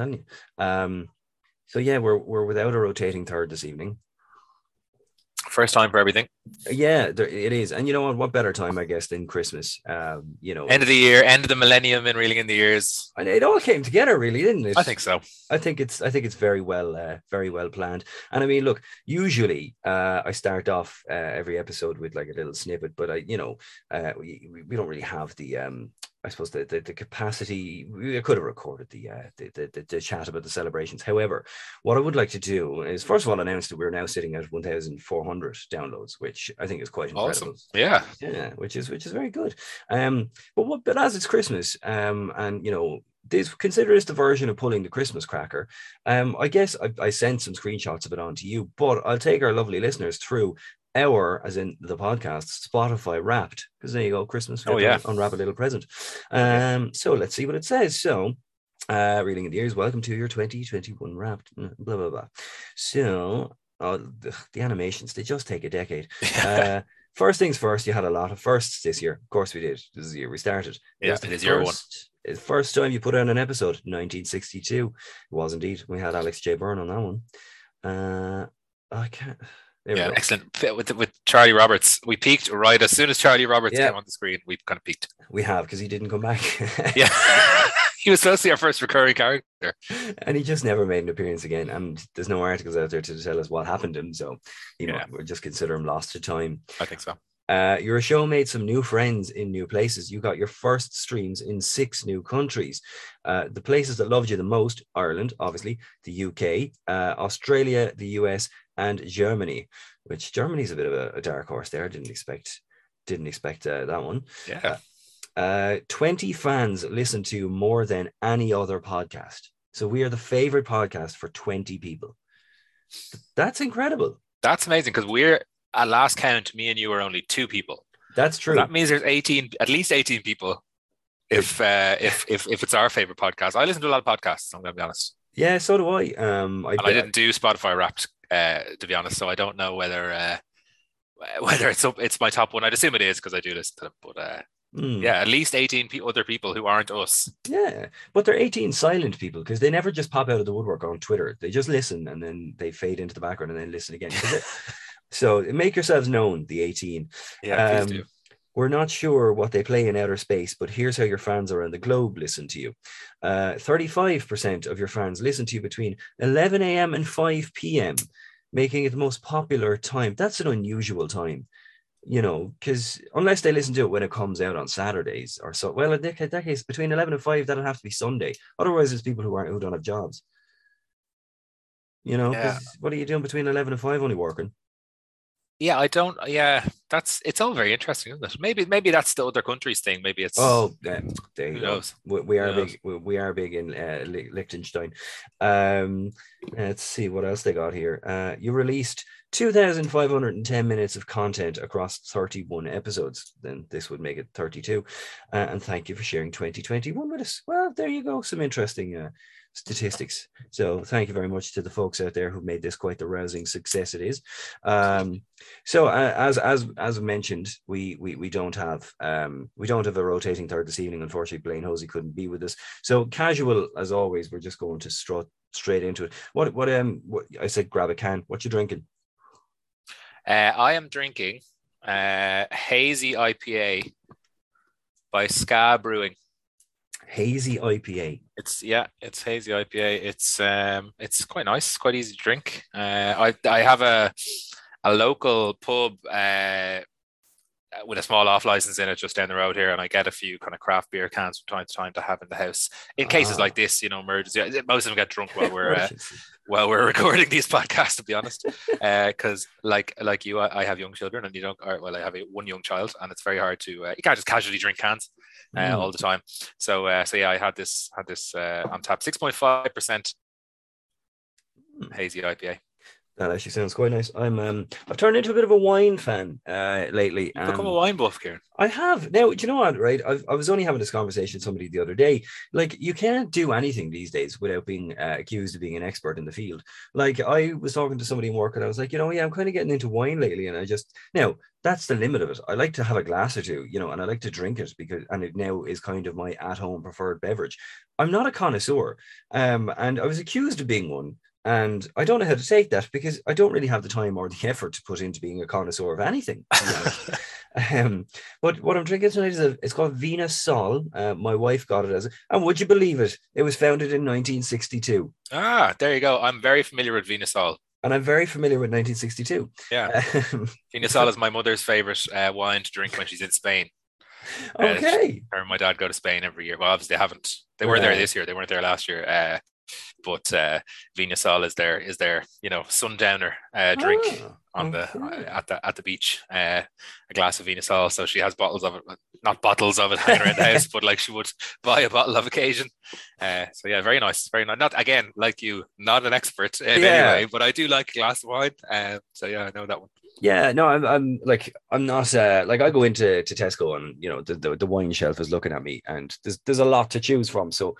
telling you. Um, so yeah, we're we're without a rotating third this evening. First time for everything. Yeah, there, it is, and you know what? What better time, I guess, than Christmas? Um, you know, End of the year, end of the millennium, and reeling in the years. and it all came together, really, didn't it? I think so. I think it's I think it's very well uh, very well planned. And I mean, look, usually uh, I start off uh, every episode with like a little snippet, but I you know uh, we we we don't really have the um I suppose the the, the capacity. We could have recorded the, uh, the, the the the chat about the celebrations. However, what I would like to do is first of all announce that we're now sitting at 1,400 downloads, which I think is quite incredible. Awesome. Yeah. Yeah, which is which is very good. Um, but what, but as it's Christmas, um, and you know, this consider this the version of pulling the Christmas cracker. Um, I guess I, I sent some screenshots of it on to you, but I'll take our lovely listeners through our, as in the podcast, Spotify Wrapped, because there you go, Christmas. Oh, yeah. unwrap a little present. Um, so let's see what it says. So. Uh, reeling in the years, welcome to your 2021 wrapped, mm, blah blah blah. So, oh, the, animations, they just take a decade. Uh, first things first, you had a lot of firsts this year. Of course, we did. This is the year we started. Yeah, it is year one. First time you put out an episode, 1962. It was indeed. We had Alex J. Byrne on that one. Uh, I can't. Yeah, we excellent with with Charlie Roberts. We peaked right as soon as Charlie Roberts Yeah. came on the screen. We kind of peaked. We have because he didn't come back. Yeah, he was supposed to be our first recurring character. and he just never made an appearance again. And there's no articles out there to tell us what happened to him. So you know, Yeah. we'll just consider him lost to time. I think so. Uh, your show made some new friends in new places. You got your first streams in six new countries. Uh, the places that loved you the most Ireland, obviously, the UK, uh, Australia, the US, and Germany, which Germany's a bit of a, a dark horse there. Didn't expect. Didn't expect uh, that one. Yeah, Uh, 20 fans listen to more than any other podcast. So we are the favorite podcast for 20 people. That's incredible. that's amazing because we're at last count. Me and you are only two people. That's true. That means there's 18, at least 18 people. If uh, if if if it's our favorite podcast, I listen to a lot of podcasts. I'm gonna be honest, yeah, so do I. Um, I, I didn't do Spotify Wrapped uh, to be honest, so I don't know whether uh, whether it's up, it's my top one. I'd assume it is because I do listen to them. But uh, Hmm. yeah, at least 18 pe- other people who aren't us. Yeah, but they're 18 silent people because they never just pop out of the woodwork on Twitter. They just listen and then they fade into the background and then listen again. so make yourselves known, the 18. Yeah, Um, please do. We're not sure what they play in outer space, but here's how your fans around the globe listen to you. Uh, 35% of your fans listen to you between 11 a.m. and 5 p.m., making it the most popular time. That's an unusual time, you know, because unless they listen to it when it comes out on Saturdays or so, well, in that, case, between 11 and 5, that'll have to be Sunday. Otherwise, it's people who aren't who don't have jobs. You know, Yeah. what are you doing between 11 and 5 only working? Yeah, I don't. Yeah, that's it's all very interesting, isn't it? Maybe maybe that's the other countries thing. Maybe it's Oh, uh, there you who go. knows? We, we are big. We, we are big in uh, Liechtenstein. Um, let's see what else they got here. Uh, you released two thousand five hundred and ten minutes of content across thirty-one episodes. Then this would make it thirty-two. Uh, and thank you for sharing twenty twenty-one with us. Well, there you go. Some interesting uh, statistics. So thank you very much to the folks out there who made this quite the rousing success it is. Um, so uh, as as as mentioned, we we we don't have um we don't have a rotating third this evening. Unfortunately, Blaine Hosey couldn't be with us. So casual as always, we're just going to strut straight into it. What what um what I said grab a can. What you drinking? Uh, I am drinking uh, hazy IPA by Ska Brewing. Hazy IPA. It's yeah, it's hazy IPA. It's um, it's quite nice, quite easy to drink. Uh, I I have a a local pub uh, with a small off license in it just down the road here, and I get a few kind of craft beer cans from time to time to have in the house in cases Ah. like this. You know, emergency. Most of them get drunk while we're uh, while we're recording these podcasts. To be honest, Uh because like like you, I, I have young children, and you don't. Or, well, I have a, one young child, and it's very hard to. Uh, you can't just casually drink cans uh, Mm. all the time. So uh, so yeah, I had this had this uh, on tap, six point five percent Mm. hazy IPA. That actually sounds quite nice. I'm um I've turned into a bit of a wine fan uh lately. You become a wine buff, Kieran. I have. Now, do you know what, right? I, I was only having this conversation with somebody the other day. Like, you can't do anything these days without being uh, accused of being an expert in the field. Like, I was talking to somebody in work and I was like, you know, yeah, I'm kind of getting into wine lately. And I just, now, that's the limit of it. I like to have a glass or two, you know, and I like to drink it because, and it now is kind of my at home preferred beverage. I'm not a connoisseur. Um, and I was accused of being one. And I don't know how to take that because I don't really have the time or the effort to put into being a connoisseur of anything. to be honest. um, but what I'm drinking tonight is a, it's called Viña Sol. Uh, my wife got it as, and would you believe it? It was founded in 1962, ah, there you go. I'm very familiar with Viña Sol. and I'm very familiar with 1962. Yeah, Um, Viña Sol is my mother's favorite uh, wine to drink when she's in Spain. Uh, okay, Her and my dad go to Spain every year. Well, obviously they haven't. They were there this year. They weren't there last year. Uh, but uh, Viña Sol is there is their you know sundowner uh, drink Ah, on the at the at the beach. Uh, a glass of Viña Sol. So she has bottles of it, not bottles of it hanging around the house, but like she would buy a bottle of occasion. Uh, so yeah, very nice, very nice. Not again like you, not an expert in Yeah. any way, but I do like a glass of wine. Uh, so yeah, I know that one. Yeah, no, I'm, I'm like, I'm not uh, like I go into to Tesco and you know the, the the wine shelf is looking at me, and there's there's a lot to choose from. So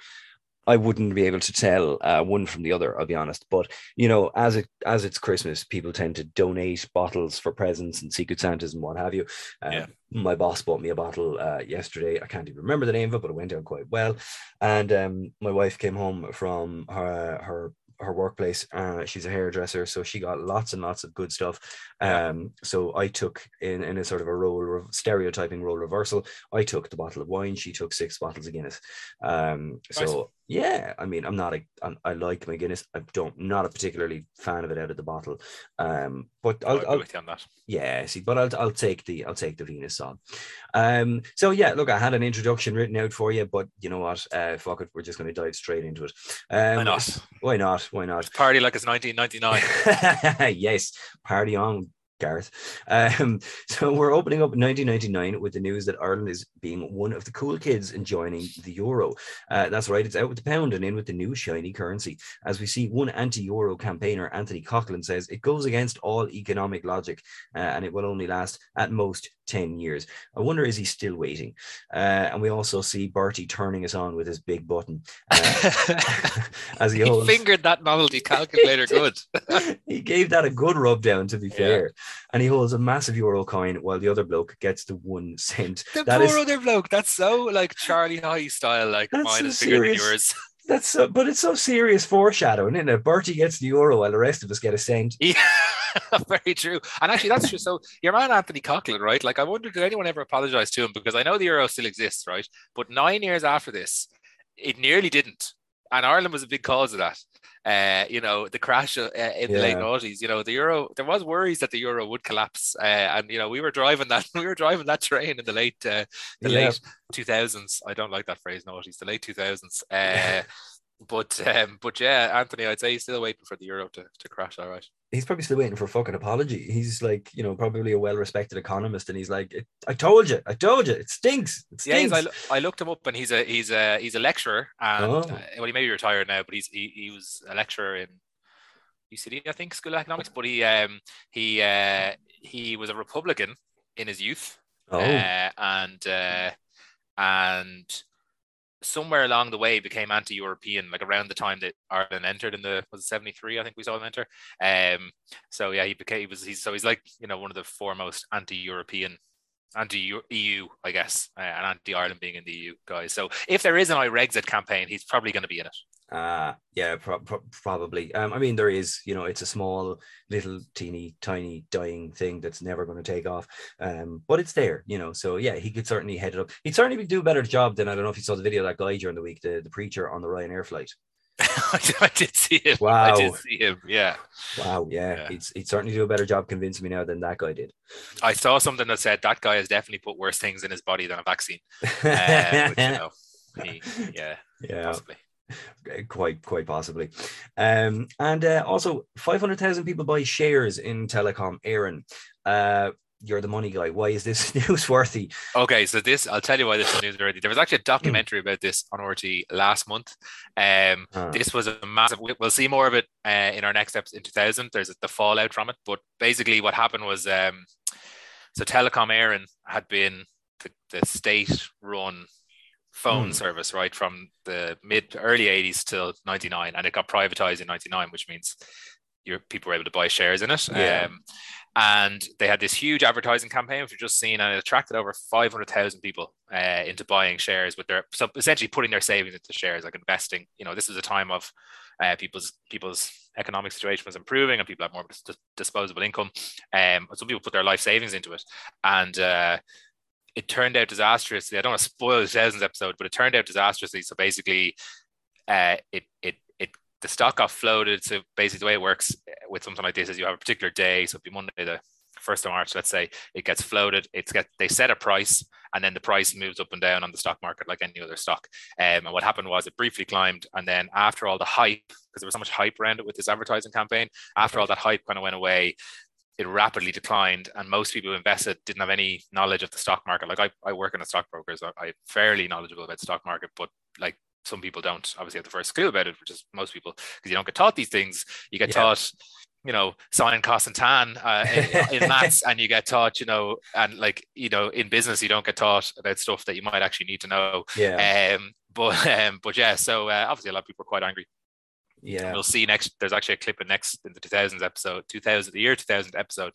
I wouldn't be able to tell uh, one from the other. I'll be honest, but you know, as it as it's Christmas, people tend to donate bottles for presents and Secret Santas and what have you. Um, Yeah. My boss bought me a bottle uh, yesterday. I can't even remember the name of it, but it went down quite well. And um, my wife came home from her her her workplace. Uh, she's a hairdresser, so she got lots and lots of good stuff. Um, so I took in in a sort of a role re- stereotyping role reversal. I took the bottle of wine. She took six bottles of Guinness. Um, so. Yeah, I mean, I'm not a I'm, I like my Guinness. I don't not a particularly fan of it out of the bottle. Um, but I'll, I'll, with you on that. yeah, see, but I'll I'll take the I'll take the Venus on. Um, so yeah, look, I had an introduction written out for you, but you know what? Uh, fuck it, we're just going to dive straight into it. Um, Why not? Why not? Why not? Party like it's 1999. yes, party on, Gareth. Um, so we're opening up 1999 with the news that Ireland is being one of the cool kids in joining the euro. Uh, that's right, it's out with the pound and in with the new shiny currency. As we see, one anti-euro campaigner, Anthony Coughlan, says it goes against all economic logic uh, and it will only last at most 10 years. I wonder, is he still waiting? Uh, and we also see Bertie turning us on with his big button uh, as he he holds. fingered that novelty calculator good. he gave that a good rub down, to be Yeah. And he holds a massive euro coin while the other bloke gets the one cent. The That poor is- other bloke. That's so like Charlie Haughey style. Like mine so is bigger than serious. yours. That's so, but it's so serious foreshadowing, isn't it? Bertie gets the euro while the rest of us get a cent. Yeah, very true. And actually, that's true. So your man Anthony Coughlan, right? Like, I wonder, did anyone ever apologize to him? Because I know the euro still exists, right? But nine years after this, it nearly didn't, and Ireland was a big cause of that. Uh, you know, the crash uh, in the late Yeah. noughties. You know, the euro. There was worries that the euro would collapse, uh, and you know, we were driving that. We were driving that train in the late, uh, the Yeah. late two thousands. I don't like that phrase, noughties. The late two thousands. Uh, but um, but yeah, Anthony, I'd say he's still waiting for the euro to, to crash. All right. He's probably still waiting for a fucking apology. He's like, you know, probably a well-respected economist, and he's like, "I told you, I told you, it stinks, it Yeah, stinks." I, loo- I looked him up, and he's a he's a he's a lecturer, and Oh. uh, well, he may be retired now, but he's he, he was a lecturer in UCD, I think, School of Economics. But he um he uh he was a Republican in his youth, oh, uh, and uh, and somewhere along the way became anti-European, like around the time that Ireland entered in the was 73, I think we saw him enter. Um so yeah, he became he was he's so he's like, you know, one of the foremost anti-European anti-EU, I guess, uh, and anti-Ireland being in the EU guys. So if there is an Irexit campaign, he's probably going to be in it. Uh, yeah, pro- pro- probably. Um, I mean, there is, you know, it's a small, little, teeny, tiny, dying thing that's never going to take off. Um, but it's there, you know. So yeah, he could certainly head it up. He'd certainly do a better job than I don't know if you saw the video of that guy during the week, the, the preacher on the Ryanair flight. I did see him. Wow. I did see him. Yeah. Wow, yeah, he'd certainly do a better job convincing me now than that guy did. I saw something that said that guy has definitely put worse things in his body than a vaccine. Uh, which, you know, he, yeah, yeah, possibly. Quite quite possibly um and uh, also 500,000 people buy shares in Telecom Éireann uh you're the money guy. Why is this newsworthy? Okay, so this I'll tell you why this is newsworthy. There was actually a documentary about this on RT last month. Um, Ah. this was a massive. we- We'll see more of it uh, in our next episode in 2000. There's the fallout from it, but basically what happened was, um, so Telecom Éireann had been the, the state-run phone Hmm. service right from the mid early 80s till 99, and it got privatized in 99, which means your people were able to buy shares in it. Yeah. Um, and they had this huge advertising campaign, which we've just seen, and it attracted over 500,000 people uh, into buying shares with their, so essentially putting their savings into shares, like investing. You know, this was a time of uh, people's people's economic situation was improving, and people had more dis- disposable income. Um, some people put their life savings into it, and uh, it turned out disastrously. I don't want to spoil the thousands episode, but it turned out disastrously. So basically, uh, it it it the stock got floated. So basically, the way it works uh, with something like this is you have a particular day. So it'd be Monday the first of March. Let's say it gets floated. It's get they set a price, and then the price moves up and down on the stock market like any other stock. Um, and what happened was it briefly climbed, and then after all the hype, because there was so much hype around it with this advertising campaign, after all that hype kind of went away. It rapidly declined, and most people who invested didn't have any knowledge of the stock market. Like I, I work in a stockbroker, so I'm fairly knowledgeable about the stock market, but like some people don't obviously have the first clue about it, which is most people because you don't get taught these things. You get Yeah. taught, you know, sine, cos, and tan uh, in, in maths, and you get taught, you know, and like you know, in business, you don't get taught about stuff that you might actually need to know. Yeah, Um, but um, but yeah, so uh, obviously a lot of people are quite angry. Yeah, We'll see next. There's actually a clip in next in the 2000s episode, 2000 the year 2000 episode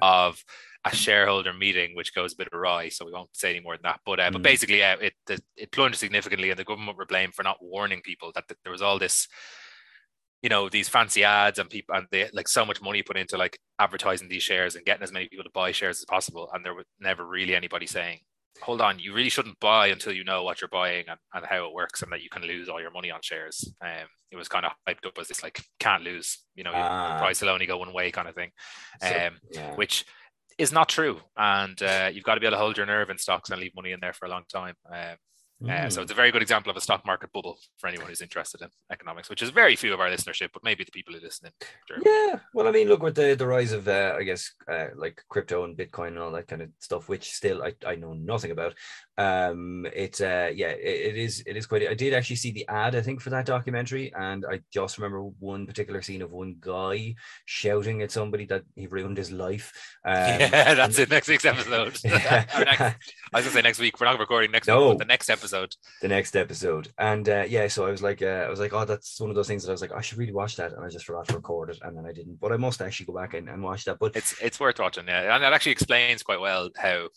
of a shareholder meeting, which goes a bit awry. So we won't say any more than that. But uh, but Mm. basically, uh, it the, it plunged significantly, and the government were blamed for not warning people that, th- there was all this. You know these fancy ads and people and they like so much money put into like advertising these shares and getting as many people to buy shares as possible, and there was never really anybody saying, "Hold on, you really shouldn't buy until you know what you're buying and, and how it works, and that you can lose all your money on shares." Um, it was kind of hyped up as this like can't lose, you know, your Ah. price will only go one way kind of thing, So, um, yeah. which is not true. And uh, you've got to be able to hold your nerve in stocks and leave money in there for a long time. Um, uh, so Mm. it's a very good example of a stock market bubble for anyone who's interested in economics, which is very few of our listenership, but maybe the people who listen in. Yeah, well, I mean, look with the the rise of, uh, I guess, uh, like crypto and Bitcoin and all that kind of stuff, which still I, I know nothing about. Um, it's uh, yeah, it, it is it is quite. I did actually see the ad, I think, for that documentary, and I just remember one particular scene of one guy shouting at somebody that he ruined his life. Um, yeah, that's it. Next week's episode. Yeah. Next, I was gonna say next week. We're not recording next No. week, but the next episode. The next episode. And uh, yeah, so I was like, uh, I was like, oh, that's one of those things that I was like, I should really watch that, and I just forgot to record it, and then I didn't. But I must actually go back and, and watch that. But It's it's worth watching, yeah, and it actually explains quite well how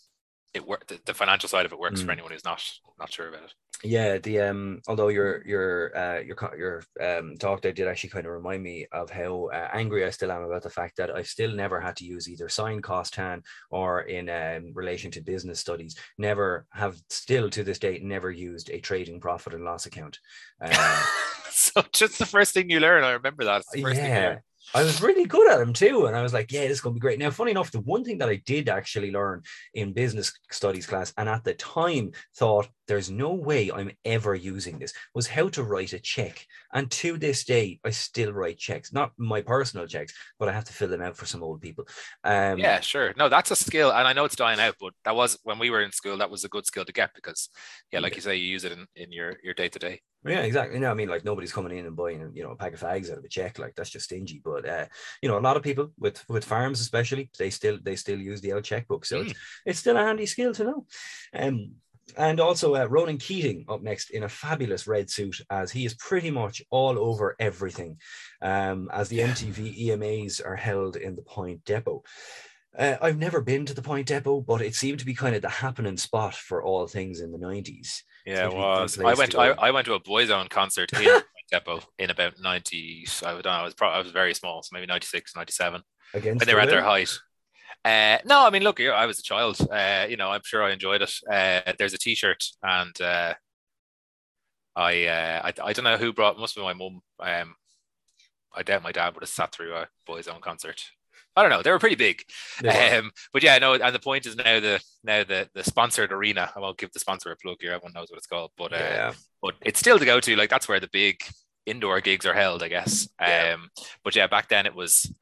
it work. The, the financial side of it works for Mm. anyone who's not not sure about it. yeah, the um, although your your uh your your um talk there did actually kind of remind me of how uh, angry I still am about the fact that I've still never had to use either sine cos tan or in um, relation to business studies. Never have still to this date never used a trading profit and loss account. Um, so just the first thing you learn, I remember that. It's the first thing you yeah. I was really good at them too. And I was like, yeah, this is going to be great. Now, funny enough, the one thing that I did actually learn in business studies class, and at the time thought there's no way I'm ever using this, was how to write a check. And to this day, I still write checks, not my personal checks, but I have to fill them out for some old people. Um, Yeah, sure. No, that's a skill, and I know it's dying out, but that was when we were in school. That was a good skill to get because, yeah, like you say, you use it in, in your your day to day. Yeah, exactly. No, I mean, like nobody's coming in and buying, you know, a pack of fags out of a check. Like that's just stingy. But uh, you know, a lot of people with with farms, especially, they still they still use the old checkbook. So it's, it's still a handy skill to know. Um, and also uh, Ronan Keating up next in a fabulous red suit, as he is pretty much all over everything. Um, as the MTV EMAs are held in the Point Depot. Uh, I've never been to the Point Depot, but it seemed to be kind of the happening spot for all things in the nineties. Yeah, it Seems to be a good was. I went. to I. I went to a Boyzone concert in Point Depot in about ninety. I don't know. I was probably I was very small, so maybe 96, 97, Against when they were at their height. Uh, no, I mean, look, I was a child. Uh, you know, I'm sure I enjoyed it. Uh, there's a T-shirt, and uh, I, uh, I I don't know who brought. Must be my mum. Um, I doubt my dad would have sat through a Boyzone concert. I don't know. They were pretty big. Um, but yeah, no, and the point is now the now the the sponsored arena. I won't give the sponsor a plug here. Everyone knows what it's called, but uh, yeah. but it's still to go to. Like that's where the big indoor gigs are held, I guess. Yeah. Um, but yeah, back then it was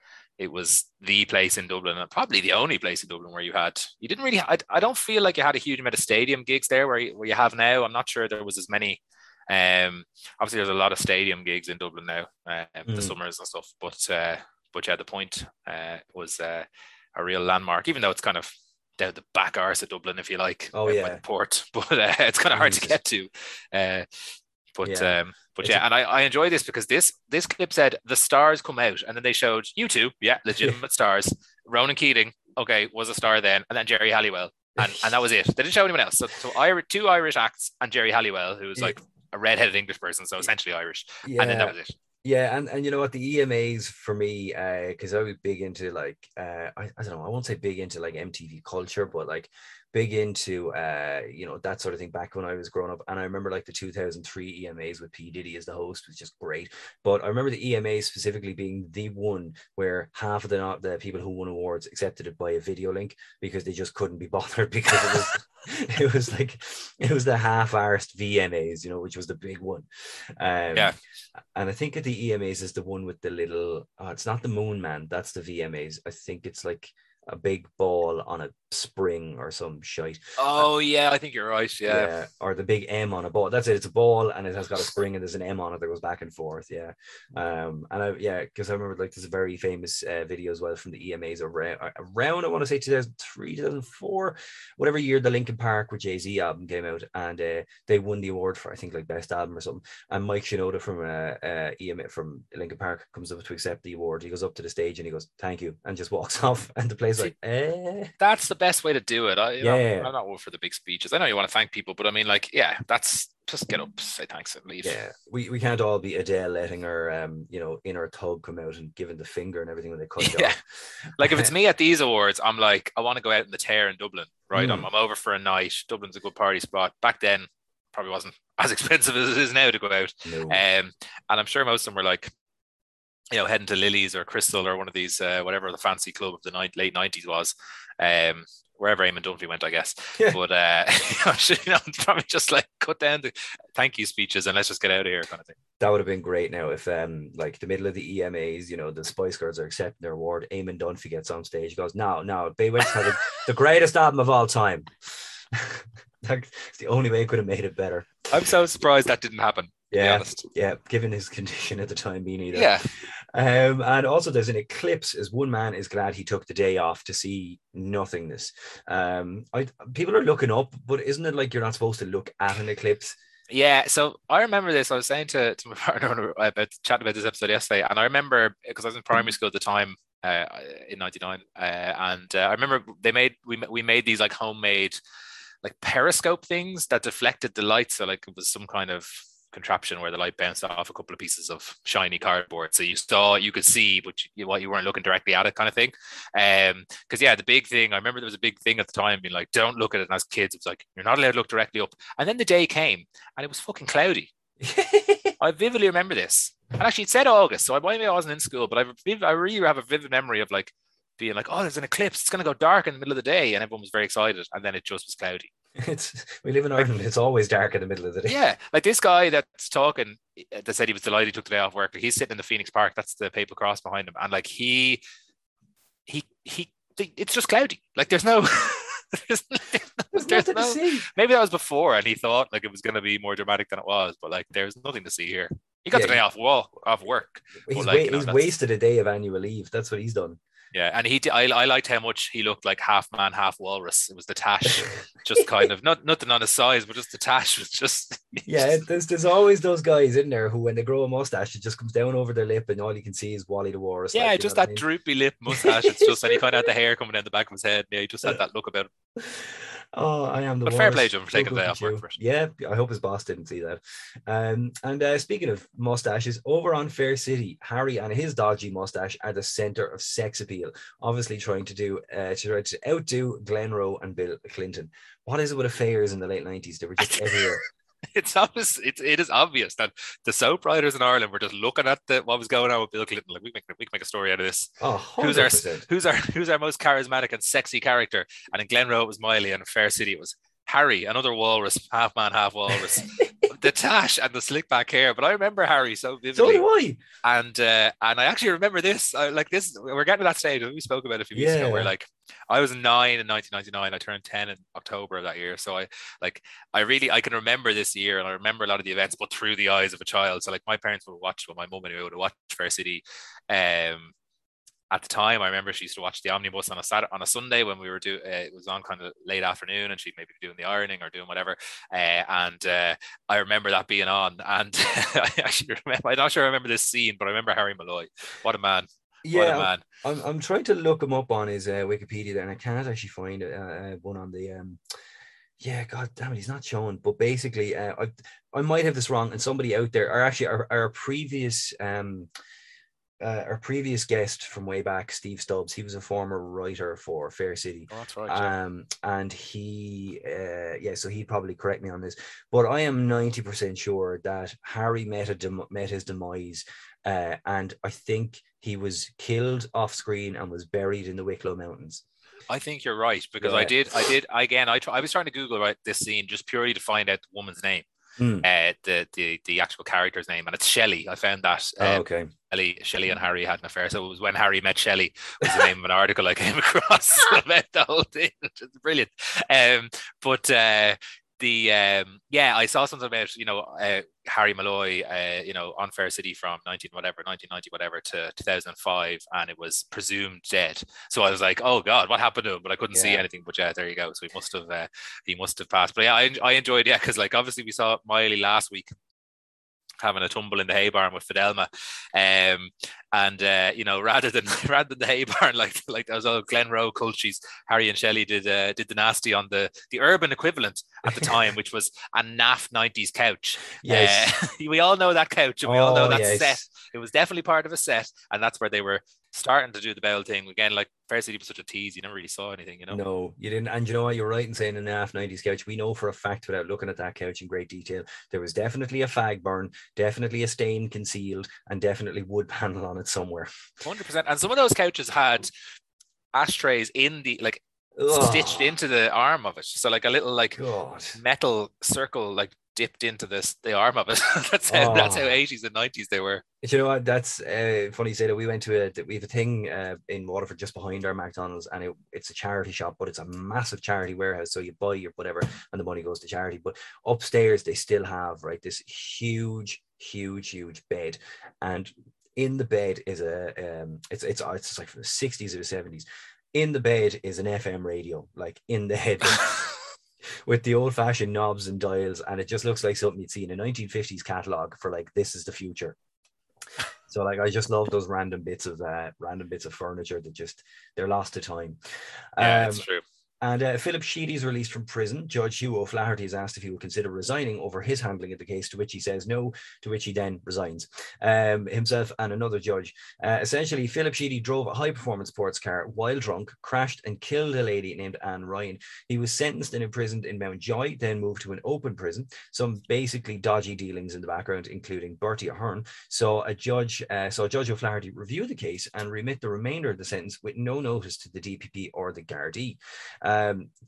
it was the place in Dublin, and probably the only place in Dublin where you had you didn't really. I, I don't feel like you had a huge amount of stadium gigs there where you, where you have now. I'm not sure there was as many. Um, obviously, there's a lot of stadium gigs in Dublin now, um, mm. the summers and stuff. But uh, but yeah, the point uh, was uh, a real landmark, even though it's kind of down the back arse of Dublin, if you like. Oh yeah, by the port, but uh, it's kind of hard to get to. Uh, but yeah. um, but it's yeah, a- and I, I enjoy this because this this clip said the stars come out, and then they showed you two, yeah, legitimate stars. Ronan Keating, okay, was a star then, and then Geri Halliwell, and, and that was it. They didn't show anyone else. So so Irish, two Irish acts and Geri Halliwell, who who's like a redheaded English person, so essentially Irish, yeah. and then that was it. Yeah, and, and you know what the EMAs for me, because uh, I was big into like uh, I, I don't know, I won't say big into like MTV culture, but like big into uh, you know that sort of thing back when I was growing up. And I remember like the 2003 EMAs with P Diddy as the host was just great. But I remember the EMAs specifically being the one where half of the the people who won awards accepted it by a video link because they just couldn't be bothered because it was it was like it was the half-arsed VMAs, you know, which was the big one. Um, yeah. And I think at the EMAs is the one with the little. Oh, it's not the Moon Man. That's the VMAs. I think it's like a big ball on a spring or some shite. Oh yeah, I think you're right. Yeah. yeah. Or the big M on a ball. That's it. It's a ball and it has got a spring and there's an M on it that goes back and forth. Yeah. Um. And I yeah, because I remember like there's a very famous uh, video as well from the EMAs around around I want to say 2003 2004 whatever year the Linkin Park with Jay Z album came out and uh, they won the award for I think like best album or something. And Mike Shinoda from uh, uh EMA from Linkin Park comes up to accept the award. He goes up to the stage and he goes thank you and just walks off and the place like eh. That's the best way to do it. I, yeah, know, I'm not one for the big speeches. I know you want to thank people, but I mean, like, yeah, that's just get up, say thanks, and leave. Yeah, we, we can't all be Adele letting her, um, you know, inner tug come out and giving the finger and everything when they cut yeah. off. like if it's me at these awards, I'm like, I want to go out in the tear in Dublin, right? Mm. I'm, I'm over for a night. Dublin's a good party spot. Back then, probably wasn't as expensive as it is now to go out. No. Um, and I'm sure most of them were like, you know, heading to Lillie's or Krystle or one of these, uh, whatever the fancy club of the night, late 90s was. Um, wherever Eamon Dunphy went, I guess. Yeah. But uh, you know, probably just like cut down the thank you speeches and let's just get out of here, kind of thing. That would have been great. Now, if um, like the middle of the EMAs, you know, the Spice Girls are accepting their award, Eamon Dunphy gets on stage, goes, "No, no, B*Witched has the greatest album of all time." That's the only way it could have made it better. I'm so surprised that didn't happen. Yeah, yeah. Given his condition at the time, me neither. Yeah. Um, and also there's an eclipse as one man is glad he took the day off to see nothingness. Um, I people are looking up, but isn't it like you're not supposed to look at an eclipse? Yeah, so I remember this. I was saying to, to my partner about chatting about this episode yesterday, and I remember because I was in primary school at the time uh, in '99, uh, and uh, I remember they made we we made these like homemade like periscope things that deflected the light, so like it was some kind of contraption where the light bounced off a couple of pieces of shiny cardboard. So you saw, you could see, but you, what you weren't looking directly at it, kind of thing. Um, because yeah, the big thing I remember there was a big thing at the time, being like, don't look at it. And as kids, it was like you're not allowed to look directly up. And then the day came, and it was fucking cloudy. I vividly remember this. And actually, it said August, so I maybe I wasn't in school, but I, I really have a vivid memory of like being like, "Oh, there's an eclipse. It's going to go dark in the middle of the day," and everyone was very excited, and then it just was cloudy. It's we live in Ireland. It's always dark in the middle of the day. Yeah, like this guy that's talking eh, that said he was delighted he took the day off work. He's sitting in the Phoenix Park. That's the papal cross behind him, and like he, he, he. It's just cloudy. Like there's no. there's, there's, there's no, maybe that was before, and he thought like it was going to be more dramatic than it was. But like, there's nothing to see here. He got yeah, the day off wall off work. He's, like, wa- you know, he's wasted a day of annual leave. That's what he's done. Yeah, and he, I, I liked how much he looked like half man, half walrus. It was the tash, just kind of not nothing on his size, but just the tash was just. yeah, there's there's always those guys in there who, when they grow a mustache, it just comes down over their lip, and all you can see is Wally the walrus. Yeah, like, just that I mean? droopy lip mustache. It's just, and he kind of had the hair coming down the back of his head. Yeah, he just had that look about him. Oh, I am the but fair play to him for taking the day off work first. Yeah, I hope his boss didn't see that. Um, and uh, speaking of mustaches, over on Fair City, Harry and his dodgy mustache are the center of sex appeal, obviously trying to do uh, to try to outdo Glenroe and Bill Clinton. What is it with affairs in the late nineties? They were just everywhere. it's obvious. It's, it is obvious that the soap writers in Ireland were just looking at the, what was going on with Bill Clinton. Like we make we can make a story out of this. Oh, who's our who's our who's our most charismatic and sexy character? And in Glenroe it was Miley, and in Fair City it was Harry, another walrus, half man, half walrus. the tash and the slick back hair. But I remember Harry so vividly. So do I. And uh, and I actually remember this. I, like this, we're getting to that stage. We spoke about it a few weeks ago. Where Yeah. like I was nine in 1999. I turned 10 in October of that year. So I like I really I can remember this year, and I remember a lot of the events, but through the eyes of a child. So like my parents would watch, well, my mum and I would watch Fair City. Um, at the time, I remember she used to watch the omnibus on a Saturday, on a Sunday when we were doing. Uh, it was on kind of late afternoon, and she'd maybe be doing the ironing or doing whatever. Uh, and uh, I remember that being on, and I actually remember. I'm not sure I remember this scene, but I remember Harry Malloy. What a man! Yeah, man! I'm, I'm trying to look him up on his uh, Wikipedia there, and I can't actually find uh, uh, one on the. Um, yeah, God damn it, he's not showing. But basically, uh, I I might have this wrong, and somebody out there, or actually our, our previous um, uh, our previous guest from way back, Steve Stubbs, he was a former writer for Fair City. Oh, that's right. yeah. Um, and he, uh, yeah, so he'd probably correct me on this, but I am 90% sure that Harry met, a dem- met his demise. Uh, and I think he was killed off screen and was buried in the Wicklow Mountains. I think you're right because I did. I did again. I I was trying to Google right this scene just purely to find out the woman's name, Hmm. uh, the the the actual character's name, and it's Shelley. I found that. Oh, Um, okay. Shelley, Shelley and Harry had an affair. So it was when Harry met Shelley was the name of an article I came across about the whole thing. which is brilliant. Um, but uh, the um, yeah, I saw something about you know uh, Harry Malloy, uh, you know, on Fair City from 19 whatever, 1990 whatever to 2005, and it was presumed dead. So I was like, oh god, what happened to him? But I couldn't see anything. But yeah, there you go. So he must have uh, he must have passed. But yeah, I, I enjoyed yeah because like obviously we saw Miley last week having a tumble in the hay barn with Fidelma. Um, and uh, you know, rather than rather than the hay barn, like like those old Glenroe cultures, Harry and Shelley did uh, did the nasty on the the urban equivalent at the time, which was a naff nineties couch. Yes. Uh, we all know that couch, and we all know Oh, that yes. set. It was definitely part of a set, and that's where they were starting to do the bell thing again. Like Fair City was such a tease; you never really saw anything, you know. No, you didn't. And you know what? You're right in saying in the half 90s couch. We know for a fact, without looking at that couch in great detail, there was definitely a fag burn, definitely a stain concealed, and definitely wood panel on it somewhere. Hundred percent. And some of those couches had ashtrays in the like stitched Oh, into the arm of it. So like a little like God. metal circle like dipped into this the arm of it. that's how that's how Oh. 80s and 90s they were. You know what? That's uh, funny you say that. We went to a we have a thing uh, in Waterford just behind our McDonald's, and it, it's a charity shop, but it's a massive charity warehouse. So you buy your whatever, and the money goes to charity. But upstairs they still have right this huge, huge, huge bed, and in the bed is a um, it's it's it's like from the sixties or the seventies. In the bed is an FM radio, like in the head. with the old fashioned knobs and dials, and it just looks like something you'd see in a 1950s catalog for like this is the future. So like I just love those random bits of uh, random bits of furniture that just they're lost to time. yeah, Um, it's true. And uh, Philip Sheedy is released from prison. Judge Hugh O'Flaherty is asked if he will consider resigning over his handling of the case, to which he says no, to which he then resigns. Um, himself and another judge. Uh, essentially, Philip Sheedy drove a high performance sports car while drunk, crashed and killed a lady named Anne Ryan. He was sentenced and imprisoned in Mountjoy, then moved to an open prison. Some basically dodgy dealings in the background, including Bertie Ahern. So a judge, uh, Judge O'Flaherty reviewed the case and remit the remainder of the sentence with no notice to the DPP or the Gardaí.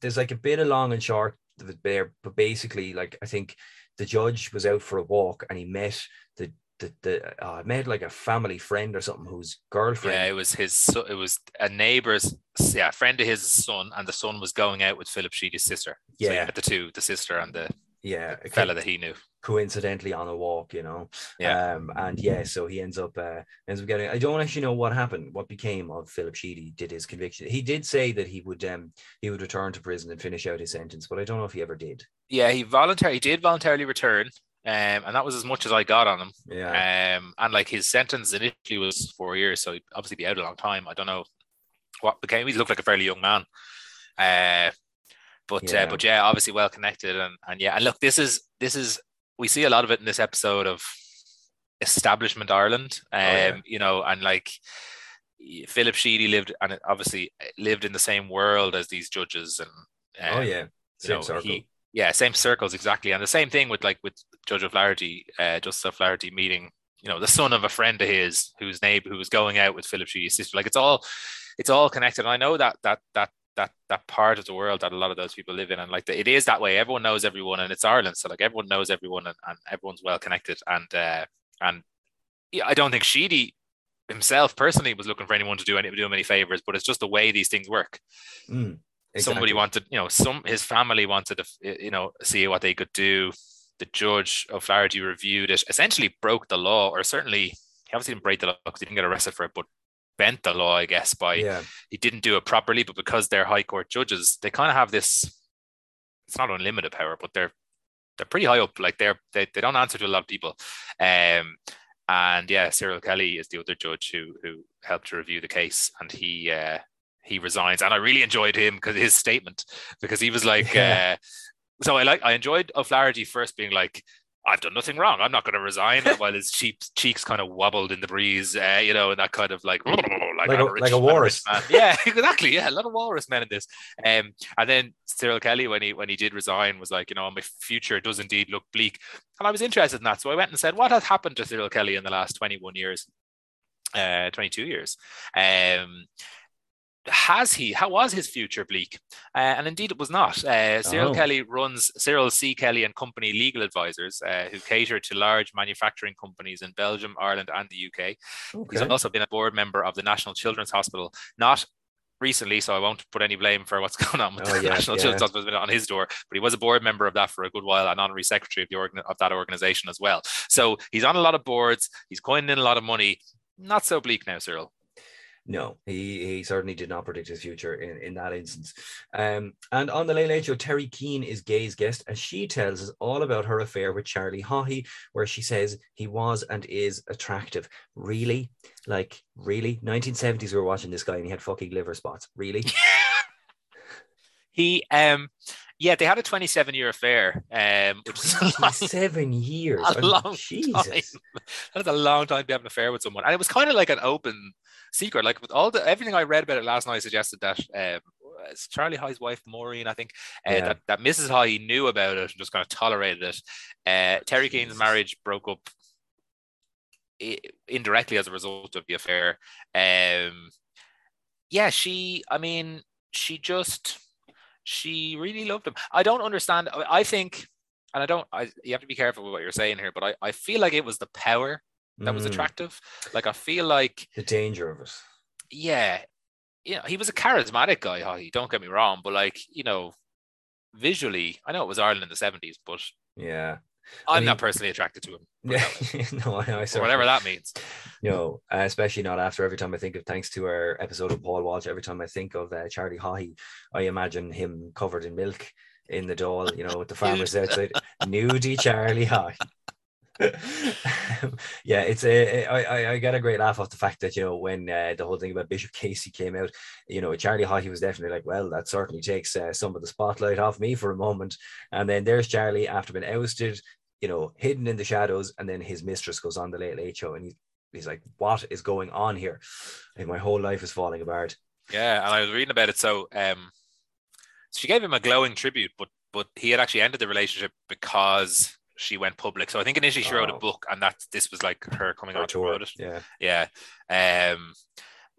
There's like a bit of long and short there, but basically, like I think the judge was out for a walk and he met the the, the uh, met like a family friend or something whose girlfriend. Yeah, it was his so- it was a neighbor's yeah, friend of his son, and the son was going out with Philip Sheedy's sister. Yeah. had the two, the sister and the yeah, a fella that he knew. coincidentally on a walk, you know. Yeah. Um, and yeah, so he ends up uh, ends up getting. I don't actually know what happened, what became of Philip Sheedy. Did his conviction? He did say that he would um he would return to prison and finish out his sentence, but I don't know if he ever did. Yeah, he voluntarily did voluntarily return. Um, and that was as much as I got on him. Yeah. Um, and like his sentence initially was four years, so he'd obviously be out a long time. I don't know what became. He looked like a fairly young man. Uh, but Yeah. uh, but yeah, obviously well connected, and and yeah, and look, this is this is we see a lot of it in this episode of establishment Ireland. Um, yeah. you know, and like Philip Sheedy lived and obviously lived in the same world as these judges, and oh um, yeah. you Same know, circle. he- yeah, same circles exactly, and the same thing with like with Judge O'Flaherty, uh, Justice O'Flaherty meeting, you know, the son of a friend of his whose neighbor who was going out with Philip Sheedy's sister. Like it's all, it's all connected. And I know that that that that that part of the world that a lot of those people live in. And like the, it is that way. Everyone knows everyone and it's Ireland. So like everyone knows everyone and, and everyone's well connected. And uh and yeah, I don't think Sheedy himself personally was looking for anyone to do any do him any favors but it's just the way these things work. Mm, somebody wanted you know some his family wanted to you know see what they could do. The judge O'Flaherty reviewed it essentially broke the law or certainly he obviously didn't break the law because he didn't get arrested for it but bent the law I guess by Yeah, he didn't do it properly, but because they're high court judges, they kind of have this. It's not unlimited power, but they're they're pretty high up. Like they're they, they don't answer to a lot of people. Um, and yeah, Cyril Kelly is the other judge who who helped to review the case, and he uh, he resigns. And I really enjoyed him because his statement because he was like, Yeah. uh, so I like I enjoyed O'Flaherty first being like. I've done nothing wrong. I'm not going to resign. While his cheeks cheeks kind of wobbled in the breeze, uh, you know, and that kind of like like, Like a- rich- like a walrus. man. Yeah, exactly. Yeah, a lot of walrus men in this. Um, and then Cyril Kelly, when he when he did resign, was like, you know, my future does indeed look bleak. And I was interested in that, so I went and said, what has happened to Cyril Kelly in the last 21 years? Uh, 22 years. Um, has he? How was his future bleak? Uh, and indeed, it was not. Uh, Cyril Oh. Kelly runs Cyril C. Kelly and Company legal advisors, uh, who cater to large manufacturing companies in Belgium, Ireland, and the UK. He's also been a board member of the National Children's Hospital, not recently, so I won't put any blame for what's going on with Oh, the yeah, National yeah. Children's Hospital on his door, but he was a board member of that for a good while and honorary secretary of the organ- of that organization as well. So he's on a lot of boards, he's coining in a lot of money. Not so bleak now, Cyril. No, he, he certainly did not predict his future in, in that instance. Um, and on the Late Late Show, Terry Keane is Gay's guest, and she tells us all about her affair with Charlie Haughey, where she says he was and is attractive. Really? Like, really? 1970s, we were watching this guy and he had fucking liver spots. Really? He um yeah, they had a 27 year affair, um, which is a long, Seven years. a mean, long Jesus. time. That is a long time to have an affair with someone. And it was kind of like an open secret. Like with all the everything I read about it last night suggested that um it's Charlie Haughey's wife, Maureen, I think, uh, Yeah. that, that Mrs. Haughey knew about it and just kind of tolerated it. Uh, Terry Keane's marriage broke up indirectly as a result of the affair. Um, yeah, she, I mean, she just, she really loved him. I don't understand. I- I think, and I don't, I, you have to be careful with what you're saying here, but I, I feel like it was the power that was Mm, attractive. Like, I feel like, The danger of it. yeah, you know, he was a charismatic guy, Haughey, don't get me wrong, but like, you know, visually, I know it was Ireland in the 70s, but Yeah. I'm mean- not personally attracted to him. Yeah. no, I, I or whatever that means. No, uh, especially not after every time I think of thanks to our episode of Paul Walsh. Every time I think of uh, Charlie Haughey, I imagine him covered in milk in the Dáil, you know, with the farmers outside. Nudie Charlie Haughey. yeah, it's a. I, I I get a great laugh off the fact that you know when uh, the whole thing about Bishop Casey came out, you know Charlie Haughey was definitely like, well, that certainly takes uh, some of the spotlight off me for a moment, and then there's Charlie after being ousted, you know, hidden in the shadows, and then his mistress goes on the Late Late Show, and he's he's like, what is going on here? Like my whole life is falling apart. Yeah, and I was reading about it. So um she gave him a glowing tribute, but but he had actually ended the relationship because she went public. So I think initially she wrote a Oh. book and that this was like her coming Her on to tour, promote it. yeah. Yeah. Um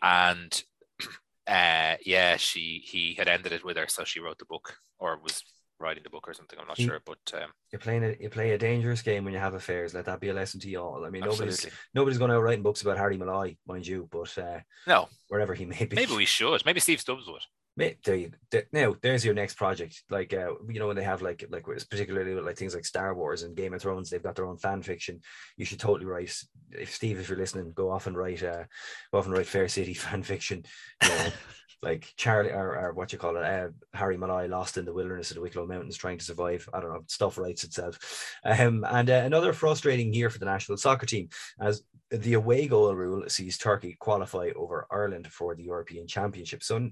and uh yeah, she he had ended it with her, so she wrote the book or was writing the book or something. I'm not sure, but um, You're playing a you play a dangerous game when you have affairs. Let that be a lesson to you all. I mean, nobody's absolutely. nobody's going out writing books about Harry Malloy, mind you, but uh, No, wherever he may be. maybe we should. Maybe Steve Stubbs would. There you there, now. There's your next project. Like uh, you know when they have like like particularly with like things like Star Wars and Game of Thrones, they've got their own fan fiction. You should totally write. If Steve, if you're listening, go off and write. Uh, go off and write Fair City fan fiction. You know, like Charlie or, or what you call it, uh, Harry Malloy lost in the wilderness of the Wicklow Mountains trying to survive. I don't know. Stuff writes itself. Um, and uh, another frustrating year for the national soccer team as the away goal rule sees Turkey qualify over Ireland for the European Championship. So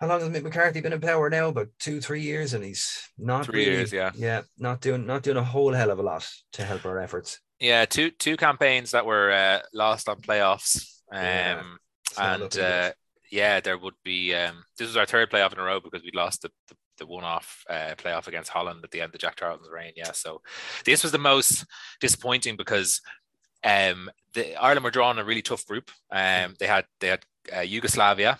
how long has Mick McCarthy been in power now? About two, three years, and he's not Three really- years, yeah. yeah, not doing not doing a whole hell of a lot to help our efforts. Yeah, two two campaigns that were uh, lost on playoffs. Um, Yeah, and uh, yeah, there would be. Um, this was our third playoff in a row because we lost the, the, the one-off uh, playoff against Holland at the end of Jack Charlton's reign. Yeah, so this was the most disappointing because um, the Ireland were drawn a really tough group. Um, they had they had uh, Yugoslavia,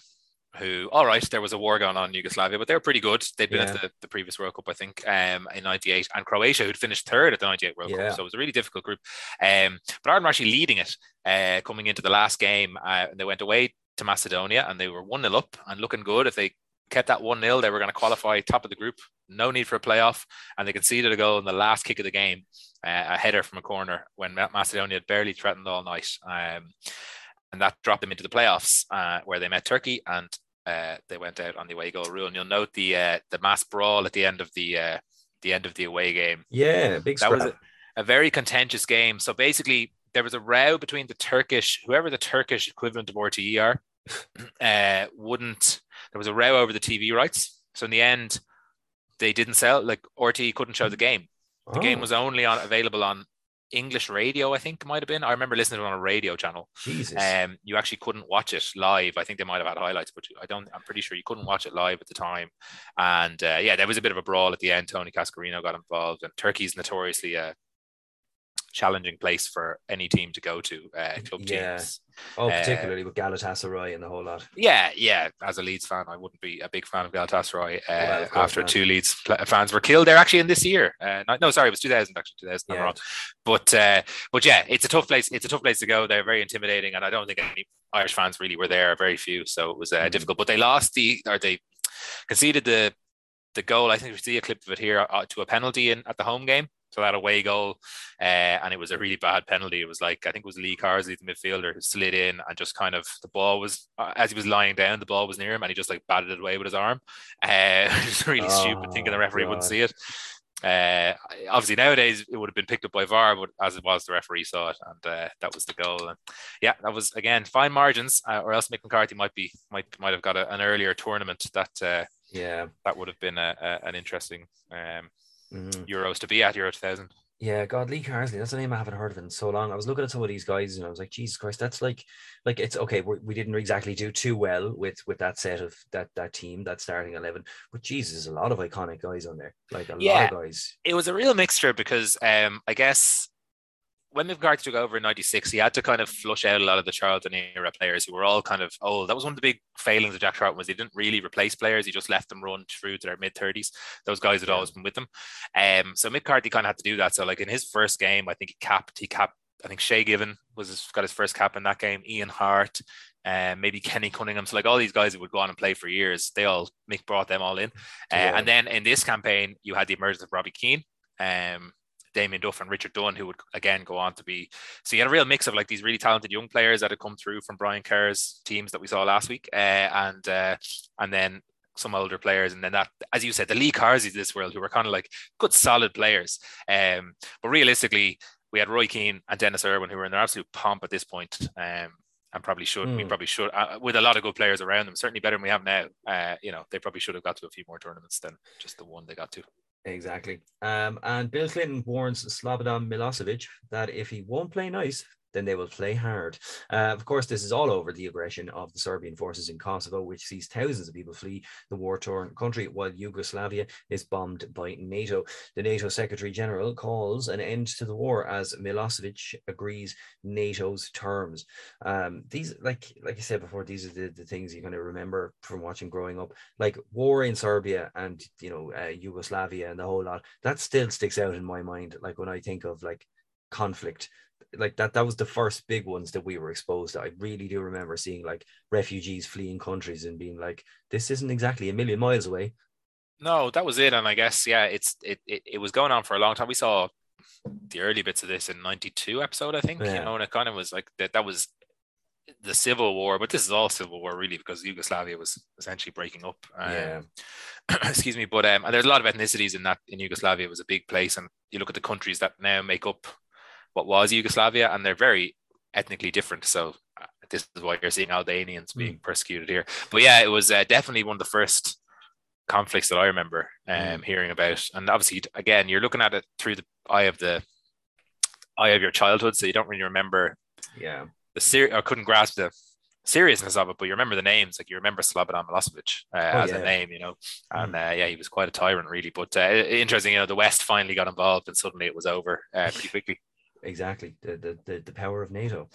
who, all right, there was a war going on in Yugoslavia, but they were pretty good. They'd been Yeah. at the, the previous World Cup, I think, um, in '98, and Croatia, who'd finished third at the '98 World Yeah. Cup. So it was a really difficult group. Um, but Ireland were actually leading it uh, coming into the last game. Uh, and they went away to Macedonia, and they were one 0 up and looking good. If they kept that one 0 they were going to qualify top of the group. No need for a playoff, and they conceded a goal in the last kick of the game, uh, a header from a corner when Macedonia had barely threatened all night. Um, and that dropped them into the playoffs uh, where they met Turkey and uh, they went out on the away goal rule. And you'll note the uh, the mass brawl at the end of the uh, the end of the away game. Yeah, big That was a, a very contentious game. So basically, there was a row between the Turkish, whoever the Turkish equivalent of RTE are, uh, wouldn't. There was a row over the TV rights. So in the end, they didn't sell. Like RTE couldn't show the game. The game Oh, was only on available on English radio. I think it might have been. I remember listening to it on a radio channel. Jesus. Um, you actually couldn't watch it live. I think they might have had highlights, but I don't. I'm pretty sure you couldn't watch it live at the time. And uh, yeah, there was a bit of a brawl at the end. Tony Cascarino got involved, and Turkey's notoriously a challenging place for any team to go to. Uh, club Yeah. teams. oh, uh, particularly with Galatasaray and the whole lot. Yeah, yeah. As a Leeds fan, I wouldn't be a big fan of Galatasaray uh, Well, of course after not. two Leeds fans were killed. They're actually in this year. Uh, no, sorry, it was 2000 actually. 2000. I'm wrong. But uh, but yeah, it's a tough place. It's a tough place to go. They're very intimidating, and I don't think any Irish fans really were there. Very few, so it was uh, Mhm. difficult. But they lost the or they conceded the the goal. I think we see a clip of it here uh, to a penalty in at the home game. So that away goal, uh, and it was a really bad penalty. It was like I think it was Lee Carsley, the midfielder, who slid in and just kind of the ball was uh, as he was lying down, the ball was near him, and he just like batted it away with his arm. Uh, it's really stupid thinking the Oh, referee wouldn't see it. Uh, obviously nowadays it would have been picked up by VAR, but as it was, the referee saw it, and uh, that was the goal. And yeah, that was again fine margins, uh, or else Mick McCarthy might be might might have got a, an earlier tournament that uh, Yeah. that would have been a, a, an interesting um, Mhm. Euros to be at Euro 2000. Yeah, God, Lee Carsley. That's a name I haven't heard of in so long. I was looking at some of these guys, and I was like, Jesus Christ, that's like, like it's okay. We're, we didn't exactly do too well with with that set of that that team, that starting eleven. But Jesus, a lot of iconic guys on there. Like a lot of guys. It was a real mixture because um, I guess when McCarthy took over in '96, he had to kind of flush out a lot of the Charlton era players who were all kind of old. That was one of the big failings of Jack Charlton was he didn't really replace players; he just left them run through to their mid 30s. Those guys had always been with them. Um, so Mick McCarthy kind of had to do that. So like in his first game, I think he capped. He capped. I think Shay Given was his, got his first cap in that game. Ian Harte. Um, maybe Kenny Cunningham. So like all these guys that would go on and play for years, they all Mick brought them all in. Uh, Yeah. And then in this campaign, you had the emergence of Robbie Keane, um, Damien Duff, and Richard Dunn, who would again go on to be. So you had a real mix of like these really talented young players that had come through from Brian Kerr's teams that we saw last week, uh, and uh, and then some older players, and then that, as you said, the Lee Carsleys of this world, who were kind of like good, solid players. Um, but realistically, we had Roy Keane and Denis Irwin, who were in their absolute pomp at this point. Um, and probably should we Hmm. probably should uh, with a lot of good players around them certainly better than we have now uh, you know they probably should have got to a few more tournaments than just the one they got to Exactly. Um, and Bill Clinton warns Slobodan Milosevic that if he won't play nice, then they will play hard. Uh, of course, this is all over the aggression of the Serbian forces in Kosovo, which sees thousands of people flee the war torn country while Yugoslavia is bombed by NATO. The NATO Secretary General calls an end to the war as Milosevic agrees NATO's terms. Um, these, like like I said before, these are the, the things you kind of remember from watching growing up like war in Serbia and you know uh, Yugoslavia and the whole lot that still sticks out in my mind like when I think of like conflict like that that was the first big ones that we were exposed to. I really do remember seeing like refugees fleeing countries and being like this isn't exactly a million miles away. No that was it and i guess yeah it's it, it, it was going on for a long time. We saw the early bits of this in 92 episode i think you Yeah. know and it kind of was like that that was the civil war but this is all civil war really because yugoslavia was essentially breaking up um, yeah. excuse me but um and there's a lot of ethnicities in that in yugoslavia it was a big place and you look at the countries that now make up what was yugoslavia and they're very ethnically different so uh, this is why you're seeing albanians being persecuted here but yeah it was uh, definitely one of the first conflicts that i remember um Mm. hearing about and obviously again you're looking at it through the eye of the eye of your childhood so you don't really remember yeah the ser- or couldn't grasp the seriousness of it, but you remember the names, like you remember Slobodan Milosevic uh, Oh, as yeah. a name, you know, and uh, yeah, he was quite a tyrant, really. But uh, interesting, you know, the West finally got involved, and suddenly it was over uh, pretty quickly. Exactly the, the the the power of NATO.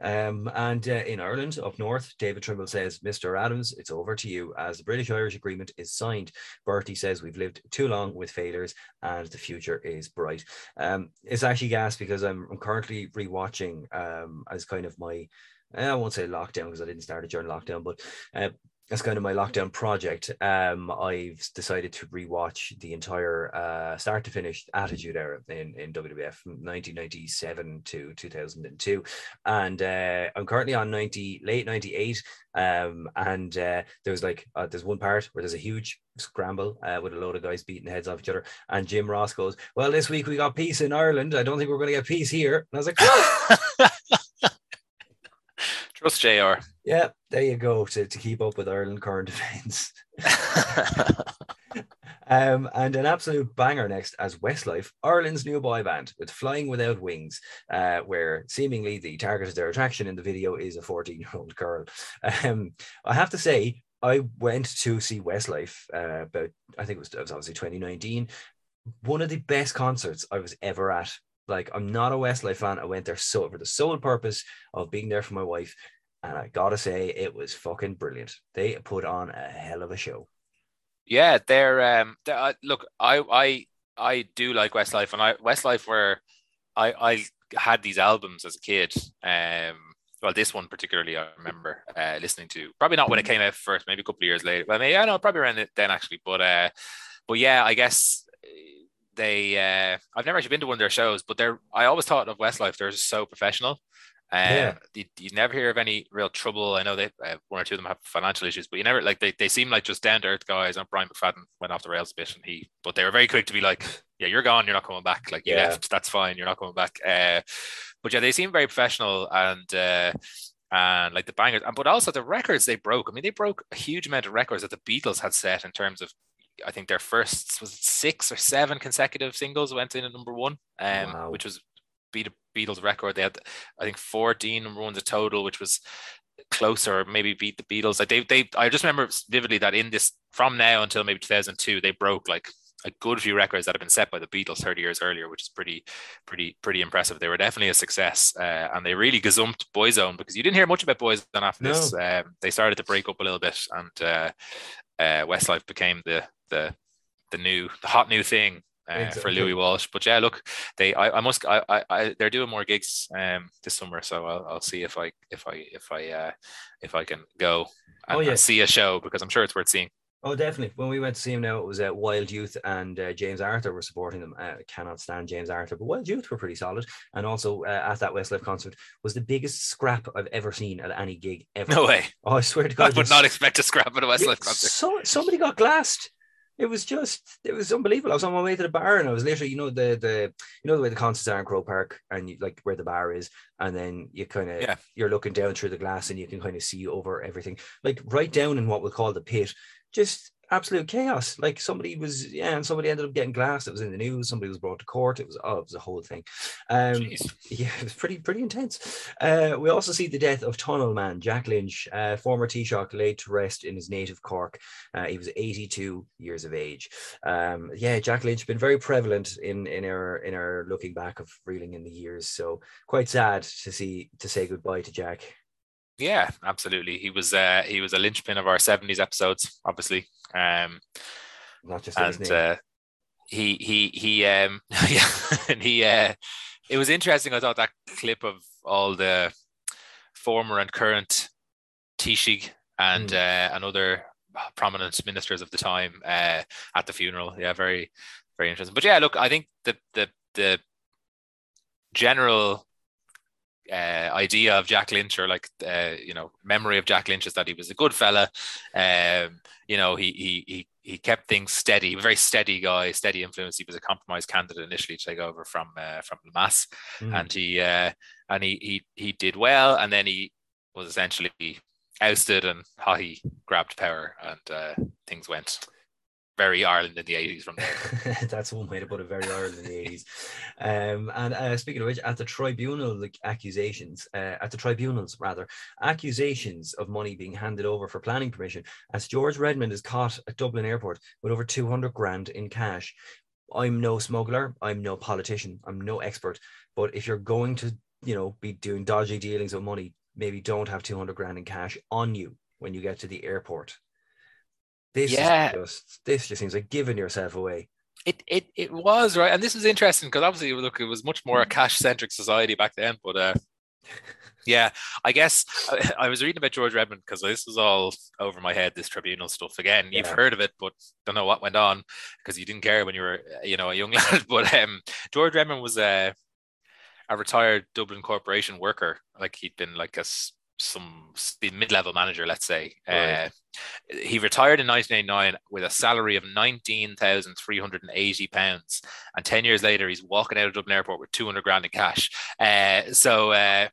Um, and uh, in Ireland, up north, David Trimble says, "Mr. Adams, it's over to you as the British-Irish agreement is signed." Bertie says, "We've lived too long with failures, and the future is bright." Um, it's actually gas because I'm, I'm currently rewatching um, as kind of my I won't say lockdown because I didn't start it during lockdown, but uh, that's kind of my lockdown project. Um, I've decided to rewatch the entire uh, start to finish Attitude Era in, in WWF from 1997 to 2002. And uh, I'm currently on 90, late 98. Um, and uh, there was like, uh, there's one part where there's a huge scramble uh, with a load of guys beating heads off each other. And Jim Ross goes, Well, this week we got peace in Ireland. I don't think we're going to get peace here. And I was like, Trust JR. Yeah, there you go to, to keep up with Ireland current events. um, and an absolute banger next as Westlife, Ireland's new boy band with Flying Without Wings, uh, where seemingly the target of their attraction in the video is a 14 year old girl. Um, I have to say, I went to see Westlife uh, about, I think it was, it was obviously 2019. One of the best concerts I was ever at like I'm not a Westlife fan. I went there so for the sole purpose of being there for my wife. And I gotta say, it was fucking brilliant. They put on a hell of a show. Yeah, they're um they're, uh, look, I I I do like Westlife and I Westlife where I I had these albums as a kid. Um well, this one particularly, I remember uh, listening to. Probably not when it came out first, maybe a couple of years later. Well, maybe I know probably around it then actually. But uh, but yeah, I guess they uh, I've never actually been to one of their shows, but they're I always thought of Westlife. They're so professional. Um, yeah. you, you, never hear of any real trouble. I know they uh, one or two of them have financial issues, but you never like they, they seem like just down to earth guys. And Brian McFadden went off the rails a bit, and he but they were very quick to be like, yeah, you're gone, you're not coming back. Like you yeah. left, that's fine, you're not coming back. Uh, but yeah, they seem very professional and. Uh, and like the bangers, and but also the records they broke. I mean, they broke a huge amount of records that the Beatles had set in terms of I think their first was six or seven consecutive singles went in at number one, um, wow. which was beat a Beatles record. They had, I think, 14 number ones a total, which was closer, maybe beat the Beatles. Like they, they, I just remember vividly that in this, from now until maybe 2002, they broke like a good few records that have been set by the Beatles 30 years earlier, which is pretty, pretty, pretty impressive. They were definitely a success, uh, and they really gazumped Boyzone because you didn't hear much about Boyzone after no. this. Um, they started to break up a little bit, and uh, uh, Westlife became the the the new the hot new thing uh, exactly. for Louis Walsh. But yeah, look, they I, I must I, I, I they're doing more gigs um this summer, so I'll, I'll see if I if I if I uh if I can go and, oh, yeah. and see a show because I'm sure it's worth seeing. Oh, definitely. When we went to see him now, it was uh, Wild Youth and uh, James Arthur were supporting them. Uh, cannot stand James Arthur, but Wild Youth were pretty solid. And also uh, at that Westlife concert was the biggest scrap I've ever seen at any gig ever. No way. Oh, I swear to God. I would not expect a scrap at a Westlife concert. So, somebody got glassed it was just it was unbelievable. I was on my way to the bar and I was literally, you know, the the you know the way the concerts are in Crow Park and you, like where the bar is, and then you kind of yeah. you're looking down through the glass and you can kind of see over everything. Like right down in what we'll call the pit, just absolute chaos. Like somebody was, yeah, and somebody ended up getting glass. It was in the news. Somebody was brought to court. It was, oh, it was a whole thing. Um, yeah, it was pretty, pretty intense. Uh, we also see the death of Tunnel Man Jack Lynch, uh, former Taoiseach, laid to rest in his native Cork. Uh, he was 82 years of age. Um, yeah, Jack Lynch been very prevalent in in our in our looking back of reeling in the years. So quite sad to see to say goodbye to Jack. Yeah, absolutely. He was uh, he was a linchpin of our seventies episodes, obviously. Um, Not just and uh, he he he um yeah, and he uh, it was interesting. I thought that clip of all the former and current Taoiseach and mm. uh, and other prominent ministers of the time uh, at the funeral. Yeah, very very interesting. But yeah, look, I think the the the general uh, idea of Jack Lynch or like uh, you know memory of Jack Lynch is that he was a good fella. Um, you know, he he he he kept things steady, a very steady guy, steady influence. He was a compromise candidate initially to take over from uh, from Lemass, mm. and he uh, and he he he did well, and then he was essentially ousted, and he grabbed power, and uh, things went very Ireland in the 80s from there. That's one way to put it, very Ireland in the 80s. Um, and uh, speaking of which, at the tribunal like, accusations, uh, at the tribunals rather, accusations of money being handed over for planning permission, as George Redmond is caught at Dublin Airport with over 200 grand in cash. I'm no smuggler, I'm no politician, I'm no expert. But if you're going to, you know, be doing dodgy dealings with money, maybe don't have 200 grand in cash on you when you get to the airport. This Yeah. just this just seems like giving yourself away. It it it was right, and this is interesting because obviously, look, it was much more a cash centric society back then. But uh, yeah, I guess I, I was reading about George Redmond because this was all over my head. This tribunal stuff again. You've Yeah. heard of it, but don't know what went on because you didn't care when you were, you know, a young lad. But um, George Redmond was a a retired Dublin corporation worker. Like he'd been like a some mid level manager, let's say. Right. Uh, he retired in 1989 with a salary of 19,380 pounds, and 10 years later, he's walking out of Dublin Airport with 200 grand in cash. Uh, so uh,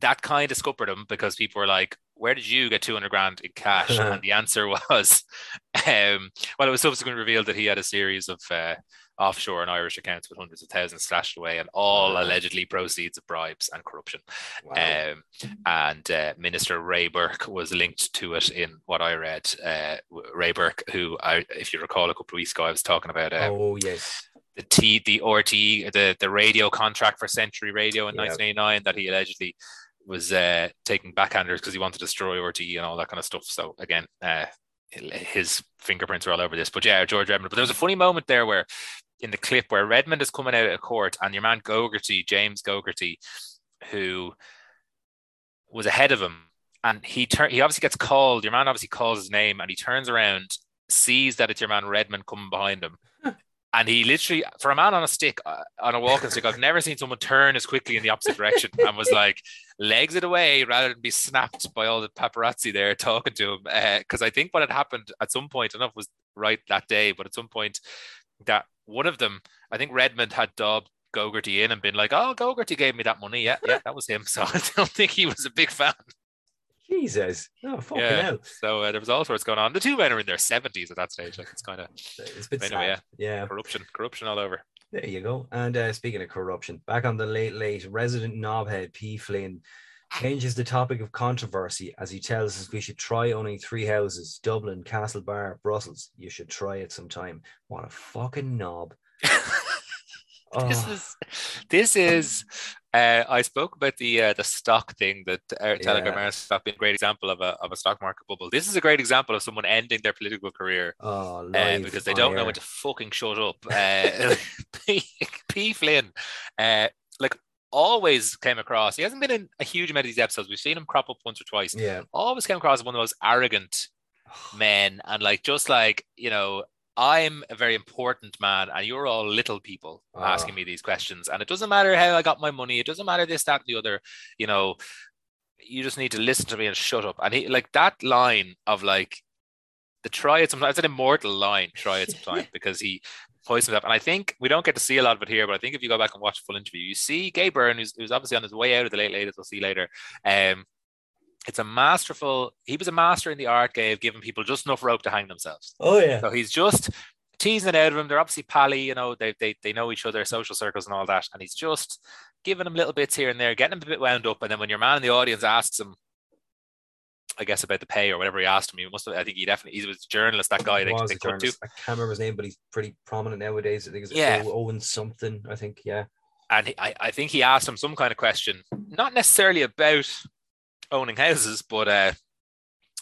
that kind of scuppered him because people were like, "Where did you get 200 grand in cash?" and the answer was, um, well, it was subsequently revealed that he had a series of uh, offshore and Irish accounts with hundreds of thousands slashed away, and all Wow. allegedly proceeds of bribes and corruption. Wow. Um, and uh, Minister Ray Burke was linked to it in what I read. Uh, Ray Burke, who, I, if you recall, a couple of weeks ago, I was talking about uh, oh yes. the T, the RT, the the radio contract for Century Radio in Yeah. 1989 that he allegedly was uh, taking backhanders because he wanted to destroy RTE and all that kind of stuff. So again, uh, his fingerprints are all over this. But yeah, George Redmond. But there was a funny moment there where in the clip where Redmond is coming out of court and your man Gogarty, James Gogarty, who was ahead of him, and he turn he obviously gets called. Your man obviously calls his name, and he turns around, sees that it's your man Redmond coming behind him. And he literally, for a man on a stick, uh, on a walking stick, I've never seen someone turn as quickly in the opposite direction and was like, legs it away rather than be snapped by all the paparazzi there talking to him. Because I think what had happened at some point, I don't know if it was right that day, but at some point, that one of them, I think Redmond had dobbed Gogarty in and been like, oh, Gogarty gave me that money. Yeah, yeah, that was him. So I don't think he was a big fan. Jesus. Oh fucking Yeah. hell. So uh, there was all sorts going on. The two men are in their 70s at that stage. Like it's kind of It's a bit Anyway, sad. yeah. corruption, corruption all over. There you go. And uh, speaking of corruption, back on the late late, resident knobhead P. Flynn changes the topic of controversy as he tells us we should try owning three houses: Dublin, Castlebar, Brussels. You should try it sometime. What a fucking knob! this Oh, is this is uh, I spoke about the uh, the stock thing that uh, Telecom Yeah. stock being a great example of a of a stock market bubble. This is a great example of someone ending their political career oh, uh, because they on don't know when to fucking shut up. Uh, P, P Flynn, uh, like always came across. He hasn't been in a huge amount of these episodes. We've seen him crop up once or twice. Yeah. Always came across as one of the most arrogant men and like just like you know i'm a very important man and you're all little people Ah. asking me these questions and it doesn't matter how i got my money it doesn't matter this that and the other you know you just need to listen to me and shut up and he like that line of like the try it sometimes it's an immortal line try it sometime because he poisons himself and i think we don't get to see a lot of it here but i think if you go back and watch the full interview you see gay byrne who's, who's obviously on his way out of the late late as we'll see later. Um it's a masterful he was a master in the art game of giving people just enough rope to hang themselves. Oh yeah. so he's just teasing it out of him. They're obviously pally you know they, they they know each other social circles and all that. And he's just giving them little bits here and there getting him a bit wound up. And then when your man in the audience asks him I guess about the pay or whatever he asked him. He must have. I think he definitely. He was a journalist. That guy. They, was they a cut to. journalist. I can't remember his name, but he's pretty prominent nowadays. I think it's Yeah. Owen something. I think yeah. and he, I, I think he asked him some kind of question, not necessarily about owning houses, but uh,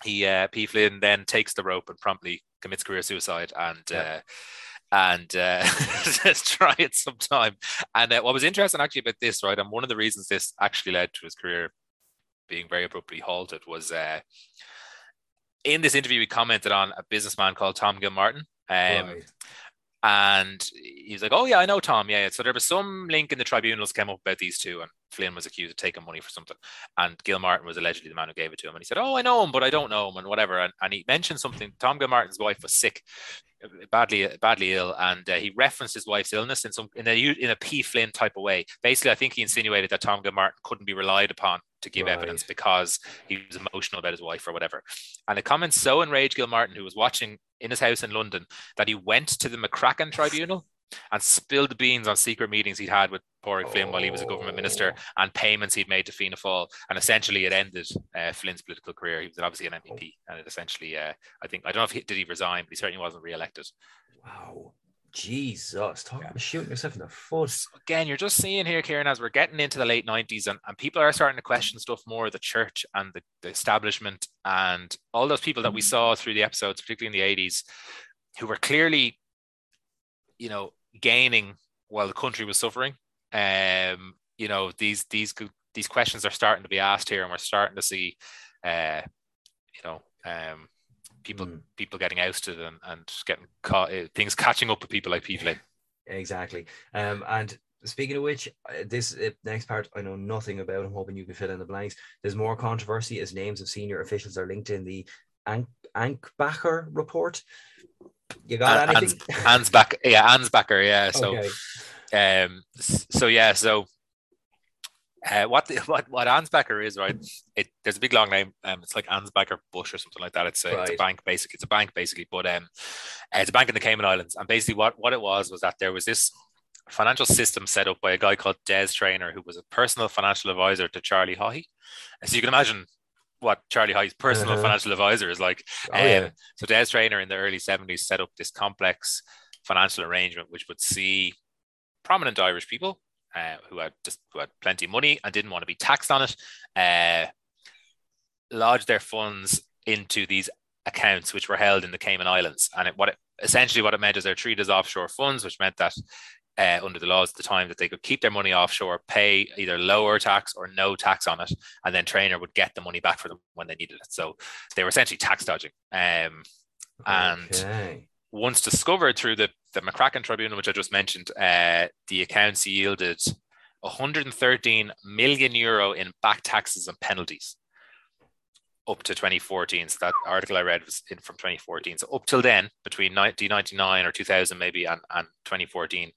he uh, P. Flynn then takes the rope and promptly commits career suicide and Yeah. uh, and uh, says try it sometime. And uh, what was interesting actually about this, right, and one of the reasons this actually led to his career being very abruptly halted was uh, in this interview he commented on a businessman called Tom Gilmartin. Um, right. and he's like, "Oh yeah, I know Tom. Yeah." So there was some link in the tribunals came up about these two, and Flynn was accused of taking money for something, and Gilmartin was allegedly the man who gave it to him. And he said, "Oh, I know him, but I don't know him, and whatever." And, and he mentioned something. Tom Gilmartin's wife was sick, badly badly ill, and uh, he referenced his wife's illness in some in a in a P Flynn type of way. Basically, I think he insinuated that Tom Gilmartin couldn't be relied upon to give Right. evidence because he was emotional about his wife or whatever. And the comments so enraged Gilmartin, who was watching in his house in London, that he went to the McCracken Tribunal and spilled the beans on secret meetings he'd had with Pádraig Flynn while he was a government minister Oh. and payments he'd made to Fianna Fáil. And essentially, it ended uh, Flynn's political career. He was obviously an MEP, and it essentially, uh, I think, I don't know if he did he resign, but he certainly wasn't re-elected. Wow. Jesus, talking about shooting yourself in the foot. Again, you're just seeing here, Kieran, as we're getting into the late 90s and, and people are starting to question stuff more the church and the, the establishment and all those people that we saw through the episodes, particularly in the 80s, who were clearly, you know, gaining while the country was suffering. Um, you know, these these these questions are starting to be asked here, and we're starting to see, uh, you know, um, people mm. people getting ousted and, and getting caught, uh, things catching up with people like people. Exactly. Um, and speaking of which, uh, this uh, next part I know nothing about. I'm hoping you can fill in the blanks. There's more controversy as names of senior officials are linked in the Ank- Ankbacher report. You got An- anything? Ansbacher, yeah, Ansbacher, yeah. So, okay. um, so yeah, so uh, what the, what what Ansbacher is, right? It there's a big long name. Um, it's like Ansbacher Bush or something like that. It's a, right. it's a bank, basically. It's a bank, basically. But um, it's a bank in the Cayman Islands, and basically what what it was was that there was this financial system set up by a guy called Des Traynor, who was a personal financial advisor to Charlie Haughey. And so you can imagine what Charlie Haughey's personal uh-huh. financial advisor is like. Oh, um, yeah. So Des Traynor in the early 70s set up this complex financial arrangement which would see prominent Irish people uh, who had just who had plenty of money and didn't want to be taxed on it, uh, lodge their funds into these accounts which were held in the Cayman Islands. And it, what it, essentially what it meant is they're treated as offshore funds, which meant that uh, under the laws at the time that they could keep their money offshore, pay either lower tax or no tax on it, and then Traynor would get the money back for them when they needed it. So they were essentially tax dodging. Um, and okay once discovered through the, the McCracken Tribunal, which I just mentioned, uh, the accounts yielded 113 million euro in back taxes and penalties up to 2014. So that article I read was in from 2014. So up till then, between 1999 or 2000 maybe and, and 2014,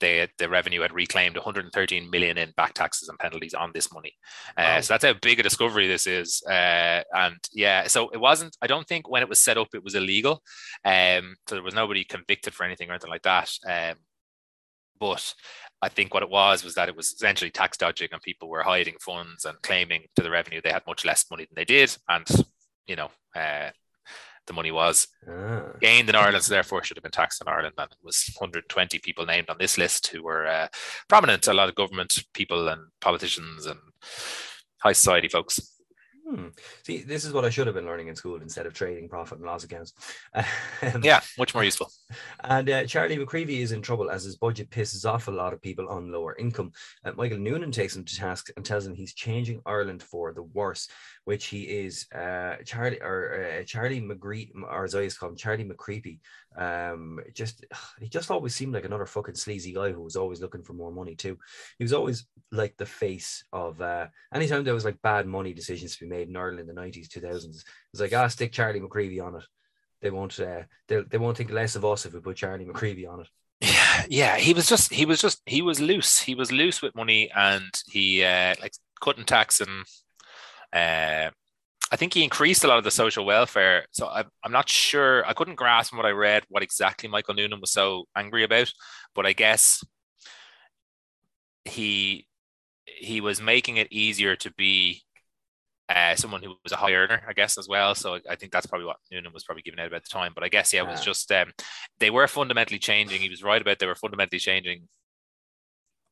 they, the revenue had reclaimed 113 million in back taxes and penalties on this money. Uh, wow. So that's how big a discovery this is. Uh, and yeah, so it wasn't. I don't think when it was set up it was illegal. Um, so there was nobody convicted for anything or anything like that. Um, but I think what it was was that it was essentially tax dodging, and people were hiding funds and claiming to the revenue they had much less money than they did, and you know, uh, the money was ah. gained in Ireland, so therefore should have been taxed in Ireland. And it was 120 people named on this list who were uh, prominent, a lot of government people and politicians and high society folks. Hmm. See, this is what I should have been learning in school instead of trading profit and loss accounts. Um, yeah, much more useful. And uh, Charlie McCreevy is in trouble as his budget pisses off a lot of people on lower income. Uh, Michael Noonan takes him to task and tells him he's changing Ireland for the worse, which he is. Uh, Charlie or uh, Charlie McCreevy, or as I used to call him, Charlie McCreepy. Um, just he just always seemed like another fucking sleazy guy who was always looking for more money too. He was always like the face of uh, anytime there was like bad money decisions to be made in Ireland in the nineties, two thousands. It's like ah, stick Charlie McCreevy on it. They won't uh, they, they won't think less of us if we put Charlie McCreevy on it. Yeah, yeah, he was just he was just he was loose. He was loose with money, and he uh, like cutting tax and uh, I think he increased a lot of the social welfare. So I, I'm not sure. I couldn't grasp what I read what exactly Michael Noonan was so angry about, but I guess he he was making it easier to be uh, someone who was a high earner, I guess, as well. So I think that's probably what Noonan was probably giving out about the time. But I guess yeah, it was just um, they were fundamentally changing. He was right about they were fundamentally changing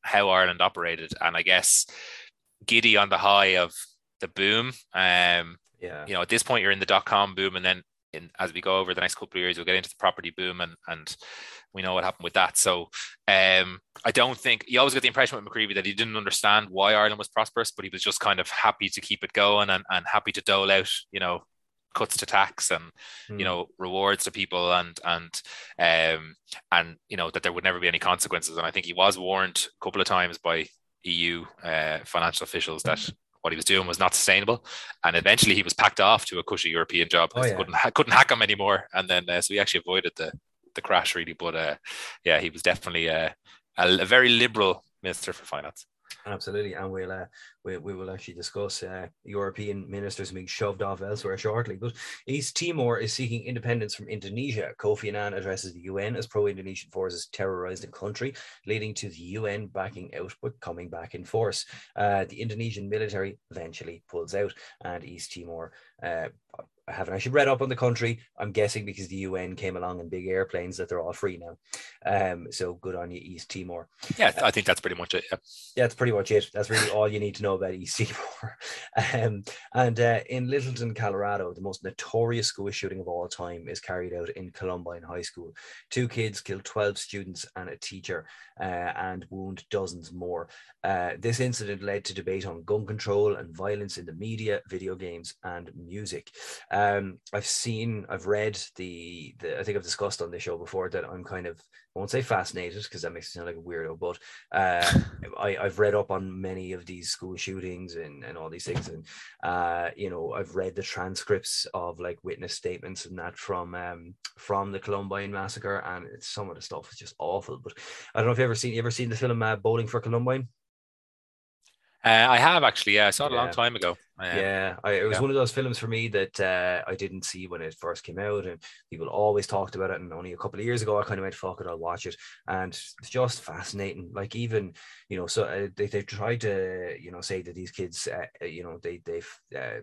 how Ireland operated, and I guess giddy on the high of the boom. Um, yeah. You know, at this point, you're in the dot com boom, and then in, as we go over the next couple of years, we'll get into the property boom, and and we know what happened with that. So um, I don't think you always get the impression with McCreevy that he didn't understand why Ireland was prosperous, but he was just kind of happy to keep it going and, and happy to dole out, you know, cuts to tax and mm. you hmm. know rewards to people and and um and you know that there would never be any consequences and i think he was warned a couple of times by eu uh, financial officials that what he was doing was not sustainable. And eventually he was packed off to a cushy European job. Oh, yeah. couldn't, couldn't hack him anymore. And then, uh, so he actually avoided the, the crash really. But uh, yeah, he was definitely uh, a, a very liberal minister for finance. Absolutely, and we'll uh, we, we will actually discuss uh, European ministers being shoved off elsewhere shortly. But East Timor is seeking independence from Indonesia. Kofi Annan addresses the UN as pro-Indonesian forces terrorized the country, leading to the UN backing out but coming back in force. Uh, the Indonesian military eventually pulls out, and East Timor uh, I haven't actually read up on the country. I'm guessing because the UN came along in big airplanes that they're all free now. Um, so good on you, East Timor. Yeah, I think that's pretty much it. Yeah, yeah that's pretty much it. That's really all you need to know about East Timor. um, and uh, in Littleton, Colorado, the most notorious school shooting of all time is carried out in Columbine High School. Two kids killed 12 students and a teacher uh, and wound dozens more. Uh, this incident led to debate on gun control and violence in the media, video games, and music. Um, I've seen, I've read the, the, I think I've discussed on the show before that I'm kind of, I won't say fascinated because that makes me sound like a weirdo, but uh, I, I've read up on many of these school shootings and, and all these things. And, uh, you know, I've read the transcripts of like witness statements and that from, um, from the Columbine massacre. And some of the stuff is just awful. But I don't know if you ever seen, you ever seen the film uh, Bowling for Columbine? Uh, I have actually, yeah, I saw it yeah. a long time ago. Um, yeah, I, it was yeah. one of those films for me that uh, I didn't see when it first came out, and people always talked about it. And only a couple of years ago, I kind of went, "Fuck it, I'll watch it," and it's just fascinating. Like even you know, so uh, they they tried to you know say that these kids, uh, you know, they they've uh,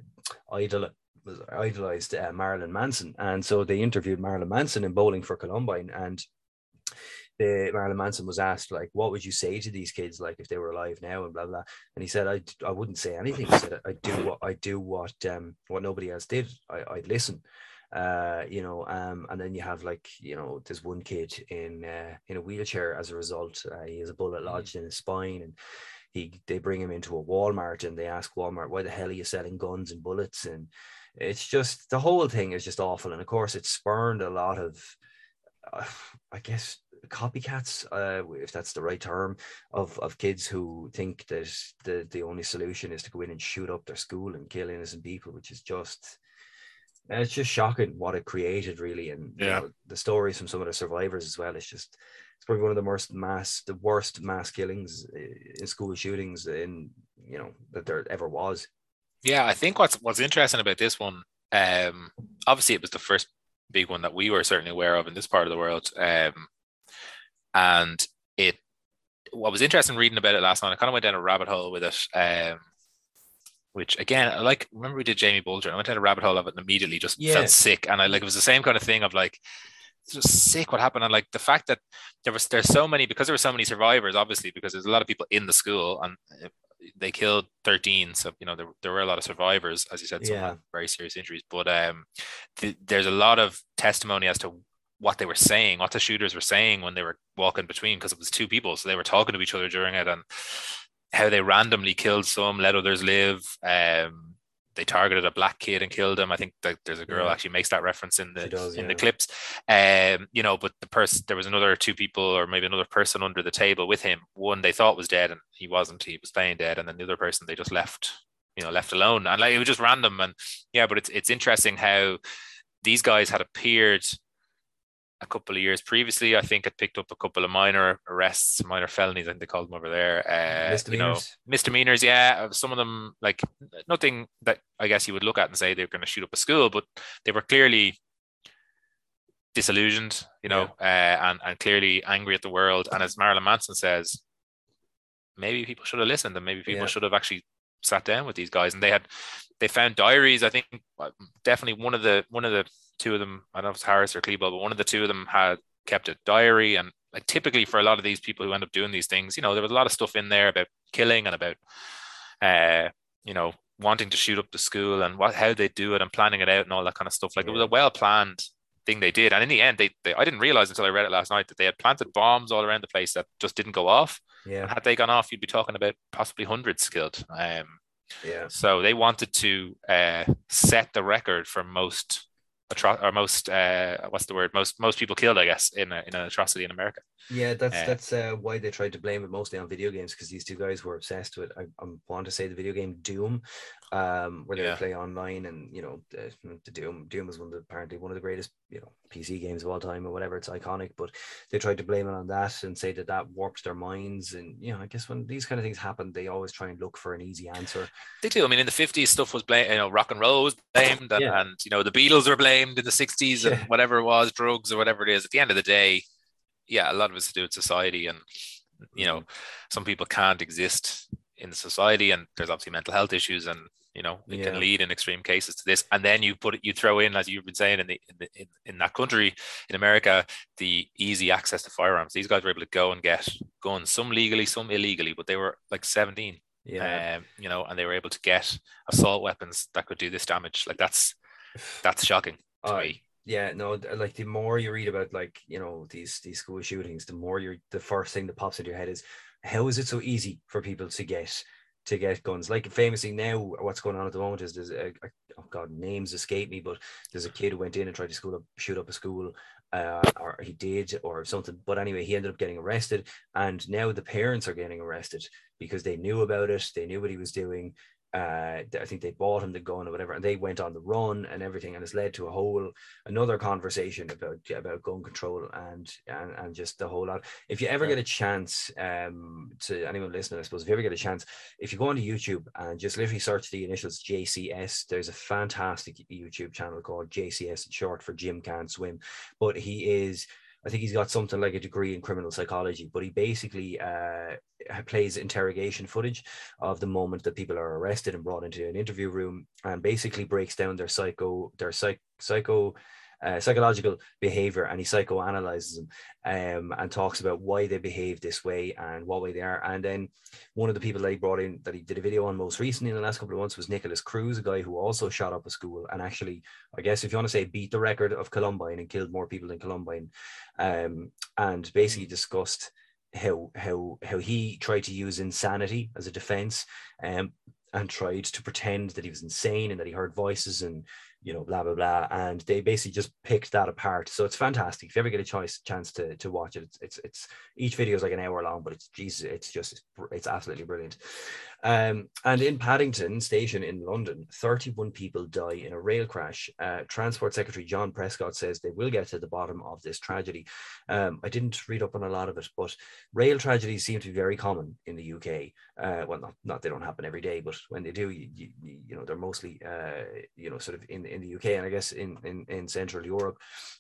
idol idolized uh, Marilyn Manson, and so they interviewed Marilyn Manson in Bowling for Columbine, and the Marilyn Manson was asked like, what would you say to these kids like if they were alive now and blah blah, and he said I I wouldn't say anything. He said I do what I do what um what nobody else did. I I'd listen. Uh, you know, um, and then you have like, you know, there's one kid in uh, in a wheelchair as a result. Uh, he has a bullet mm. lodged in his spine, and he they bring him into a Walmart and they ask Walmart, why the hell are you selling guns and bullets? And it's just the whole thing is just awful. And of course, it spurned a lot of, uh, I guess, copycats, uh, if that's the right term, of, of kids who think that the, the only solution is to go in and shoot up their school and kill innocent people, which is just it's just shocking what it created, really. And yeah. You know, the stories from some of the survivors as well. It's just it's probably one of the worst mass the worst mass killings in school shootings in you know that there ever was. Yeah, I think what's what's interesting about this one, um, obviously it was the first big one that we were certainly aware of in this part of the world. Um, and it what was interesting reading about it last night, I kind of went down a rabbit hole with it. Um, which again, I like remember we did Jamie Bulger, I went down a rabbit hole of it and immediately just yeah. felt sick. And I like it was the same kind of thing of like just sick what happened. And like the fact that there was there's so many because there were so many survivors, obviously, because there's a lot of people in the school and uh, they killed 13 so you know there, there were a lot of survivors as you said some yeah. very serious injuries but um th- there's a lot of testimony as to what they were saying, what the shooters were saying when they were walking between, because it was two people, so they were talking to each other during it, and how they randomly killed some, let others live. Um, they targeted a black kid and killed him. I think that there's a girl yeah. actually makes that reference in the does, in yeah. the clips. Um, you know, but the person there was another two people or maybe another person under the table with him. One they thought was dead and he wasn't. He was playing dead, and then the other person they just left, you know, left alone. And like it was just random. And yeah, but it's it's interesting how these guys had appeared a couple of years previously. I think it picked up a couple of minor arrests, minor felonies, I think they called them over there. Uh, misdemeanors. You know, misdemeanors, yeah. Some of them, like nothing that I guess you would look at and say they're going to shoot up a school, but they were clearly disillusioned, you know, yeah. uh, and, and clearly angry at the world. And as Marilyn Manson says, maybe people should have listened and maybe people yeah. should have actually sat down with these guys. And they had, they found diaries. I think definitely one of the, one of the, two of them, I don't know if it's Harris or Klebold, but one of the two of them had kept a diary. And like typically for a lot of these people who end up doing these things, you know, there was a lot of stuff in there about killing and about, uh, you know, wanting to shoot up the school and what how they do it and planning it out and all that kind of stuff. Like yeah. it was a well planned thing they did. And in the end, they, they I didn't realize until I read it last night that they had planted bombs all around the place that just didn't go off. Yeah. And had they gone off, you'd be talking about possibly hundreds killed. Um, yeah. So they wanted to uh, set the record for most atro- or most uh, what's the word most most people killed, I guess, in a, in an atrocity in America. Yeah, that's uh, that's uh, why they tried to blame it mostly on video games because these two guys were obsessed with. I, I want to say the video game Doom, um, where they yeah. play online, and you know, the, the, Doom Doom was one of the, apparently one of the greatest you know PC games of all time or whatever. It's iconic, but they tried to blame it on that and say that that warped their minds. And you know, I guess when these kind of things happen, they always try and look for an easy answer. They do. I mean, in the fifties, stuff was blamed. You know, rock and roll was blamed, and, yeah. and you know, the Beatles were blamed in the sixties, and whatever it was, drugs or whatever it is. At the end of the day, yeah, a lot of it's to do with society, and you know, mm-hmm. some people can't exist in the society, and there's obviously mental health issues, and You know, it Yeah. can lead in extreme cases to this. And then you put it, you throw in, as you've been saying, in the in, the, in, in that country, in America, the easy access to firearms. These guys were able to go and get guns, some legally, some illegally, but they were like 17. Yeah. Um, you know, and they were able to get assault weapons that could do this damage. Like that's that's shocking to Uh, me. yeah no like the more you read about like you know these these school shootings the more you're the first thing that pops into your head is how is it so easy for people to get to get guns? Like famously now what's going on at the moment is there's a, a oh god names escape me but there's a kid who went in and tried to school up, shoot up a school uh, or he did or something. But anyway he ended up getting arrested and now the parents are getting arrested because they knew about it. They knew what he was doing uh, I think they bought him the gun or whatever, and they went on the run and everything, and it's led to a whole another conversation about about gun control and and, and just the whole lot. If you ever get a chance, um, to anyone listening, I suppose, if you ever get a chance, if you go onto YouTube and just literally search the initials JCS, there's a fantastic YouTube channel called JCS, short for Jim Can't Swim, but he is. I think he's got something like a degree in criminal psychology, but he basically uh, plays interrogation footage of the moment that people are arrested and brought into an interview room and basically breaks down their psycho their psych, psycho uh, psychological behavior and he psychoanalyzes them um, and talks about why they behave this way and what way they are. And then one of the people that he brought in that he did a video on most recently in the last couple of months was Nikolas Cruz a guy who also shot up a school and actually I guess if you want to say beat the record of Columbine and killed more people than Columbine. Um, and basically discussed how how how he tried to use insanity as a defense um, and tried to pretend that he was insane and that he heard voices and you know blah blah blah and they basically just picked that apart. So it's fantastic. If you ever get a choice chance to to watch it it's it's, it's each video is like an hour long but it's jesus it's just it's, it's absolutely brilliant um, and in Paddington Station in London, 31 people die in a rail crash. Uh, Transport Secretary John Prescott says they will get to the bottom of this tragedy. Um, I didn't read up on a lot of it, but rail tragedies seem to be very common in the UK. Uh, well, not, not they don't happen every day, but when they do, you, you, you know, they're mostly, uh, you know, sort of in, in the UK and I guess in, in, in Central Europe.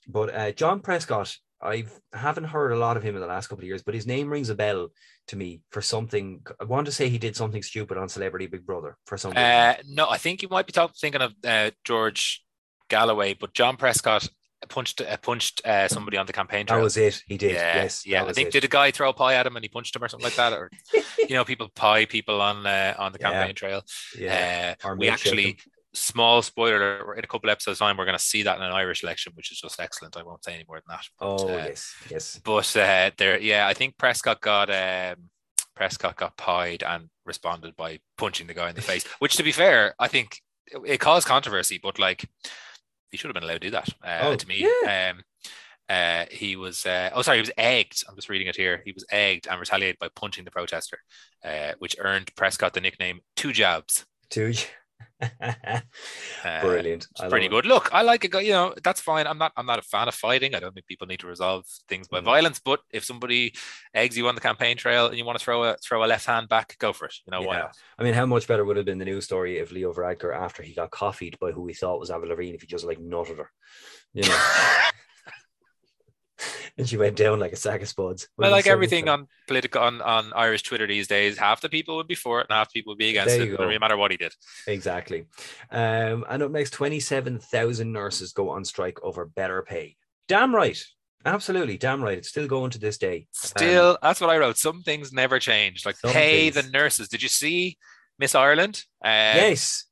But uh, John Prescott, I haven't heard a lot of him in the last couple of years, but his name rings a bell to me for something. I want to say he did something stupid on Celebrity Big Brother for something. Uh, no, I think you might be talk, thinking of uh, George Galloway, but John Prescott punched uh, punched uh, somebody on the campaign trail. that was it. He did. yeah, yes. yeah. I think it. did a guy throw a pie at him and he punched him or something like that, or you know, people pie people on uh, on the Yeah. campaign trail. yeah. Uh, Or we actually. Small spoiler in a couple episodes time we're going to see that in an Irish election, which is just excellent. I won't say any more than that. Oh uh, yes, yes. But uh, there, yeah, I think Prescott got um, Prescott got pied and responded by punching the guy in the face. Which, to be fair, I think it, it caused controversy, but like he should have been allowed to do that. Uh, Oh, to me, um, uh, he was. Uh, oh, sorry, he was egged. I'm just reading it here. He was egged and retaliated by punching the protester, uh, which earned Prescott the nickname Two Jabs. Two. Uh, Brilliant. Love pretty it. good. Look, I like it. You know, that's fine. I'm not. I'm not a fan of fighting. I don't think people need to resolve things by Mm. violence. But if somebody eggs you on the campaign trail and you want to throw a throw a left hand back, go for it. You know why not? I mean, how much better would have been the news story if Leo Varadkar, after he got coffeed by who he thought was Avril Lavigne, if he just like nutted her, you know, and she went down like a sack of spuds. Well, like everything on political on, on Irish Twitter these days, half the people would be for it and half the people would be against it. No matter what he did. Exactly. Um, and up next, 27,000 nurses go on strike over better pay. Damn right. Absolutely. Damn right. It's still going to this day. Um, Still, that's what I wrote. Some things never change. Like pay things. the nurses. Did you see Miss Ireland? Uh, yes.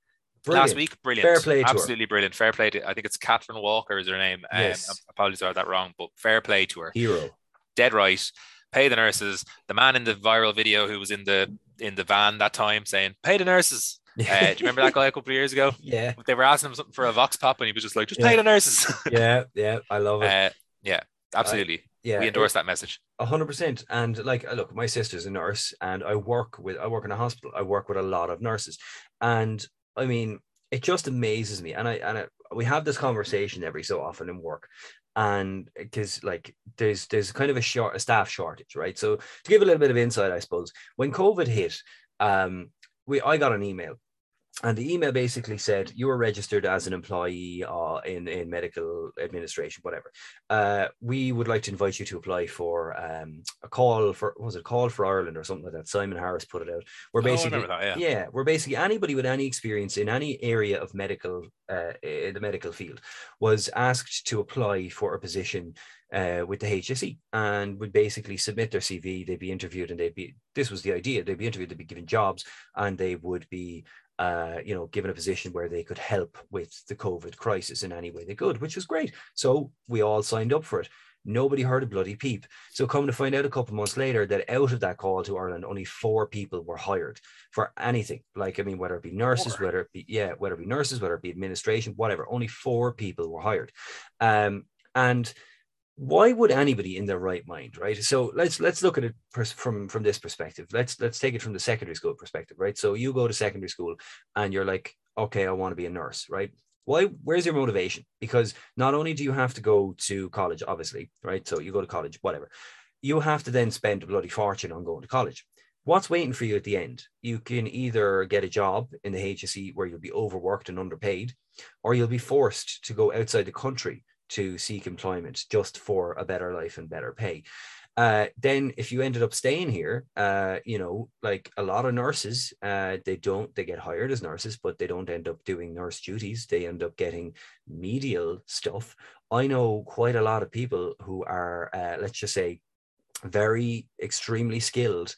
Last week. Brilliant. Fair play to her. Absolutely brilliant. Fair play to I think it's Catherine Walker is her name. Um, Yes. apologies if I got that wrong, but fair play to her. Hero. Dead right. Pay the nurses. The man in the viral video who was in the in the van that time saying, "Pay the nurses." Uh, do you remember that guy a couple of years ago? yeah. They were asking him something for a vox pop, and he was just like, "Just Yeah. pay the nurses." Yeah. Yeah. I love it. uh, yeah, absolutely. yeah. we endorse that message. A hundred percent. And like, look, my sister's a nurse, and I work with, I work in a hospital. I work with a lot of nurses, and I mean, it just amazes me. And I and I, we have this conversation every so often in work, and because like there's there's kind of a short a staff shortage, right? So to give a little bit of insight, I suppose when COVID hit, um, we I got an email and the email basically said you were registered as an employee uh, in in medical administration, whatever. Uh, we would like to invite you to apply for um, a call for was it call for Ireland or something like that. Simon Harris put it out. We're Oh, basically remember that, yeah. yeah. we're basically anybody with any experience in any area of medical uh, in the medical field was asked to apply for a position uh, with the HSE and would basically submit their CV. They'd be interviewed, and they'd be. This was the idea. They'd be interviewed. They'd be given jobs, and they would be uh, you know, given a position where they could help with the COVID crisis in any way they could, which was great. So we all signed up for it. Nobody heard a bloody peep. So come to find out a couple months later that out of that call to Ireland, only four people were hired for anything. Like, I mean, whether it be nurses, Four? whether it be, yeah, whether it be nurses, whether it be administration, whatever, only four people were hired. Um, and why would anybody in their right mind right? So let's let's look at it pers- from from this perspective. Let's let's take it from the secondary school perspective right? So you go to secondary school and you're like okay i want to be a nurse right? Why where's your motivation? Because not only do you have to go to college obviously right? So you go to college whatever. You have to then spend a bloody fortune on going to college. What's waiting for you at the end? You can either get a job in the hse where you'll be overworked and underpaid or you'll be forced to go outside the country to seek employment just for a better life and better pay. Uh, then if you ended up staying here, uh, you know, like a lot of nurses, uh, they don't, they get hired as nurses, but they don't end up doing nurse duties. They end up getting medial stuff. I know quite a lot of people who are, uh, let's just say, very extremely skilled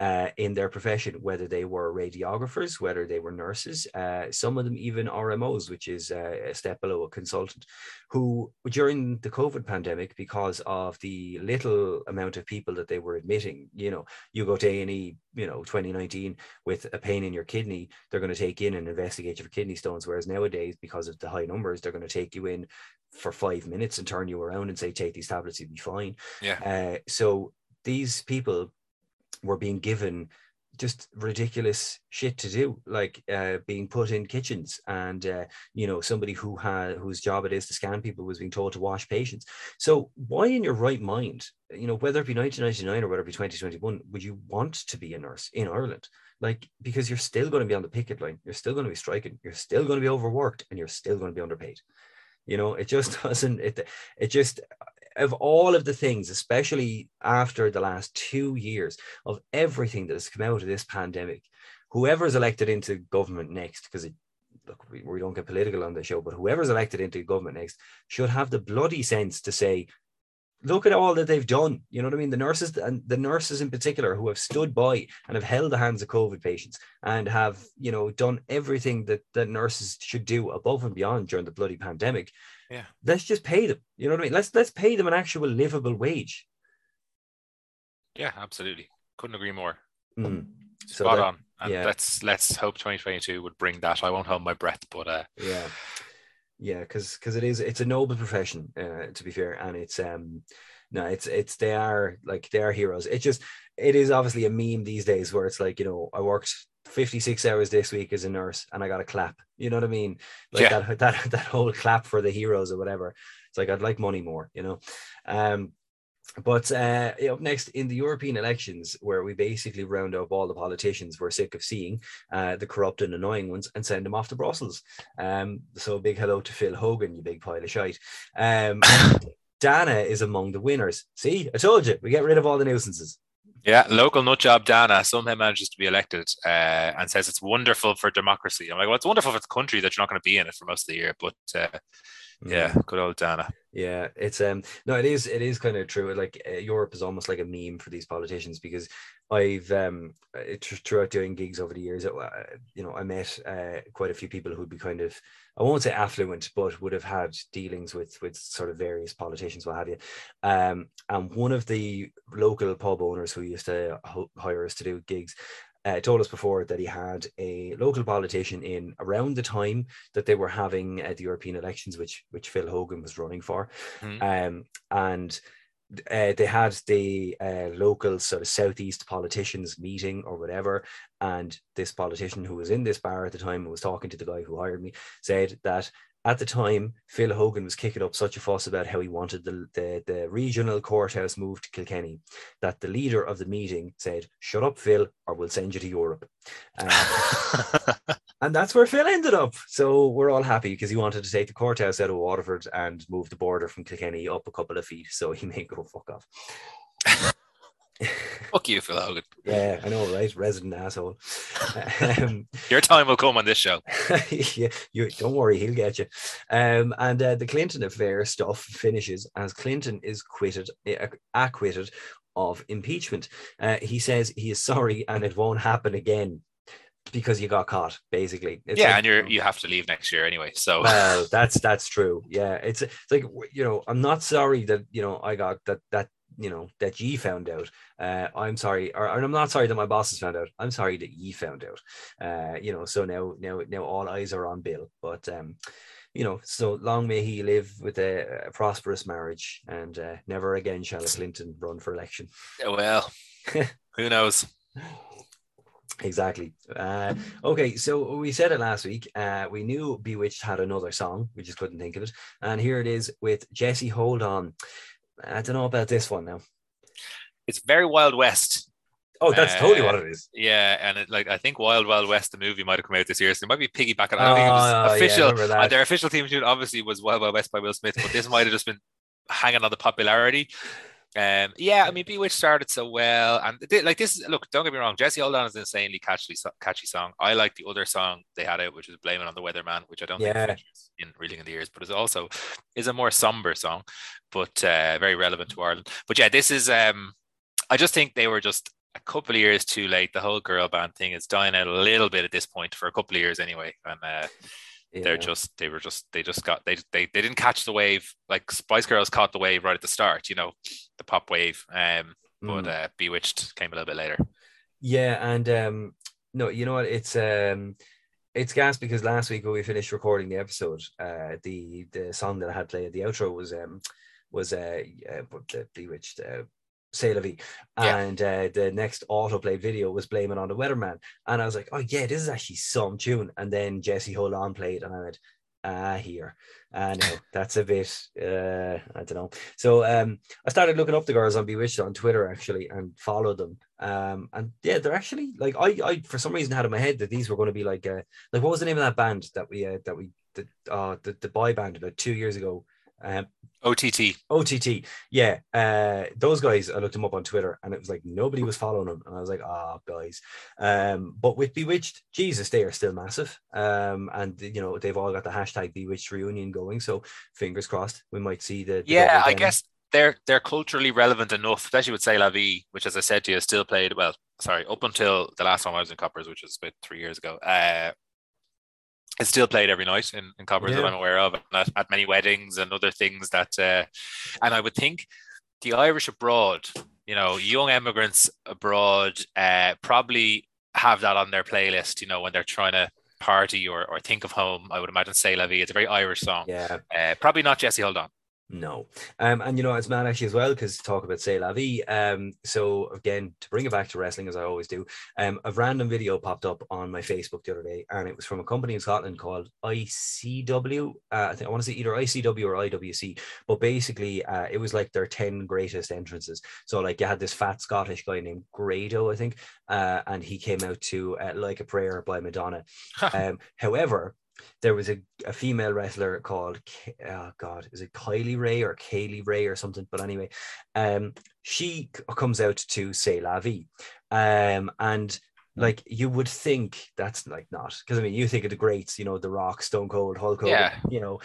uh, in their profession, whether they were radiographers, whether they were nurses, uh, some of them even RMOs, which is uh, a step below a consultant, who during the COVID pandemic, because of the little amount of people that they were admitting, you know, you go to A&E, you know, 2019 with a pain in your kidney, they're going to take in and investigate you for kidney stones. Whereas nowadays, because of the high numbers, they're going to take you in for five minutes and turn you around and say, take these tablets, you'll be fine. Yeah. Uh, so these people were being given just ridiculous shit to do, like uh, being put in kitchens, and uh, you know somebody who had whose job it is to scan people was being told to wash patients. So why, in your right mind, you know whether it be 1999 or whether it be 2021, would you want to be a nurse in Ireland? Like because you're still going to be on the picket line, you're still going to be striking, you're still going to be overworked, and you're still going to be underpaid. You know, it just doesn't. It it just of all of the things, especially after the last two years of everything that has come out of this pandemic, whoever is elected into government next, because look, we, we don't get political on the show, but whoever's elected into government next should have the bloody sense to say, look at all that they've done. You know what I mean? The nurses and the nurses in particular who have stood by and have held the hands of COVID patients and have, you know, done everything that, that nurses should do above and beyond during the bloody pandemic. Yeah. Let's just pay them. You know what I mean? Let's let's pay them an actual livable wage. Yeah, absolutely. Couldn't agree more. Mm. So Spot that- on. And yeah. let's let's hope 2022 would bring that. I won't hold my breath, but uh, yeah yeah because because it is it's a noble profession uh, to be fair and it's um no it's it's they are like they are heroes it just it is obviously a meme these days where it's like you know i worked 56 hours this week as a nurse and i got a clap you know what i mean like Yeah. that that that whole clap for the heroes or whatever it's like i'd like money more you know um but uh, up next in the European elections, where we basically round up all the politicians we're sick of seeing, uh, the corrupt and annoying ones, and send them off to Brussels. Um, so big hello to Phil Hogan, you big pile of shite. Um, Dana is among the winners. See, I told you, we get rid of all the nuisances. Yeah, local nutjob Dana somehow manages to be elected uh, and says it's wonderful for democracy. I'm like, well, it's wonderful for the country that you're not going to be in it for most of the year, but uh, yeah, good old Dana. Yeah, it's um no, it is it is kind of true. Like uh, Europe is almost like a meme for these politicians because I've um thr- throughout doing gigs over the years, uh, you know, I met uh, quite a few people who'd be kind of I won't say affluent, but would have had dealings with with sort of various politicians, what have you. Um, and one of the local pub owners who used to hire us to do gigs uh, told us before that he had a local politician in around the time that they were having uh, the European elections, which which Phil Hogan was running for, Mhm. um, and uh, they had the uh, local sort of southeast politicians meeting or whatever, and this politician who was in this bar at the time and was talking to the guy who hired me said that at the time, Phil Hogan was kicking up such a fuss about how he wanted the, the, the regional courthouse moved to Kilkenny that the leader of the meeting said, Shut up, Phil, or we'll send you to Europe. Uh, and that's where Phil ended up. So we're all happy because he wanted to take the courthouse out of Waterford and move the border from Kilkenny up a couple of feet. So he may go fuck off. Fuck you, Phil Hogan. Yeah, I know, right? Resident asshole. Um, Your time will come on this show. yeah, you don't worry, he'll get you. Um, and uh, the Clinton affair stuff finishes as Clinton is quitted, uh, acquitted of impeachment. Uh, he says he is sorry and it won't happen again because you got caught basically it's yeah like, and you're you have to leave next year anyway so well that's that's true yeah it's, it's like you know i'm not sorry that you know i got that that you know that ye found out uh, i'm sorry or, or, i'm not sorry that my bosses found out i'm sorry that ye found out uh, you know so now now now all eyes are on bill but um you know so long may he live with a, a prosperous marriage and uh, never again shall a clinton run for election well who knows Exactly. Uh, okay, so we said it last week. Uh, we knew B*Witched had another song. We just couldn't think of it. And here it is with Jesse Hold On. I don't know about this one now. It's very Wild West. Oh, that's uh, totally what it is. Yeah, and it, like I think Wild Wild West, the movie, might have come out this year, so it might be piggybacking. I don't oh, think it was official. Yeah, uh, their official team tune obviously was Wild Wild West by Will Smith, but this might have just been hanging on the popularity. Um, yeah, I mean, B*Witched started so well, and they, like this. Look, don't get me wrong, Jesse Hold On is an insanely catchy, catchy song. I like the other song they had out, which is "Blaming on the Weatherman," which I don't yeah. think in Reeling in the Years, but it's also is a more somber song, but uh, very relevant to Ireland. But yeah, this is. Um, I just think they were just a couple of years too late. The whole girl band thing is dying out a little bit at this point for a couple of years anyway, and. Uh, yeah. they're just they were just they just got they, they they didn't catch the wave like Spice Girls caught the wave right at the start, you know, the pop wave. Um, but mm. uh, B*Witched came a little bit later. Yeah, and um, no, you know what? It's um, it's gas because last week when we finished recording the episode, uh, the the song that I had played the outro was um was uh, uh B*Witched uh, C'est la vie. Yeah. And uh, the next autoplay video was blaming on the weatherman. And I was like, oh yeah, this is actually some tune. And then Jesse Hold On played, and I went, ah, here. And uh, that's a bit, uh, I don't know. So um, I started looking up the girls on B*Witched on Twitter actually and followed them. Um, and yeah, they're actually like I, I for some reason had in my head that these were going to be like, uh, like what was the name of that band that we, uh, that we, the, uh, the, the boy band about two years ago? Um, OTT. OTT. Yeah. Uh, those guys, I looked them up on Twitter and it was like nobody was following them. And I was like, ah, oh, guys. Um, but with B*Witched, Jesus, they are still massive. Um, and, you know, they've all got the hashtag B*Witched reunion going. So fingers crossed, we might see the. the yeah, I guess they're they're culturally relevant enough, especially with C'est La Vie, which, as I said to you, still played well. Sorry, up until the last time I was in Coppers, which was about three years ago. Uh, it's still played every night in, in Coppers yeah. that I'm aware of, at, at, many weddings and other things that. Uh, and I would think the Irish abroad, you know, young immigrants abroad, uh, probably have that on their playlist. You know, when they're trying to party or, or think of home. I would imagine "C'est La Vie." It's a very Irish song. Yeah. Uh, probably not Jesse Hold On. No. Um, and you know, it's mad actually as well, because talk about C'est La Vie. Um, so again, to bring it back to wrestling as I always do, um, a random video popped up on my Facebook the other day, and it was from a company in Scotland called ICW. Uh, I think I want to say either ICW or IWC, but basically uh, it was like their 10 greatest entrances. So like you had this fat Scottish guy named Grado, I think, uh, and he came out to uh, Like a Prayer by Madonna. um, however, there was a, a female wrestler called oh god is it kylie ray or kaylee ray or something but anyway um she comes out to C'est la vie um and hmm. like you would think that's like not because i mean you think of the greats you know the rock stone cold hulk hogan yeah. you know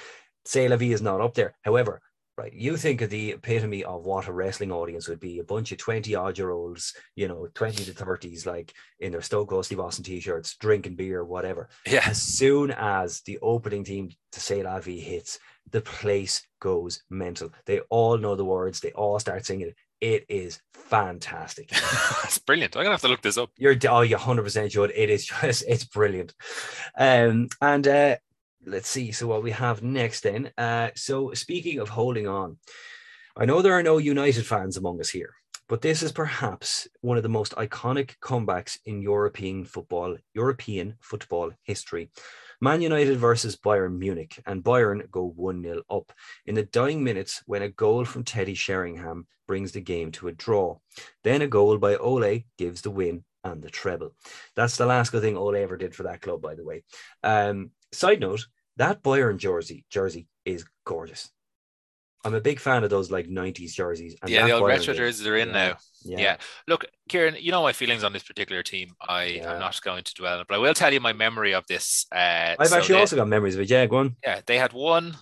C'est la vie is not up there however right you think of the epitome of what a wrestling audience would be a bunch of 20 odd year olds you know 20 to 30s like in their Stoke steve austin t-shirts drinking beer whatever yeah as soon as the opening team to C'est la vie hits the place goes mental they all know the words they all start singing it it is fantastic. it's brilliant. I'm gonna have to look this up. You're oh, you 100 percent should. It is just it's brilliant. Um, and uh, let's see. So what we have next then. Uh, so speaking of holding on, I know there are no United fans among us here, but this is perhaps one of the most iconic comebacks in European football, European football history. Man United versus Bayern Munich, and Bayern go 1 0 up in the dying minutes when a goal from Teddy Sheringham brings the game to a draw. Then a goal by Ole gives the win and the treble. That's the last good thing Ole ever did for that club, by the way. Um, side note, that Bayern jersey jersey is gorgeous. I'm a big fan of those like 90s jerseys. yeah, the old retro jerseys are in yeah, now. Yeah. Yeah. Look, Kieran, you know my feelings on this particular team. I Yeah. am not going to dwell on it, but I will tell you my memory of this. Uh, I've so actually they- also got memories of it. Yeah, go on. yeah, they had won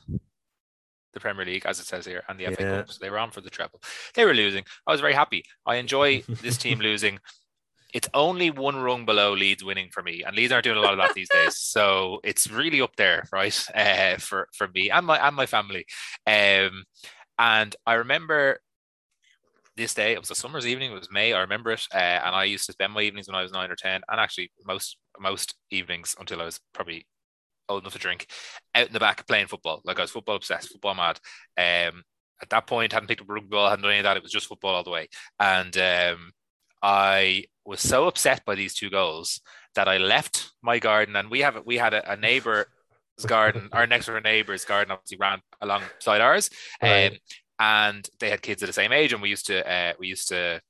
the Premier League, as it says here, and the FA. Cup. So they were on for the treble. They were losing. I was very happy. I enjoy this team losing. It's only one rung below Leeds winning for me, and Leeds aren't doing a lot of that these days. So it's really up there, right? Uh, for for me and my and my family. Um, and I remember this day. It was a summer's evening. It was May. I remember it, uh, and I used to spend my evenings when I was nine or ten, and actually most most evenings until I was probably old enough to drink, out in the back playing football. Like I was football obsessed, football mad. Um, at that point, hadn't picked up a rugby ball, hadn't done any of that. It was just football all the way. And um, I was so upset by these two goals that I left my garden. And we have we had a, a neighbor's garden, our next door neighbor's garden, obviously ran alongside ours. Right. Um, and they had kids of the same age, and we used to uh, we used to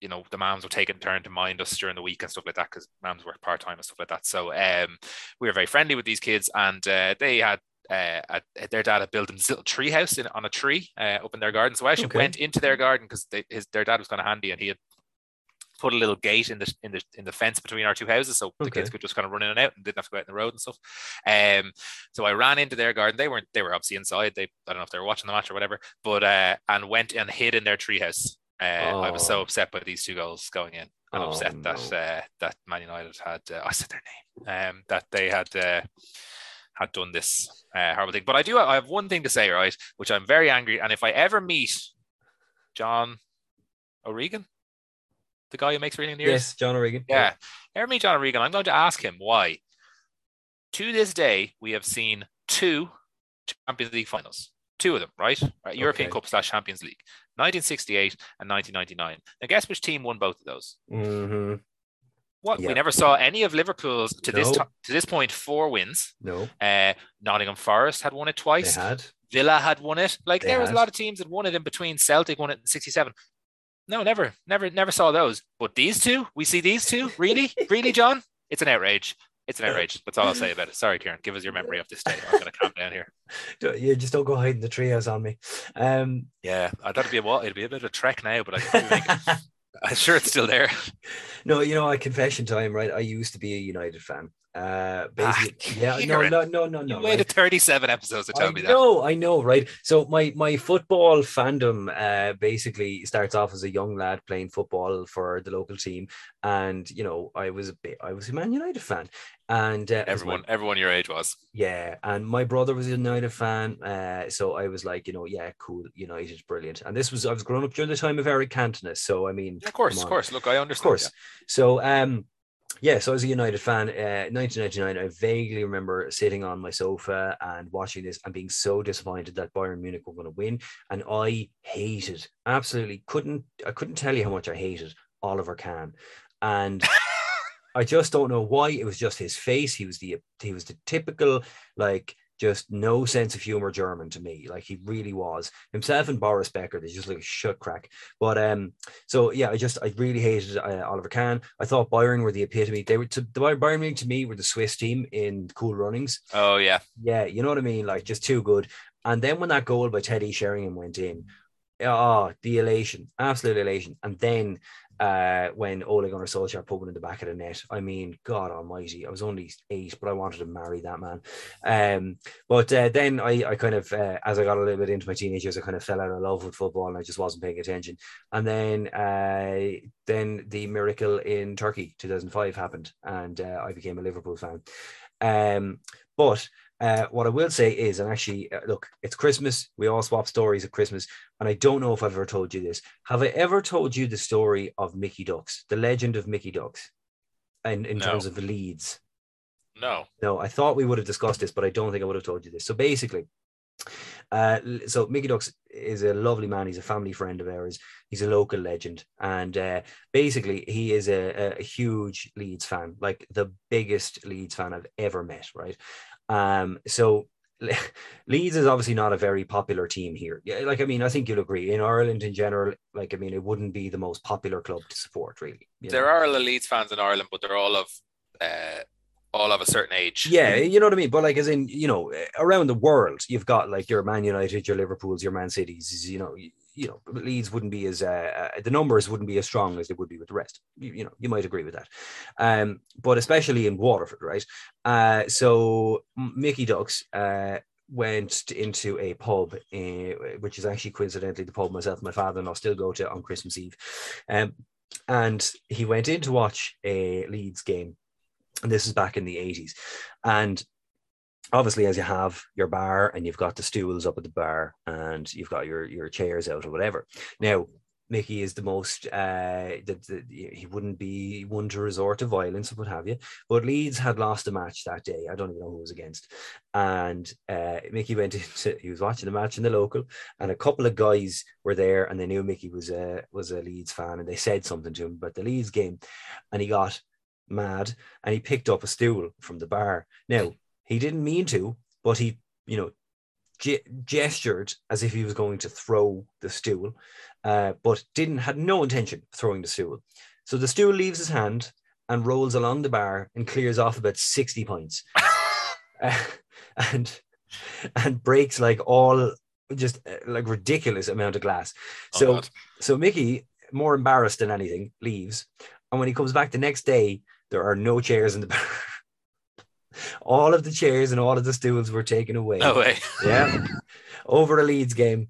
you know, the moms would take it turn to mind us during the week and stuff like that because moms work part time and stuff like that. So um, we were very friendly with these kids, and uh, they had uh, a, their dad had built them this little tree house in, on a tree uh, up in their garden. So I actually Okay. went into their garden because his their dad was kind of handy, and he had put a little gate in the in the in the fence between our two houses, so the kids could just kind of run in and out and didn't have to go out in the road and stuff. Um, so I ran into their garden. They weren't they were obviously inside. They I don't know if they were watching the match or whatever, but uh, and went and hid in their treehouse. Uh, I was so Oh. upset by these two goals going in, and Oh, upset that no. uh, that Man United had uh, I said their name, um, that they had uh, had done this uh, horrible thing. But I do I have one thing to say, right, which I'm very angry. And if I ever meet John O'Regan, the guy who makes reading ears, Yes, John O'Regan. yeah. Meet John O'Regan, I'm going to ask him why. To this day, we have seen two Champions League finals. Two of them, right? Uh, European Okay. Cup slash Champions League. 1968 and 1999. Now, guess which team won both of those? hmm What Yeah. we never saw any of Liverpool's to this No. ti- to this point four wins. No, Uh, Nottingham Forest had won it they twice. had. Villa had won it. Like They there was a lot of teams that won it in between. Celtic won it in '67. No, never, never, never saw those. But these two, we see these two. Really, really, John? It's an outrage. It's an outrage. That's all I'll say about it. Sorry, Kieran. Give us your memory of this day. I'm to calm down here. You just don't go hiding the treehouse on me. Um, Yeah, I thought it'd be a what? It'd be a bit of a trek now, but I can probably make it. I'm sure it's still there. no, you know, I confession time, right? I used to be a United fan. Uh, basically, yeah, no, no, no, no, You no. waited right? 37 episodes to tell I me that. know, I know, right? So my my football fandom uh, basically starts off as a young lad playing football for the local team, and you know, I was a bit, I was a Man United fan, and uh, as my- Everyone, everyone your age was. yeah, and my brother was a United fan, uh, so I was like, you know, yeah, cool, United's brilliant, and this was I was growing up during the time of Eric Cantona, so I mean, Of course, of course. Look, I understand. of course. So, um, yeah, so as a United fan. Uh, 1999, I vaguely remember sitting on my sofa and watching this and being so disappointed that Bayern Munich were going to win, and I hated, absolutely couldn't, I couldn't tell you how much I hated Oliver Kahn, and. I just don't know why. It was just his face. He was the he was the typical like just no sense of humor German to me. Like he really was himself and Boris Becker. They just like a shut crack. But um, so yeah, I just I really hated uh, Oliver Kahn. I thought Bayern were the epitome. They were to the Bayern Munich to me were the Swiss team in Cool Runnings. Oh yeah, Yeah, you know what I mean. Like just too good. And then when that goal by Teddy Sheringham went in, oh, the elation, absolute elation. And then uh, when Ole Gunnar Solskjaer put one in the back of the net, I mean, God Almighty, I was only eight, but I wanted to marry that man. Um, but uh, then I, I kind of, uh, as I got a little bit into my teenage years, I kind of fell out of love with football, and I just wasn't paying attention. And then, uh, then the miracle in Turkey, 2005, happened, and uh, I became a Liverpool fan. Um, but uh, what I will say is, and actually, uh, look, it's Christmas. We all swap stories at Christmas. And I don't know if I've ever told you this. Have I ever told you the story of Mickey Ducks, the legend of Mickey Ducks, in, in No. terms of the Leeds? no. No, I thought we would have discussed this, but I don't think I would have told you this. So basically, Uh, so Mickey Ducks is a lovely man. He's a family friend of ours. He's a local legend, and uh, basically he is a, a huge Leeds fan, like the biggest Leeds fan I've ever met. Right. Um. So Leeds is obviously not a very popular team here. Yeah, like I mean, I think you'll agree. In Ireland in general, like I mean, it wouldn't be the most popular club to support, really. There know? are Leeds fans in Ireland, but they're all of uh, all of a certain age. Yeah, you know what I mean. But like, as in, you know, around the world, you've got like your Man United, your Liverpool's, your Man Cities. You know, you, know, Leeds wouldn't be as uh, uh, the numbers wouldn't be as strong as they would be with the rest. You, you know, you might agree with that. Um, but especially in Waterford, right? Uh, so Mickey Ducks uh went into a pub, uh, which is actually coincidentally the pub myself and my father-in-law still go to on Christmas Eve, um, and he went in to watch a Leeds game and this is back in the 80s and obviously as you have your bar and you've got the stools up at the bar and you've got your your chairs out or whatever. Now Mickey is the most uh the, he wouldn't be one to resort to violence or what have you but Leeds had lost a match that day. I don't even know who was against. And uh Mickey went into he was watching the match in the local and a couple of guys were there and they knew Mickey was a was a Leeds fan and they said something to him about the Leeds game. And he got mad and he picked up a stool from the bar. Now, he didn't mean to, but he, you know, ge- gestured as if he was going to throw the stool, uh, but didn't had no intention of throwing the stool. So the stool leaves his hand and rolls along the bar and clears off about 60 points. Uh, and and breaks like all just uh, like ridiculous amount of glass. Oh, So God. so Mickey, more embarrassed than anything, leaves. And when he comes back the next day, there are no chairs in the bar. All of the chairs and all of the stools were taken away. no way. Yeah. Over a Leeds game.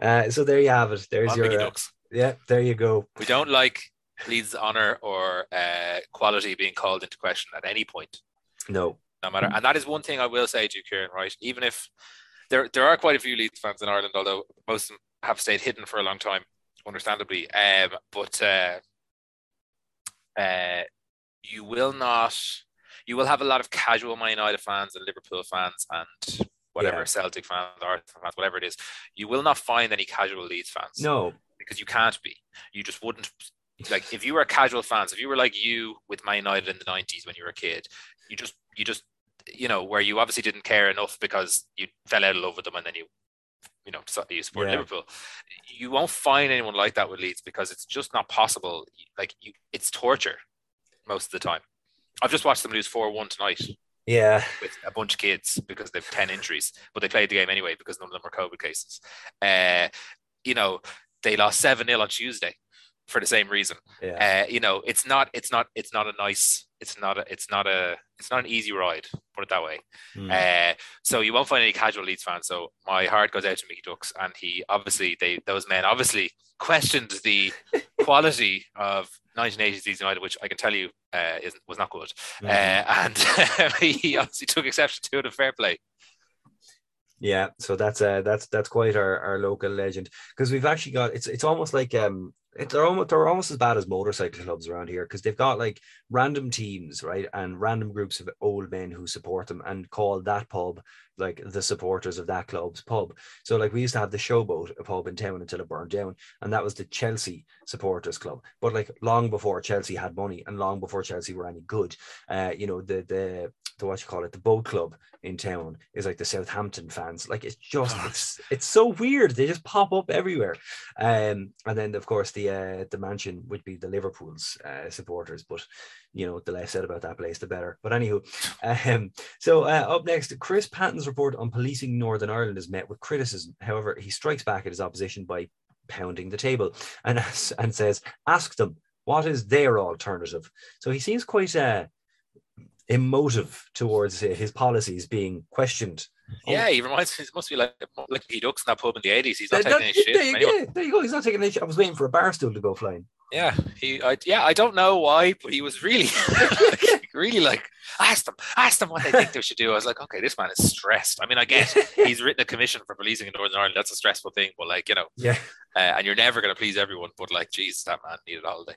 Uh, so there you have it. There's On your uh, yeah, there you go. We don't like Leeds' honour or uh, quality being called into question at any point. No. no matter. And that is one thing I will say to you, Kieran, right? Even if there there are quite a few Leeds fans in Ireland, although most of them have stayed hidden for a long time, understandably. Um, but uh, uh, you will not. You will have a lot of casual Man United fans and Liverpool fans and whatever Yeah. Celtic fans, Arsenal fans, whatever it is. You will not find any casual Leeds fans No. because you can't be. You just wouldn't like if you were casual fans, if you were like you with Man United in the nineties when you were a kid, you just you just you know, where you obviously didn't care enough because you fell out of love with them and then you you know, you support Yeah. Liverpool. You won't find anyone like that with Leeds because it's just not possible. Like you it's torture most of the time. I've just watched them lose four one tonight Yeah. with a bunch of kids because they've 10 injuries, but they played the game anyway because none of them were COVID cases. Uh, you know, they lost 7 0 on Tuesday for the same reason. Yeah. Uh, you know, it's not, it's not, it's not a nice, it's not a, it's not a, it's not an easy ride, put it that way. Hmm. Uh, so you won't find any casual Leeds fans. So my heart goes out to Mickey Ducks, and he obviously, they, those men obviously questioned the quality of 1980s Leeds United, which I can tell you uh, isn't, was not good. Uh, and he obviously took exception to it of fair play. Yeah, so that's uh that's that's quite our, our local legend because we've actually got it's it's almost like um it, they're almost they're almost as bad as motorcycle clubs around here because they've got like random teams right and random groups of old men who support them and call that pub like the supporters of that club's pub. So like we used to have the Showboat, a pub in town until it burned down, and that was the Chelsea supporters club. But like long before Chelsea had money and long before Chelsea were any good, uh, you know the the the what you call it the boat club in town is like the Southampton fans. Like it's just it's it's so weird. They just pop up everywhere. Um, and then of course the uh, the mansion would be the Liverpool's uh, supporters, but you know the less said about that place, the better. But anywho, um, so uh, up next, Chris Patten's report on policing Northern Ireland is met with criticism. However, he strikes back at his opposition by pounding the table and and says, "Ask them what is their alternative." So he seems quite uh, emotive towards his policies being questioned. Oh. Yeah, he reminds me. It must be like like he ducks in that pub in the eighties. He's not taking that- any shit. there, you, yeah, there you go. He's not taking any shit. I was waiting for a bar stool to go flying. Yeah, he. I, yeah, I don't know why, but he was really, really like ask them, ask them what they think they should do. I was like, okay, this man is stressed. I mean, I guess he's written a commission for policing in Northern Ireland. That's a stressful thing, but like you know, yeah, uh, and you're never going to please everyone. But like, geez, that man needed a holiday.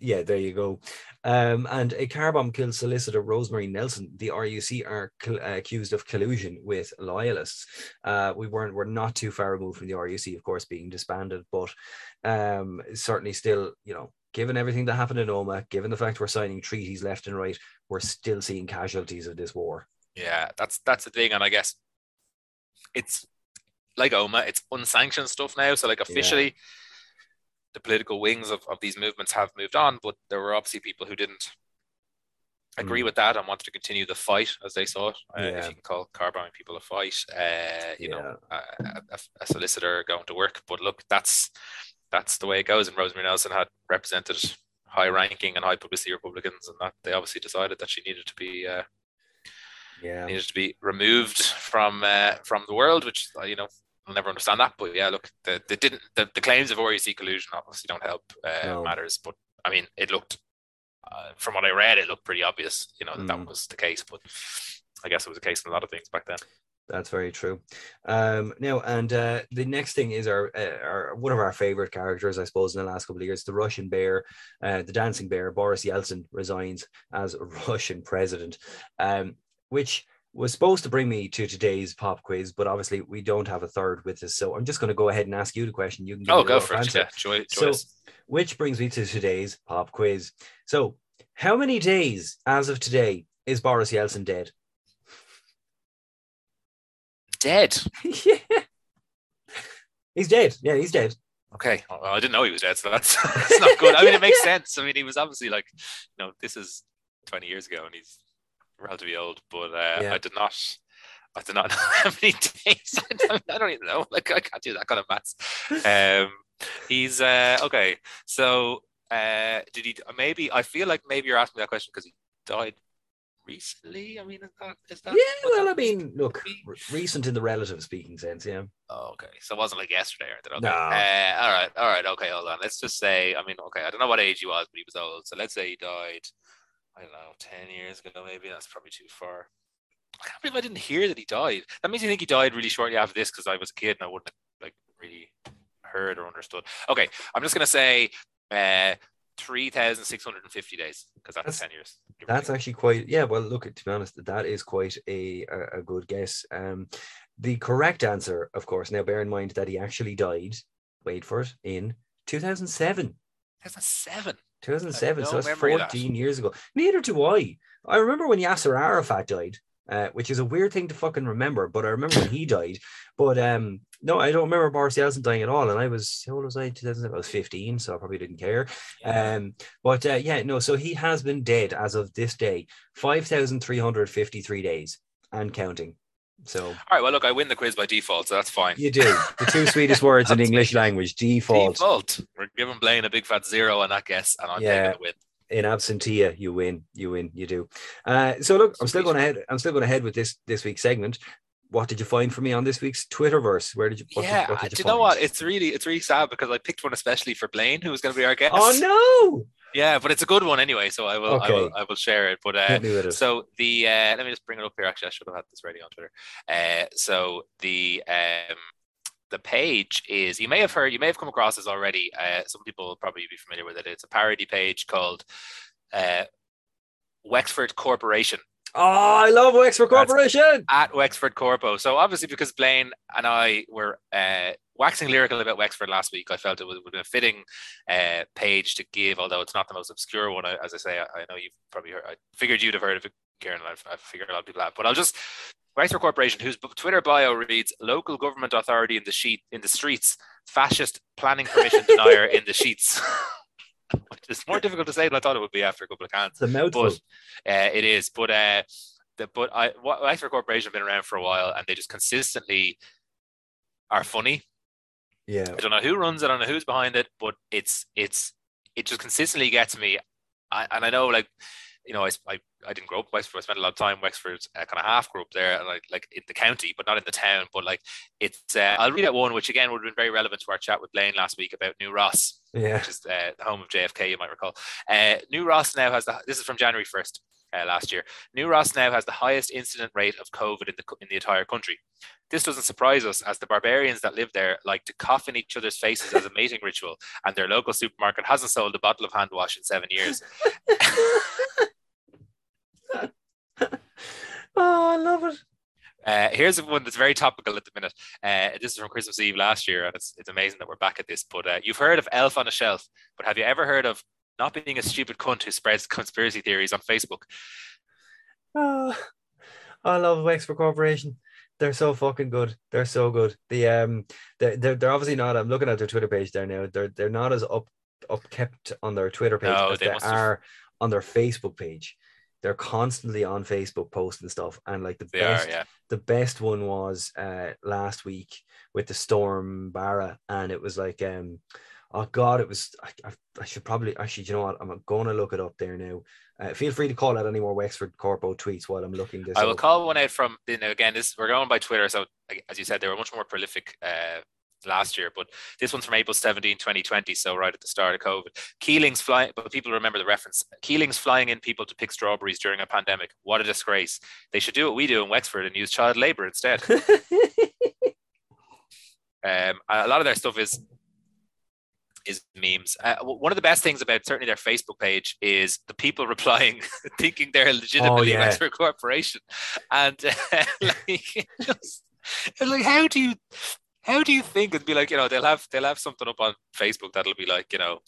Yeah, there you go. Um, and a car bomb killed solicitor Rosemary Nelson. The RUC are cl- uh, accused of collusion with loyalists. Uh, we weren't we're not too far removed from the RUC, of course, being disbanded, but um, certainly still, you know, given everything that happened in Omagh, given the fact we're signing treaties left and right, we're still seeing casualties of this war. Yeah, that's that's the thing, and I guess it's like Omagh, it's unsanctioned stuff now. So like officially, yeah. the political wings of, of these movements have moved on, but there were obviously people who didn't agree mm. with that and wanted to continue the fight as they saw it. Uh, yeah. If you can call car bombing people a fight, uh, you yeah. know, a, a, a, solicitor going to work. But look, that's that's the way it goes. And Rosemary Nelson had represented high ranking and high publicity Republicans, and that they obviously decided that she needed to be. Uh, yeah. needed to be removed from uh, from the world, which uh, you know I'll never understand that. But yeah, look, the, the didn't the, the claims of RUC collusion obviously don't help uh, no. matters. But I mean, it looked uh, from what I read, it looked pretty obvious, you know, that, mm. that was the case. But I guess it was the case in a lot of things back then. That's very true. Um, now, and uh, the next thing is our, uh, our one of our favorite characters, I suppose, in the last couple of years, the Russian bear, uh, the dancing bear, Boris Yeltsin resigns as Russian president, um, which was supposed to bring me to today's pop quiz, but obviously we don't have a third with us. So I'm just going to go ahead and ask you the question. You can oh, go for answer. it. Yeah, joy, so, which brings me to today's pop quiz. So, how many days as of today is Boris Yeltsin dead? Dead. yeah. He's dead. Yeah, he's dead. Okay. Well, I didn't know he was dead, so that's, that's not good. I mean, it makes sense. I mean, he was obviously like, you know, this is 20 years ago and he's relatively old, but uh, yeah. I did not. I did not know how many days. I don't, I don't, even know. Like I can't do that kind of maths. Um, he's uh, okay. So uh, did he? Maybe I feel like maybe you're asking that question because he died recently. I mean, is that is that? Yeah. Well, I mean, look, recent in the relative speaking sense. Yeah. Oh, okay. So it wasn't like yesterday or anything. Okay. No. Uh, all right. All right. Okay. Hold on. Let's just say. I mean, okay. I don't know what age he was, but he was old. So let's say he died. I don't know, 10 years ago, maybe that's probably too far. I can't believe I didn't hear that he died. That makes me think he died really shortly after this because I was a kid and I wouldn't have like really heard or understood. Okay, I'm just gonna say uh 3,650 days because that's, that's, 10 years. That's actually quite, yeah. Well, look, to be honest, that is quite a, a, good guess. Um, the correct answer, of course, now bear in mind that he actually died, wait for it, in 2007. 2007. 2007, no so that's 14 years ago. Neither do I. I remember when Yasser Arafat died, uh, which is a weird thing to fucking remember, but I remember when he died. But um, no, I don't remember Boris Yeltsin dying at all. And I was, how old was I? 2007? I was 15, so I probably didn't care. Yeah. Um, but uh, yeah, no, so he has been dead as of this day, 5,353 days and counting. So, all right. Well, look, I win the quiz by default, so that's fine. You do the two sweetest words in English language. Default. Default. We're giving Blaine a big fat zero on that guess, and I'm yeah. taking the win. In absentia, you win. You win. You do. Uh, so look, I'm still going ahead. I'm still going ahead with this this week's segment. What did you find for me on this week's Twitterverse? Where did you? What yeah, did, did you, you know what? It's really it's really sad because I picked one especially for Blaine, who was going to be our guest. Oh no! Yeah, but it's a good one anyway, so I will, okay. I will, I will share it. But uh, so the uh, let me just bring it up here. Actually, I should have had this ready on Twitter. Uh, so the um, the page is you may have heard, you may have come across this already. Uh, some people will probably be familiar with it. It's a parody page called uh, Wexford Corporation. Oh, I love Wexford Corporation That's at Wexford Corpo. So obviously, because Blaine and I were uh, waxing lyrical about Wexford last week, I felt it would, be a fitting uh, page to give, although it's not the most obscure one. As I say, I, I know you've probably heard. I figured you'd have heard of it, Kieran. I've, I figured a lot of people have, but I'll just Wexford Corporation, whose Twitter bio reads "Local government authority in the sheet in the streets, fascist planning permission denier in the sheets." which is more difficult to say than I thought it would be after a couple of cans. Mouthful. But uh, it is. But uh, the, but I Wexford Corporation have been around for a while, and they just consistently are funny. Yeah. I don't know who runs it, I don't know who's behind it, but it's it's it just consistently gets me. I, and I know like you know, I, I, I didn't grow up in Wexford. I spent a lot of time in Wexford, uh, kind of half grew up there, like like in the county, but not in the town. But like it's, uh, I'll read out one which again would have been very relevant to our chat with Blaine last week about New Ross, yeah. which is uh, the home of JFK, you might recall. Uh, New Ross now has the. This is from January first. uh, last year. New Ross now has the highest incident rate of COVID in the in the entire country. This doesn't surprise us, as the barbarians that live there like to cough in each other's faces as a mating ritual, and their local supermarket hasn't sold a bottle of hand wash in seven years. oh, I love it. Uh, here's one that's very topical at the minute. Uh, this is from Christmas Eve last year, and it's, it's amazing that we're back at this. But uh, you've heard of Elf on a Shelf, but have you ever heard of not being a stupid cunt who spreads conspiracy theories on Facebook? Oh, I love Wexford Corporation. They're so fucking good. They're so good. The um, they're, they're, they're obviously not. I'm looking at their Twitter page there now. They're they're not as up up kept on their Twitter page No, as they they, must have- are on their Facebook page. They're constantly on Facebook posting stuff, and like the They best are, yeah. the best one was uh last week with the storm Barra, and it was like um oh god, it was I, I, I should probably actually you know what I'm gonna look it up there now. Uh, feel free to call out any more Wexford Corpo tweets while I'm looking this. I will up. call one out from you know again. This we're going by Twitter, so as you said, they were much more prolific uh, last year. But this one's from April 17, 2020, so right at the start of COVID. Keeling's flying, but people remember the reference. Keeling's flying in people to pick strawberries during a pandemic. What a disgrace! They should do what we do in Wexford and use child labour instead. Um, a lot of their stuff is is memes. Uh, one of the best things about certainly their Facebook page is the people replying, thinking they're legitimately yeah. Wexford Corporation, and uh, like just like how do you how do you think it'd be like you know they'll have they'll have something up on Facebook that'll be like you know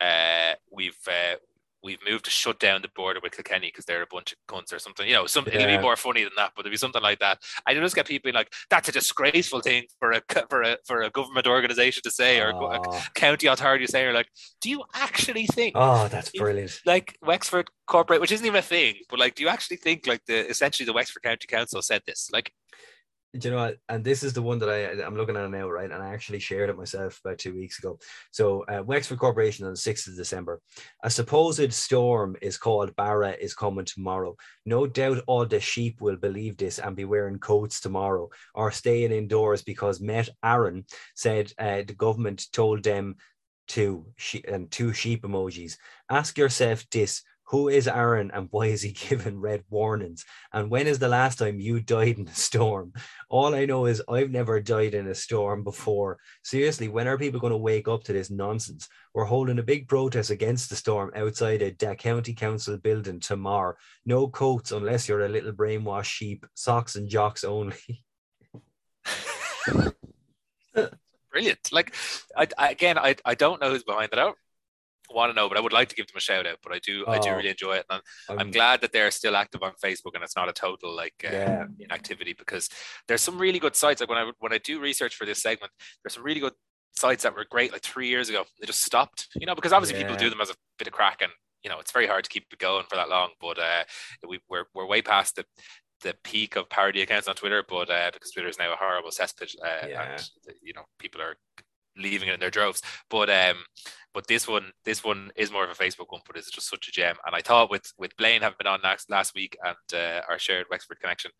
uh, we've uh, we've moved to shut down the border with Kilkenny because they're a bunch of cunts or something. You know, something it'll be more funny than that, but it'll be something like that. I just get people being like, "That's a disgraceful thing for a for a for a government organization to say or a a oh, county authority to say." Or like, do you actually think oh, that's brilliant. like Wexford corporate, which isn't even a thing, but like, do you actually think like the essentially the Wexford County Council said this? Like, you know what? And this is the one that I I'm looking at now, right? And I actually shared it myself about two weeks ago. So uh, Wexford Corporation on the 6th of December. A supposed storm is called Barra is coming tomorrow. No doubt all the sheep will believe this and be wearing coats tomorrow or staying indoors because Met Éireann said uh, the government told them to she and two sheep emojis. Ask yourself this. Who is Aaron and why is he giving red warnings? And when is the last time you died in a storm? All I know is I've never died in a storm before. Seriously, when are people going to wake up to this nonsense? We're holding a big protest against the storm outside a Da County Council building tomorrow. No coats unless you're a little brainwashed sheep. Socks and jocks only. brilliant. Like, I, I again, I, I don't know who's behind it. Don't want to know, but I would like to give them a shout out. But I do, I do Oh. really enjoy it, and I'm, I'm glad that they're still active on Facebook and it's not a total like uh, Yeah. inactivity because there's some really good sites. Like when I when I do research for this segment, there's some really good sites that were great like three years ago. They just stopped, you know, because obviously people do them as a bit of crack, and you know it's very hard to keep it going for that long. But uh, we, we're we're way past the the peak of parody accounts on Twitter, but uh, because Twitter is now a horrible cesspit, uh, Yeah. and you know people are leaving it in their droves. But um, but this one, this one is more of a Facebook one, but it's just such a gem. And I thought with with Blaine having been on last last week and uh, our shared Wexford connection,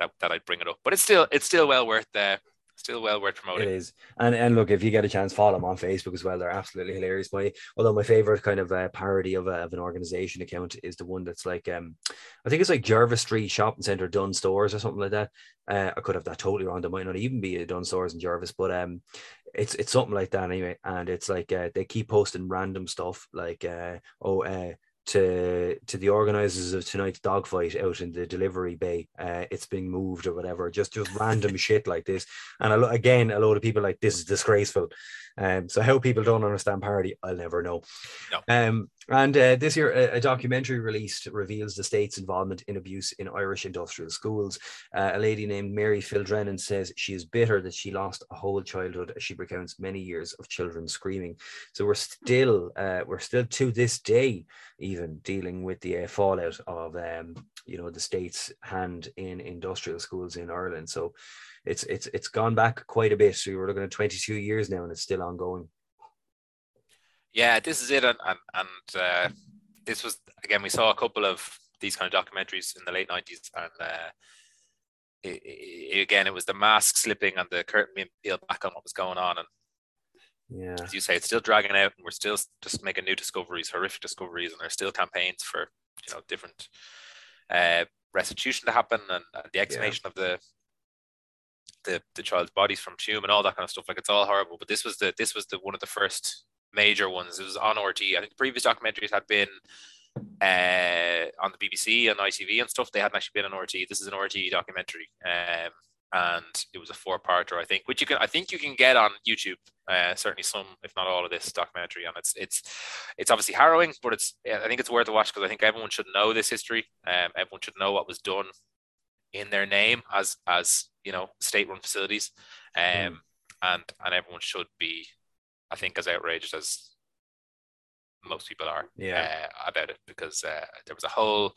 that, that I'd bring it up. But it's still it's still well worth uh, still well worth promoting. It is, and and look, if you get a chance, follow them on Facebook as well. They're absolutely hilarious. My although my favorite kind of uh, parody of, a, of an organization account is the one that's like, um, I think it's like Jervis Street Shopping Centre Dunnes Stores or something like that. Uh, I could have that totally wrong. There might not even be a Dunnes Stores in Jervis, but um, it's it's something like that anyway. And it's like uh, they keep posting random stuff like, uh, oh, uh, to to the organizers of tonight's dogfight out in the delivery bay, uh, it's being moved or whatever. Just just random shit like this. And a lo- again, a lot of people are like this is disgraceful. Um, so how people don't understand parody, I'll never know. No. Um, and uh, this year, a, a documentary released reveals the state's involvement in abuse in Irish industrial schools. Uh, a lady named Mary Fildrennan says she is bitter that she lost a whole childhood as she recounts many years of children screaming. So we're still, uh, we're still to this day, even dealing with the uh, fallout of, um, you know, the state's hand in industrial schools in Ireland. So it's it's it's gone back quite a bit. So we're looking at 22 years now, and it's still ongoing. Yeah, this is it, and and, and uh, this was again. We saw a couple of these kind of documentaries in the late nineties, and uh, it, it, again, it was the mask slipping and the curtain being peeled back on what was going on, and Yeah, as you say, it's still dragging out, and we're still just making new discoveries, horrific discoveries, and there's still campaigns for you know different uh, restitution to happen and, and the exhumation yeah. of the the the child's bodies from Tuam and all that kind of stuff. Like it's all horrible. But this was the this was the one of the first major ones. It was on RTÉ. I think previous documentaries had been uh, on the BBC and ITV and stuff. They hadn't actually been on RTÉ. This is an RTÉ documentary. Um, and it was a four-parter, I think, which you can, I think you can get on YouTube. Uh, certainly some, if not all, of this documentary, and it's it's it's obviously harrowing, but it's I think it's worth a watch because I think everyone should know this history. Um, everyone should know what was done in their name as as you know state-run facilities, um, mm. and and everyone should be, I think, as outraged as most people are yeah. Uh, about it because uh, there was a whole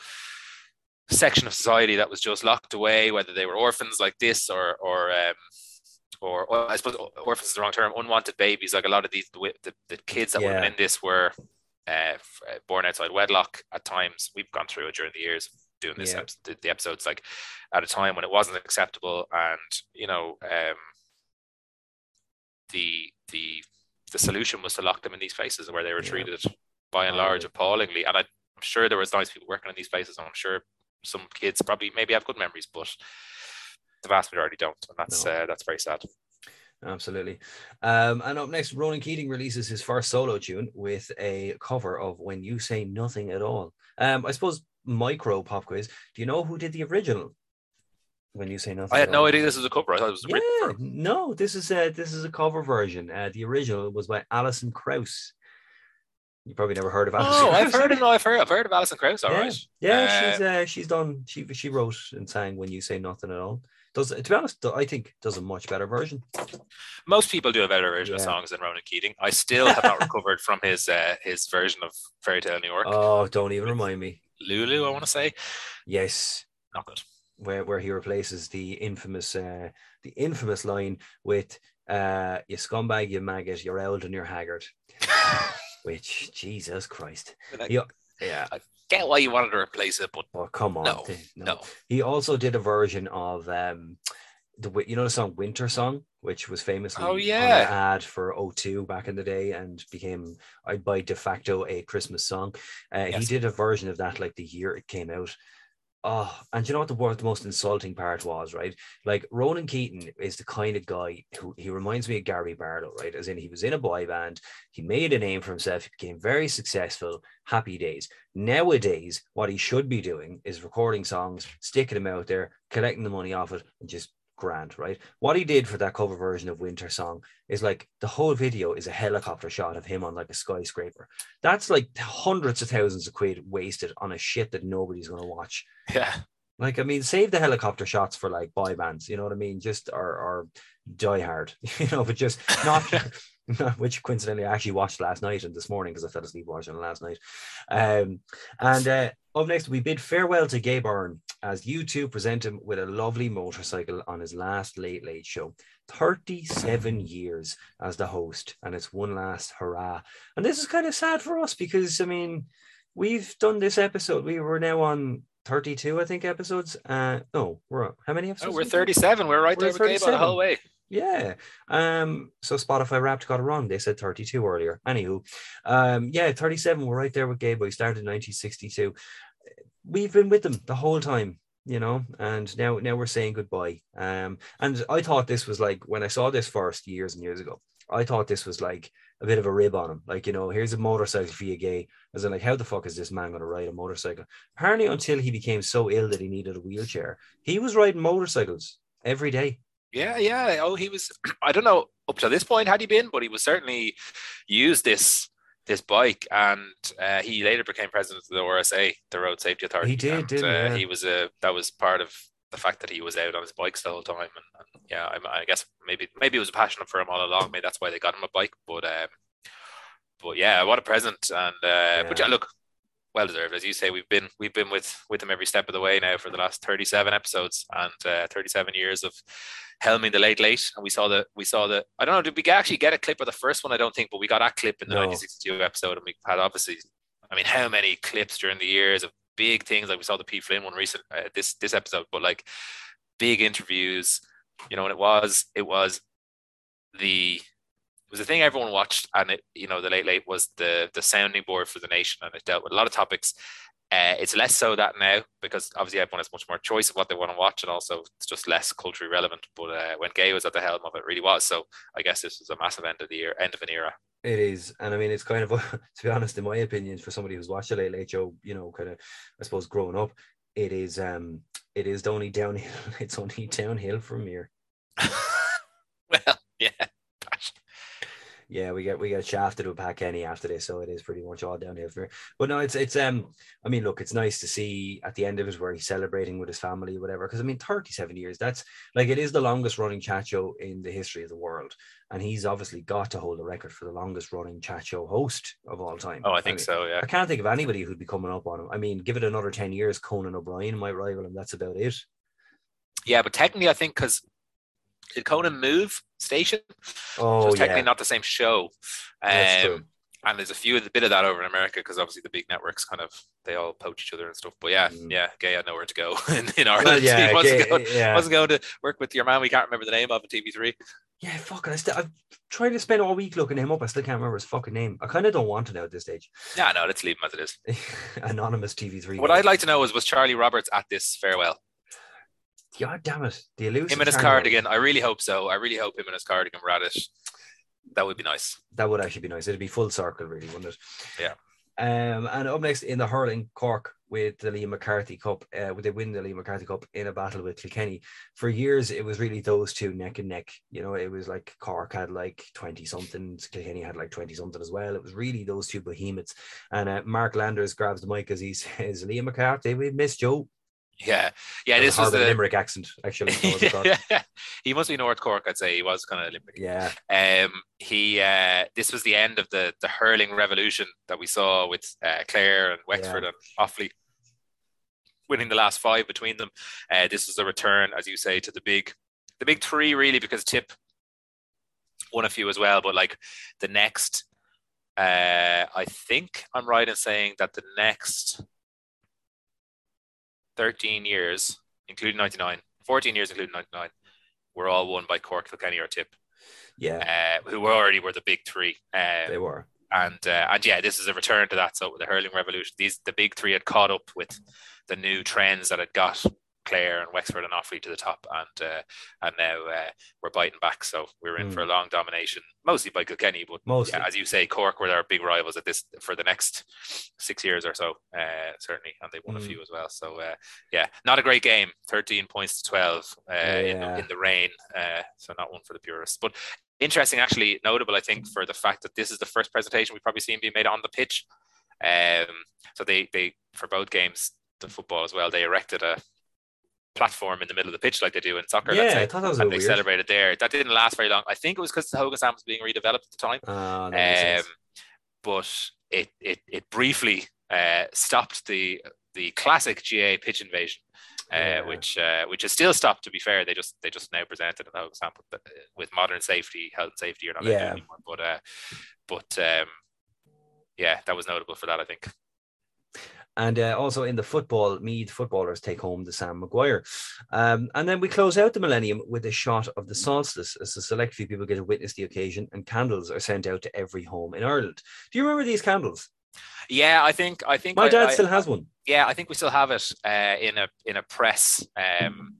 section of society that was just locked away, whether they were orphans like this or or um, or, or, I suppose orphans is the wrong term, unwanted babies. Like a lot of these, the, the, the kids that yeah. were in this were uh, uh, born outside wedlock at times. We've gone through it during the years doing this yeah. the, the, episodes like at a time when it wasn't acceptable and you know um, the the the solution was to lock them in these places where they were yeah. treated by and large appallingly and I, am sure there was nice people working in these places and I'm sure some kids probably maybe have good memories but the vast majority don't and that's no. uh, that's very sad Absolutely. Um, and up next, Ronan Keating releases his first solo tune with a cover of When You Say Nothing at All. Um, I suppose micro pop quiz. Do you know who did the original? When you say nothing, I had no idea this was a cover. I thought it was yeah, no. This is a this is a cover version. Uh, the original was by Alison Krauss. You probably never heard of Alison. Oh, Krauss. I've heard of no, I've heard I've heard of Alison Krauss. All yeah. right. yeah. uh, she's uh, she's done. She she wrote and sang when you say nothing at all. Does to be honest, I think does a much better version. Most people do a better version yeah. of songs than Ronan Keating. I still have not recovered from his uh, his version of Fairy Tale New York. Oh, don't even remind me. Lulu, I want to say. Yes. Not good. Where where he replaces the infamous uh the infamous line with uh you scumbag, you maggot, you're old and you're haggard. Which Jesus Christ. yeah. yeah. I get why you wanted to replace it, but oh come on. No, no. no. He also did a version of um the you know the song Winter Song, which was famously oh yeah ad for O2 back in the day and became by de facto a Christmas song. Uh, yes. He did a version of that like the year it came out. Oh, and you know what the, what the most insulting part was, right? Like Ronan Keating is the kind of guy who he reminds me of Gary Barlow, right? As in he was in a boy band, he made a name for himself, he became very successful, happy days. Nowadays, what he should be doing is recording songs, sticking them out there, collecting the money off it, and just grand, right? What he did for that cover version of Winter Song is like the whole video is a helicopter shot of him on like a skyscraper. That's like hundreds of thousands of quid wasted on a shit that nobody's gonna watch. Yeah. Like, I mean, save the helicopter shots for like boy bands, you know what I mean? Just or or die hard, you know, but just not which coincidentally I actually watched last night and this morning because I fell asleep watching it last night. Um, and uh, up next, we bid farewell to Gay Byrne as U2 present him with a lovely motorcycle on his last Late Late show. 37 years as the host, and it's one last hurrah. And this is kind of sad for us because, I mean, we've done this episode. We were now on 32, I think, episodes. Uh, no, we're how many episodes? Oh, we're 37. We're right we're there with Gabe the whole way. Yeah. Um, so Spotify Wrapped got it wrong. They said 32 earlier. Anywho, um, yeah, 37. We're right there with Gabe. We started in 1962. We've been with them the whole time, you know, and now now we're saying goodbye. Um, and I thought this was like when I saw this first years and years ago, I thought this was like a bit of a rib on him. Like, you know, here's a motorcycle for you gay. As in, like, how the fuck is this man gonna ride a motorcycle? Apparently, until he became so ill that he needed a wheelchair, he was riding motorcycles every day. Yeah, yeah. Oh, he was. I don't know up to this point had he been, but he was certainly used this this bike, and uh, he later became president of the RSA, the Road Safety Authority. He did, and, uh, yeah. he? Was a that was part of the fact that he was out on his bikes the whole time, and, and yeah, I, I, guess maybe maybe it was a passion for him all along. Maybe that's why they got him a bike, but um, but yeah, what a present! And uh, yeah. but yeah, look, well deserved. As you say, we've been we've been with with him every step of the way now for the last 37 episodes and uh, 37 years of helming the late late. And we saw the we saw the I don't know, did we actually get a clip of the first one? I don't think, but we got that clip in the no. 1962 episode, and we had obviously I mean, how many clips during the years of big things like we saw the P Flynn one recent uh, this this episode, but like big interviews, you know, and it was it was the it was the thing everyone watched, and it you know the late late was the the sounding board for the nation, and it dealt with a lot of topics. Uh, it's less so that now because obviously everyone has much more choice of what they want to watch, and also it's just less culturally relevant. But uh, when Gay was at the helm of it, really was. So I guess this was a massive end of the year, end of an era. It is, and I mean, it's kind of, to be honest, in my opinion, for somebody who's watched a Late Late Show, you know, kind of, I suppose, growing up, it is, um, it is only downhill. It's only downhill from here. well, yeah, yeah, we get we get shafted with Pat Kenny after this, so it is pretty much all downhill for. But no, it's it's um, I mean, look, it's nice to see at the end of his where he's celebrating with his family, whatever. Because I mean, thirty-seven years, that's like it is the longest running chat show in the history of the world, and he's obviously got to hold the record for the longest running chat show host of all time. Oh, I think mean, so. Yeah, I can't think of anybody who'd be coming up on him. I mean, give it another ten years, Conan O'Brien might rival him. That's about it. Yeah, but technically, I think because did Conan move station? Oh, so it's technically yeah. not the same show. Um, and there's a few of the bit of that over in America because obviously the big networks kind of they all poach each other and stuff. But yeah, Mm. yeah, Gay had nowhere to go in, in Ireland. Well, yeah, he wasn't, Gay- going, yeah. wasn't going to work with your man. We can't remember the name of in TV3. Yeah, fucking. I still, I've tried to spend all week looking him up. I still can't remember his fucking name. I kind of don't want to know at this stage. Yeah, no, let's leave him as it is. Anonymous TV3. What I'd like to know is was Charlie Roberts at this farewell? God damn it. The elusive Him and his cardigan. I really hope so. I really hope him and his cardigan were at it. That would be nice. That would actually be nice. It'd be full circle, really, wouldn't it? Yeah. Um, and up next in the hurling, Cork with the Liam McCarthy Cup. Uh, they win the Liam McCarthy Cup in a battle with Kilkenny. For years, it was really those two neck and neck. You know, it was like Cork had like 20 something, Kilkenny had like 20 something as well. It was really those two behemoths. And uh, Mark Landers grabs the mic as he says, Liam McCarthy, we missed Joe. Yeah, yeah. This was the Limerick accent, actually. yeah, he must be North Cork. I'd say he was kind of Limerick. yeah. Um, he uh, this was the end of the the hurling revolution that we saw with uh, Clare and Wexford and Offaly winning the last five between them. Uh, this was a return, as you say, to the big the big three really because Tip won a few as well. But like the next, uh, I think I'm right in saying that the next 13 years, including 99, 14 years including 99, were all won by Cork, Kilkenny, or Tip Yeah, uh, who were already were the big three. Um, they were. and uh, and yeah, this is a return to that. So the hurling revolution, these the big three had caught up with the new trends that had got Clare and Wexford and Offaly to the top, and uh, and now uh, we're biting back. So we're in Mm. for a long domination, mostly by Kilkenny, but Mostly. yeah, as you say, Cork were our big rivals at this for the next six years or so, uh, certainly, and they won a Mm. few as well. So uh, yeah, not a great game. Thirteen points to twelve uh, in, Yeah. the, in the rain, uh, so not one for the purists, but interesting, actually notable, I think, for the fact that this is the first presentation we've probably seen being made on the pitch. Um, so they they for both games, the football as well, they erected a platform in the middle of the pitch like they do in soccer. Yeah, say, I thought that was and they weird. celebrated there. That didn't last very long. I think it was because the Hogan Stand was being redeveloped at the time. That. Um, but it it it briefly uh, stopped the the classic GAA pitch invasion, uh, Yeah. which uh, which is still stopped. To be fair, they just they just now presented in the Hogan Stand with, modern safety, health and safety. You're not Yeah. anymore. But uh, but um, yeah, that was notable for that. I think. And uh, also in the football, Meath footballers take home the Sam Maguire. Um, and then we close out the millennium with a shot of the solstice as a select few people get to witness the occasion and candles are sent out to every home in Ireland. Do you remember these candles? Yeah, I think I think My I- dad I- still has one. yeah, I think we still have it uh, in a in a press um,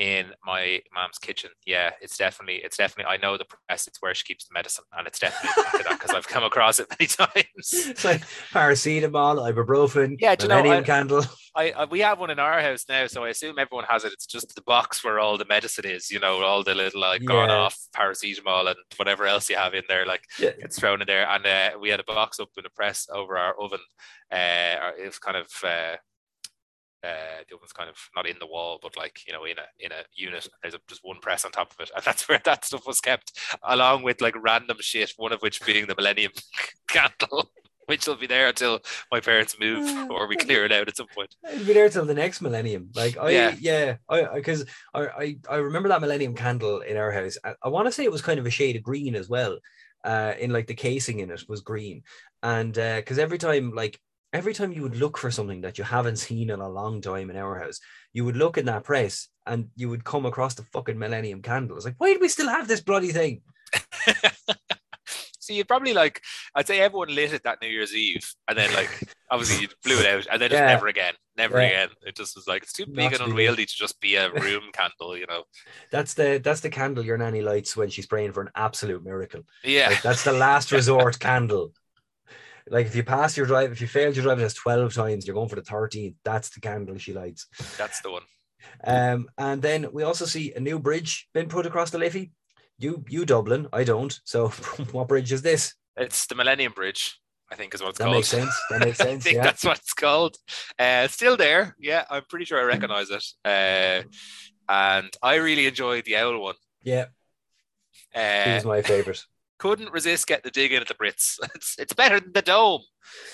in my mom's kitchen. Yeah, it's definitely it's definitely. I know the press. It's where she keeps the medicine, and it's definitely because I've come across it many times. It's like paracetamol, ibuprofen, Yeah, do you know, I- candle. I, I we have one in our house now, so I assume everyone has it. It's just the box where all the medicine is. You know, all the little like gone off paracetamol and whatever else you have in there. Like Yeah. gets thrown in there. And uh, we had a box up in a press over our oven. Uh, it was kind of uh, uh, the oven's kind of not in the wall, but like you know, in a in a unit. There's a, just one press on top of it, and that's where that stuff was kept, along with like random shit. One of which being the Millennium Candle. Which will be there until my parents move or we clear it out at some point. It'll be there till the next millennium. Like I, yeah, Yeah. I because I, I, I remember that millennium candle in our house. I, I want to say it was kind of a shade of green as well. Uh, in like the casing in it was green, and uh, because every time like every time you would look for something that you haven't seen in a long time in our house, you would look in that press and you would come across the fucking millennium candle. It's like, why do we still have this bloody thing? so you probably like I'd say everyone lit it that New Year's Eve, and then like Obviously, you blew it out, and then just never again, never Yeah. again. It just was like it's too big and unwieldy to just be a room candle, you know. That's the that's the candle your nanny lights when she's praying for an absolute miracle. Yeah, Like, that's the last resort candle. Like if you pass your drive, if you failed your driving test 12 times, you're going for the 13th. That's the candle she lights. that's the one. Um, and then we also see a new bridge been put across the Liffey. You you Dublin, I don't. So what bridge is this? It's the Millennium Bridge, I think, is what it's That called. makes sense. That makes I think yeah. that's what it's called. Uh, still there. Yeah, I'm pretty sure I recognize it. Uh, and I really enjoyed the owl one. Yeah, he Uh, was my favorite. Couldn't resist getting the dig in at the Brits. It's it's better than the Dome.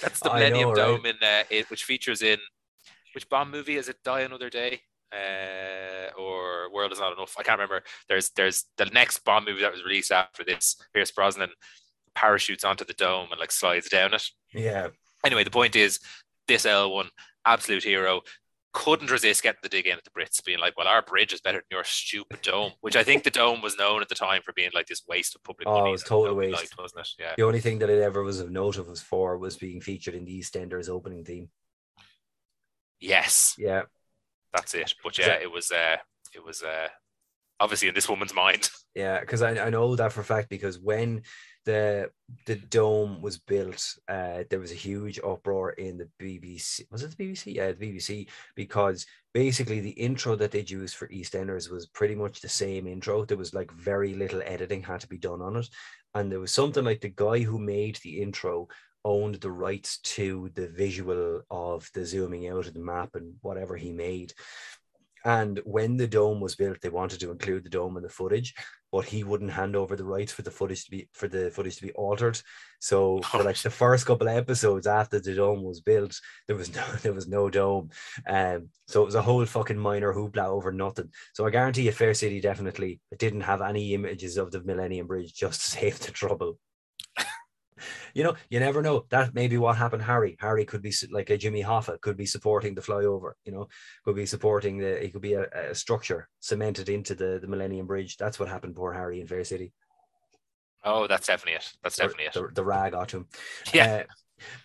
That's the I Millennium know, Dome in uh, it, which features in which Bond movie is it? Die Another Day, uh, or World Is Not Enough? I can't remember. There's there's the next Bond movie that was released after this. Pierce Brosnan parachutes onto the dome and like slides down it. Yeah. Anyway, the point is this L one absolute hero. Couldn't resist getting the dig in at the Brits, being like, "Well, our bridge is better than your stupid dome," which I think the dome was known at the time for being like this waste of public Oh, it money. was that total waste. liked, wasn't it? Yeah. The only thing that it ever was of note of was for was being featured in the EastEnders opening theme. Yes, Yeah. that's it. But yeah, that- it was uh it was uh obviously in this woman's mind. Yeah, because I, I know that for a fact because when the the dome was built, uh, there was a huge uproar in the BBC. Was it the BBC? Yeah, the BBC because basically the intro that they'd used for EastEnders was pretty much the same intro. There was like very little editing had to be done on it, and there was something like the guy who made the intro owned the rights to the visual of the zooming out of the map and whatever he made. And when the dome was built, they wanted to include the dome in the footage, but he wouldn't hand over the rights for the footage to be for the footage to be altered. So for like the first couple of episodes after the dome was built, there was no there was no dome. Um so it was a whole fucking minor hoopla over nothing. So I guarantee you Fair City definitely didn't have any images of the Millennium Bridge just to save the trouble. You know, you never know. That may be what happened. Harry, Harry could be like a Jimmy Hoffa, could be supporting the flyover. You know, could be supporting the. It could be a, a structure cemented into the the Millennium Bridge. That's what happened. Poor Harry in Fair City. Oh, that's definitely it. That's The- definitely it. The, the rag got him. Yeah. Uh,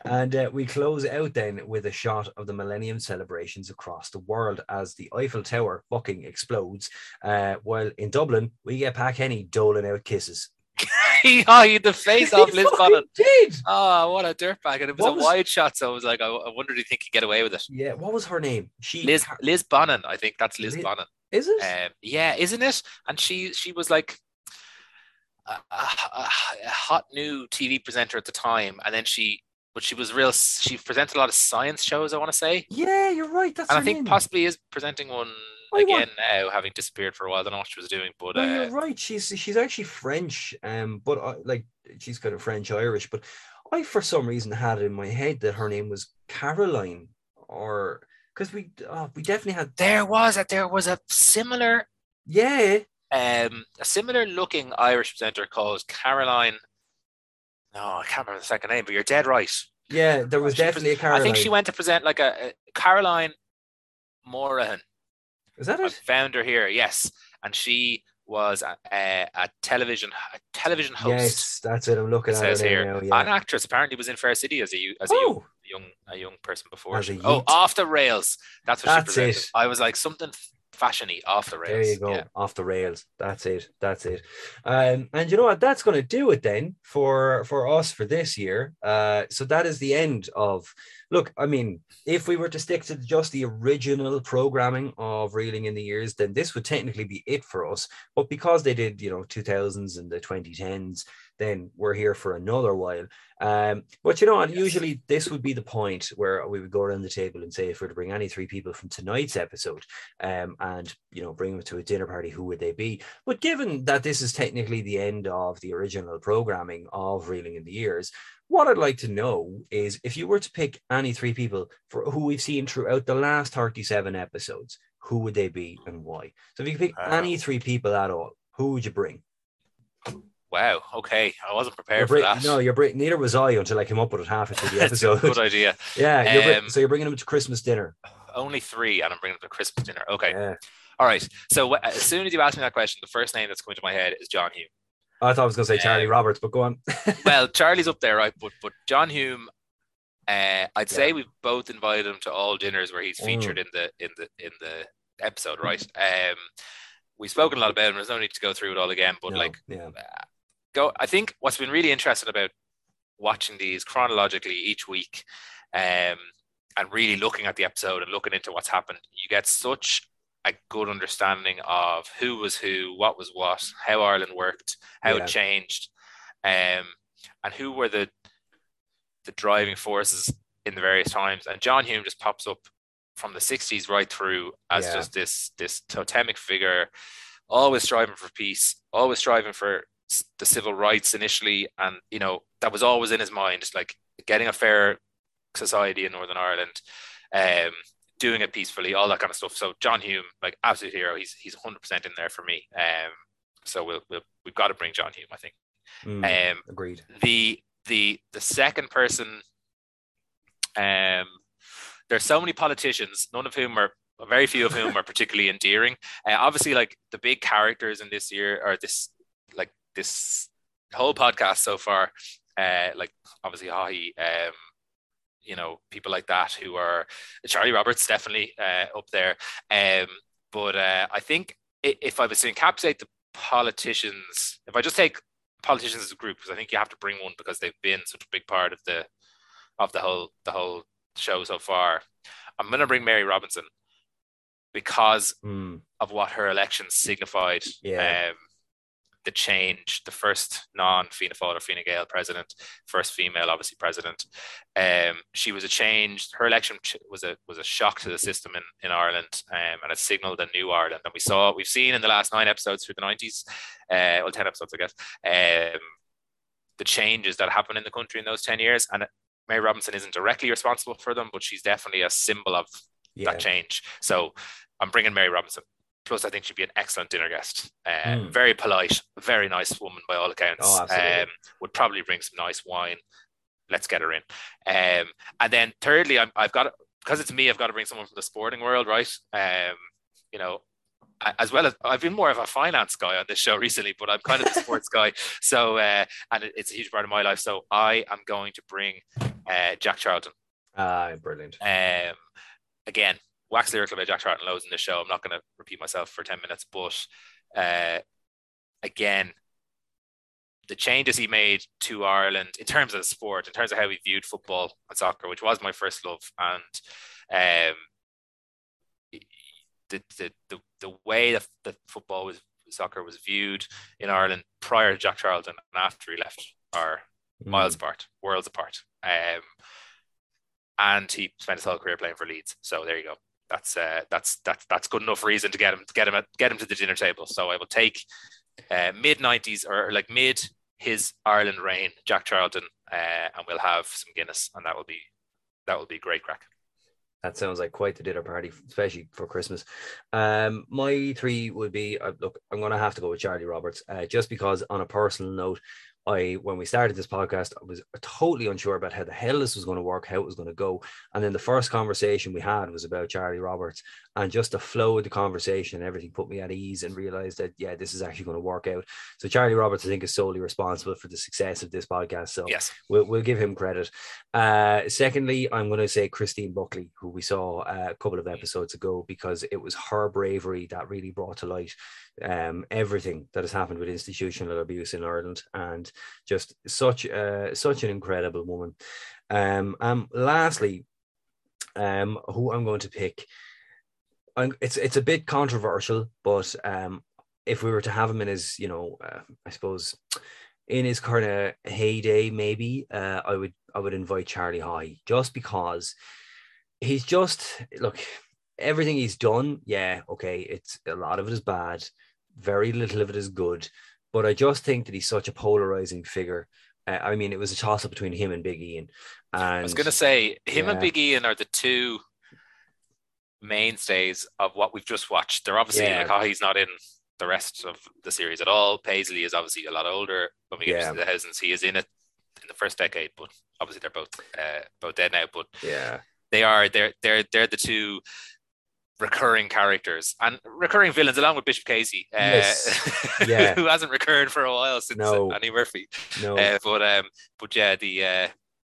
and uh, we close out then with a shot of the Millennium celebrations across the world as the Eiffel Tower fucking explodes. Uh, while in Dublin, we get Pat Kenny doling out kisses. he eyed the face off Liz Bonnin. did. Oh, what a dirtbag. And it was What a was- wide shot, so I was like, I, I wondered if he could get away with it. Yeah, what was her name? She Liz Liz Bonnin, I think that's Liz Liz- is it? Um, yeah, isn't it? And she she was like a, a, a hot new TV presenter at the time, and then she, but she was real. She presented a lot of science shows. I want to say, yeah, you're right. That's and I think name. possibly is presenting one again now, having disappeared for a while. I don't know what she was doing, but No, uh, you're right. She's she's actually French, um, but I, like she's kind of French Irish. But I, for some reason, had it in my head that her name was Caroline, or because we uh, we definitely had there was a there was a similar yeah um a similar looking Irish presenter called Caroline. No, I can't remember the second name, but you're dead right. yeah there was She definitely a Caroline. I think she went to present like a, a Caroline Morahan. Is that I it? found her here, yes, and she was a, a, a television a television host. Yes, that's it. I'm looking It at says name here, now. an actress apparently was in Fair City as a as a young, Oh, young a young person before. Oh, off the rails. That's what That's she presented. it. I was like something fashiony off the rails. there you go. Yeah. Off the rails. That's it. That's it. Um, and you know what? That's going to do it then for for us for this year. Uh, so that is the end of. Look, I mean, if we were to stick to just the original programming of Reeling in the Years, then this would technically be it for us. But because they did, you know, 2000s and the 2010s, then we're here for another while. Um, but you know what? Yes. Usually, this would be the point where we would go around the table and say, if we were to bring any three people from tonight's episode, um, and you know, bring them to a dinner party, who would they be? But given that this is technically the end of the original programming of Reeling in the Years, what I'd like to know is if you were to pick any three people for who we've seen throughout the last 37 episodes, who would they be and why? So if you could pick Wow. any three people at all, who would you bring? Wow. Okay, I wasn't prepared for bring- that. No, you're bring, neither was I until I came up with it halfway through the episode. good idea. yeah, you're Um, so you're bringing them to Christmas dinner. Only three, and I'm bringing them to Christmas dinner. Okay. Yeah. All right. So as soon as you asked me that question, the first name that's coming to my head is John Hume. I thought I was going to say Charlie Um, Roberts, but go on. Well, Charlie's up there, right? But but John Hume, Uh, I'd say we've both invited him to all dinners where he's Mm. featured in the in the in the episode, right? Um, we've spoken a lot about him. There's no need to go through it all again, but No, like yeah, go i think what's been really interesting about watching these chronologically each week um, and really looking at the episode and looking into what's happened you get such a good understanding of who was who what was what how ireland worked how Yeah. it changed um, and who were the the driving forces in the various times and john hume just pops up from the 60s right through as Yeah. just this this totemic figure always striving for peace always striving for the civil rights initially and you know that was always in his mind like getting a fair society in northern ireland um doing it peacefully all that kind of stuff. So john hume like absolute hero. He's he's 100% in there for me um so we'll, we'll we've got to bring john hume i think. Mm, um agreed. the the the second person um there's so many politicians none of whom are very few of whom are particularly endearing. Uh, obviously like the big characters in this year or this this whole podcast so far uh like obviously Haughey, um you know people like that who are charlie roberts definitely uh up there um but uh i think if i was to encapsulate the politicians if i just take politicians as a group because I think you have to bring one because they've been such a big part of the of the whole the whole show so far. I'm going to bring Mary Robinson because Mm, of what her election signified. Yeah. Um, the change, the first non-Fianna Fáil or Fine Gael president, first female, obviously president. Um, she was a change. Her election was a was a shock to the system in, in Ireland, um, and it signalled a new Ireland. And we saw we've seen in the last nine episodes through the nineties, uh, well ten episodes, I guess, um, the changes that happened in the country in those ten years. And Mary Robinson isn't directly responsible for them, but she's definitely a symbol of yeah. that change. So I'm bringing Mary Robinson. Plus, I think she'd be an excellent dinner guest. Uh, Mm. Very polite, very nice woman by all accounts. Oh, um, would probably bring some nice wine. Let's get her in. Um, and then thirdly, I'm, I've got because it's me. I've got to bring someone from the sporting world, right? Um, you know, as well as I've been more of a finance guy on this show recently, but I'm kind of the sports guy. So, uh, and it- it's a huge part of my life. So I am going to bring uh, Jack Charlton. Ah, brilliant. Um, again, wax lyrical about Jack Charlton loads in this show. I'm not going to repeat myself for 10 minutes, but uh, again, the changes he made to Ireland in terms of the sport, in terms of how he viewed football and soccer, which was my first love, and um, the, the, the, the way that, that football was soccer was viewed in Ireland prior to Jack Charlton and after he left are Mm, miles apart, worlds apart. Um, and he spent his whole career playing for Leeds. So there you go. That's uh, that's that's that's good enough reason to get him to get him at, get him to the dinner table. So I will take uh, mid nineties or like mid his Ireland reign, Jack Charlton, uh, and we'll have some Guinness, and that will be that will be great crack. That sounds like quite the dinner party, especially for Christmas. Um, my three would be uh, look. I'm going to have to go with Charlie Roberts, uh, just because on a personal note, I when we started this podcast, I was totally unsure about how the hell this was going to work, how it was going to go, and then the first conversation we had was about Charlie Roberts, and just the flow of the conversation, and everything put me at ease, and realized that yeah, this is actually going to work out. So Charlie Roberts, I think, is solely responsible for the success of this podcast. So Yes, We'll, we'll give him credit. Uh, secondly, I'm going to say Christine Buckley, who we saw uh, a couple of episodes ago, because it was her bravery that really brought to light um, everything that has happened with institutional abuse in Ireland, and just such uh, such an incredible woman. Um, um, lastly, um, who I'm going to pick, I'm, it's it's a bit controversial, but um, if we were to have him in his, you know, uh, I suppose in his kind of heyday, maybe uh, I would I would invite Charlie Haughey just because he's just look everything he's done. Yeah, okay, it's a lot of it is bad, very little of it is good, but I just think that he's such a polarizing figure. Uh, I mean, it was a toss up between him and Big Ian. And I was going to say him and yeah. Big Ian are the two mainstays of what we've just watched. They're obviously Yeah. like, oh, he's not in the rest of the series at all. Paisley is obviously a lot older. When we get Yeah. to the thousands, he is in it in the first decade, but obviously they're both uh, both dead now. But yeah, they are they're they're they're the two recurring characters and recurring villains along with Bishop Casey, uh, Yes. Yeah. who hasn't recurred for a while since No. Annie Murphy. no, Uh, but um, but yeah, the uh,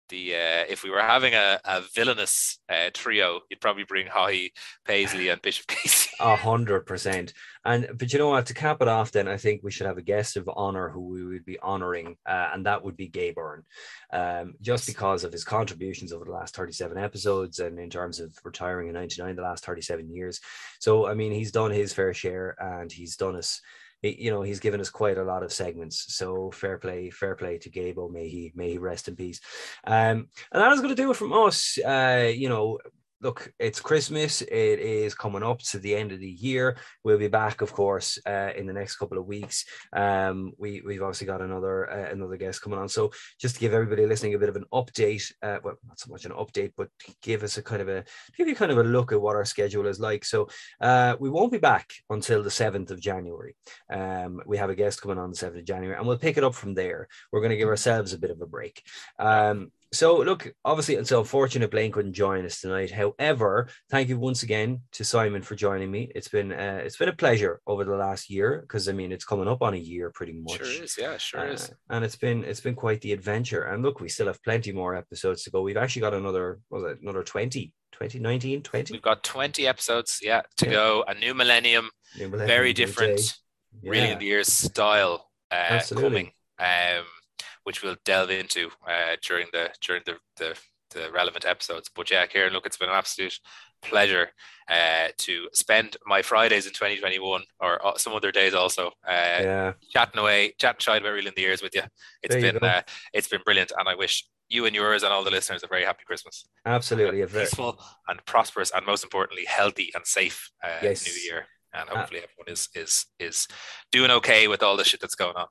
the uh, if we were having a, a villainous uh, trio, you'd probably bring Haughey, Paisley, and Bishop Casey. A hundred percent. And but you know what? To cap it off, then I think we should have a guest of honor who we would be honoring, uh, and that would be Gay Byrne, um, just because of his contributions over the last thirty-seven episodes, and in terms of retiring in '99, the last thirty-seven years. So I mean, he's done his fair share, and he's done us you know he's given us quite a lot of segments. So fair play fair play to Gaybo. May he may he rest in peace. Um and that is going to do it from us. Uh you know look, it's Christmas. It is coming up to the end of the year. We'll be back, of course, uh, in the next couple of weeks. Um, we we've obviously got another uh, another guest coming on. So just to give everybody listening a bit of an update, uh, well, not so much an update, but give us a kind of a give you kind of a look at what our schedule is like. So uh, we won't be back until the seventh of January. Um, we have a guest coming on the seventh of January, and we'll pick it up from there. We're going to give ourselves a bit of a break. Um, so look, obviously it's unfortunate Blaine couldn't join us tonight. However, thank you once again to Simon for joining me. It's been uh, it's been a pleasure over the last year because I mean it's coming up on a year pretty much. Sure is, yeah, sure uh, is. And it's been it's been quite the adventure. And look, we still have plenty more episodes to go. We've actually got another was it another 20, 2019, 20? We've got 20 episodes, yeah, to yeah. go. A new millennium, new millennium very different, yeah. Reeling in the Years style uh, Absolutely. coming. Um which we'll delve into uh, during the during the, the, the relevant episodes. But yeah, Kieran, look, it's been an absolute pleasure uh, to spend my Fridays in 2021 or uh, some other days also. Uh, yeah. chatting away, chatting shy about reeling the years with you. It's there been you uh, it's been brilliant, and I wish you and yours and all the listeners a very happy Christmas. Absolutely, a peaceful and prosperous, and most importantly, healthy and safe uh, yes. New Year and uh, hopefully uh, everyone is is is doing okay with all the shit that's going on.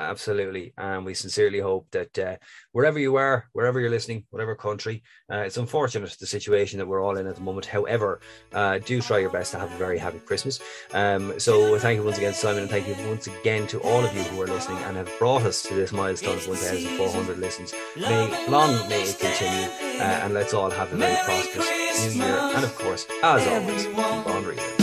Absolutely, and we sincerely hope that uh, wherever you are, wherever you're listening, whatever country, uh, it's unfortunate the situation that we're all in at the moment. However, uh, do try your best to have a very happy Christmas. Um, so thank you once again, Simon, and thank you once again to all of you who are listening and have brought us to this milestone of 1,400 listens. May long may it continue, uh, and let's all have a very prosperous New Year, and of course, as always, keep on reading.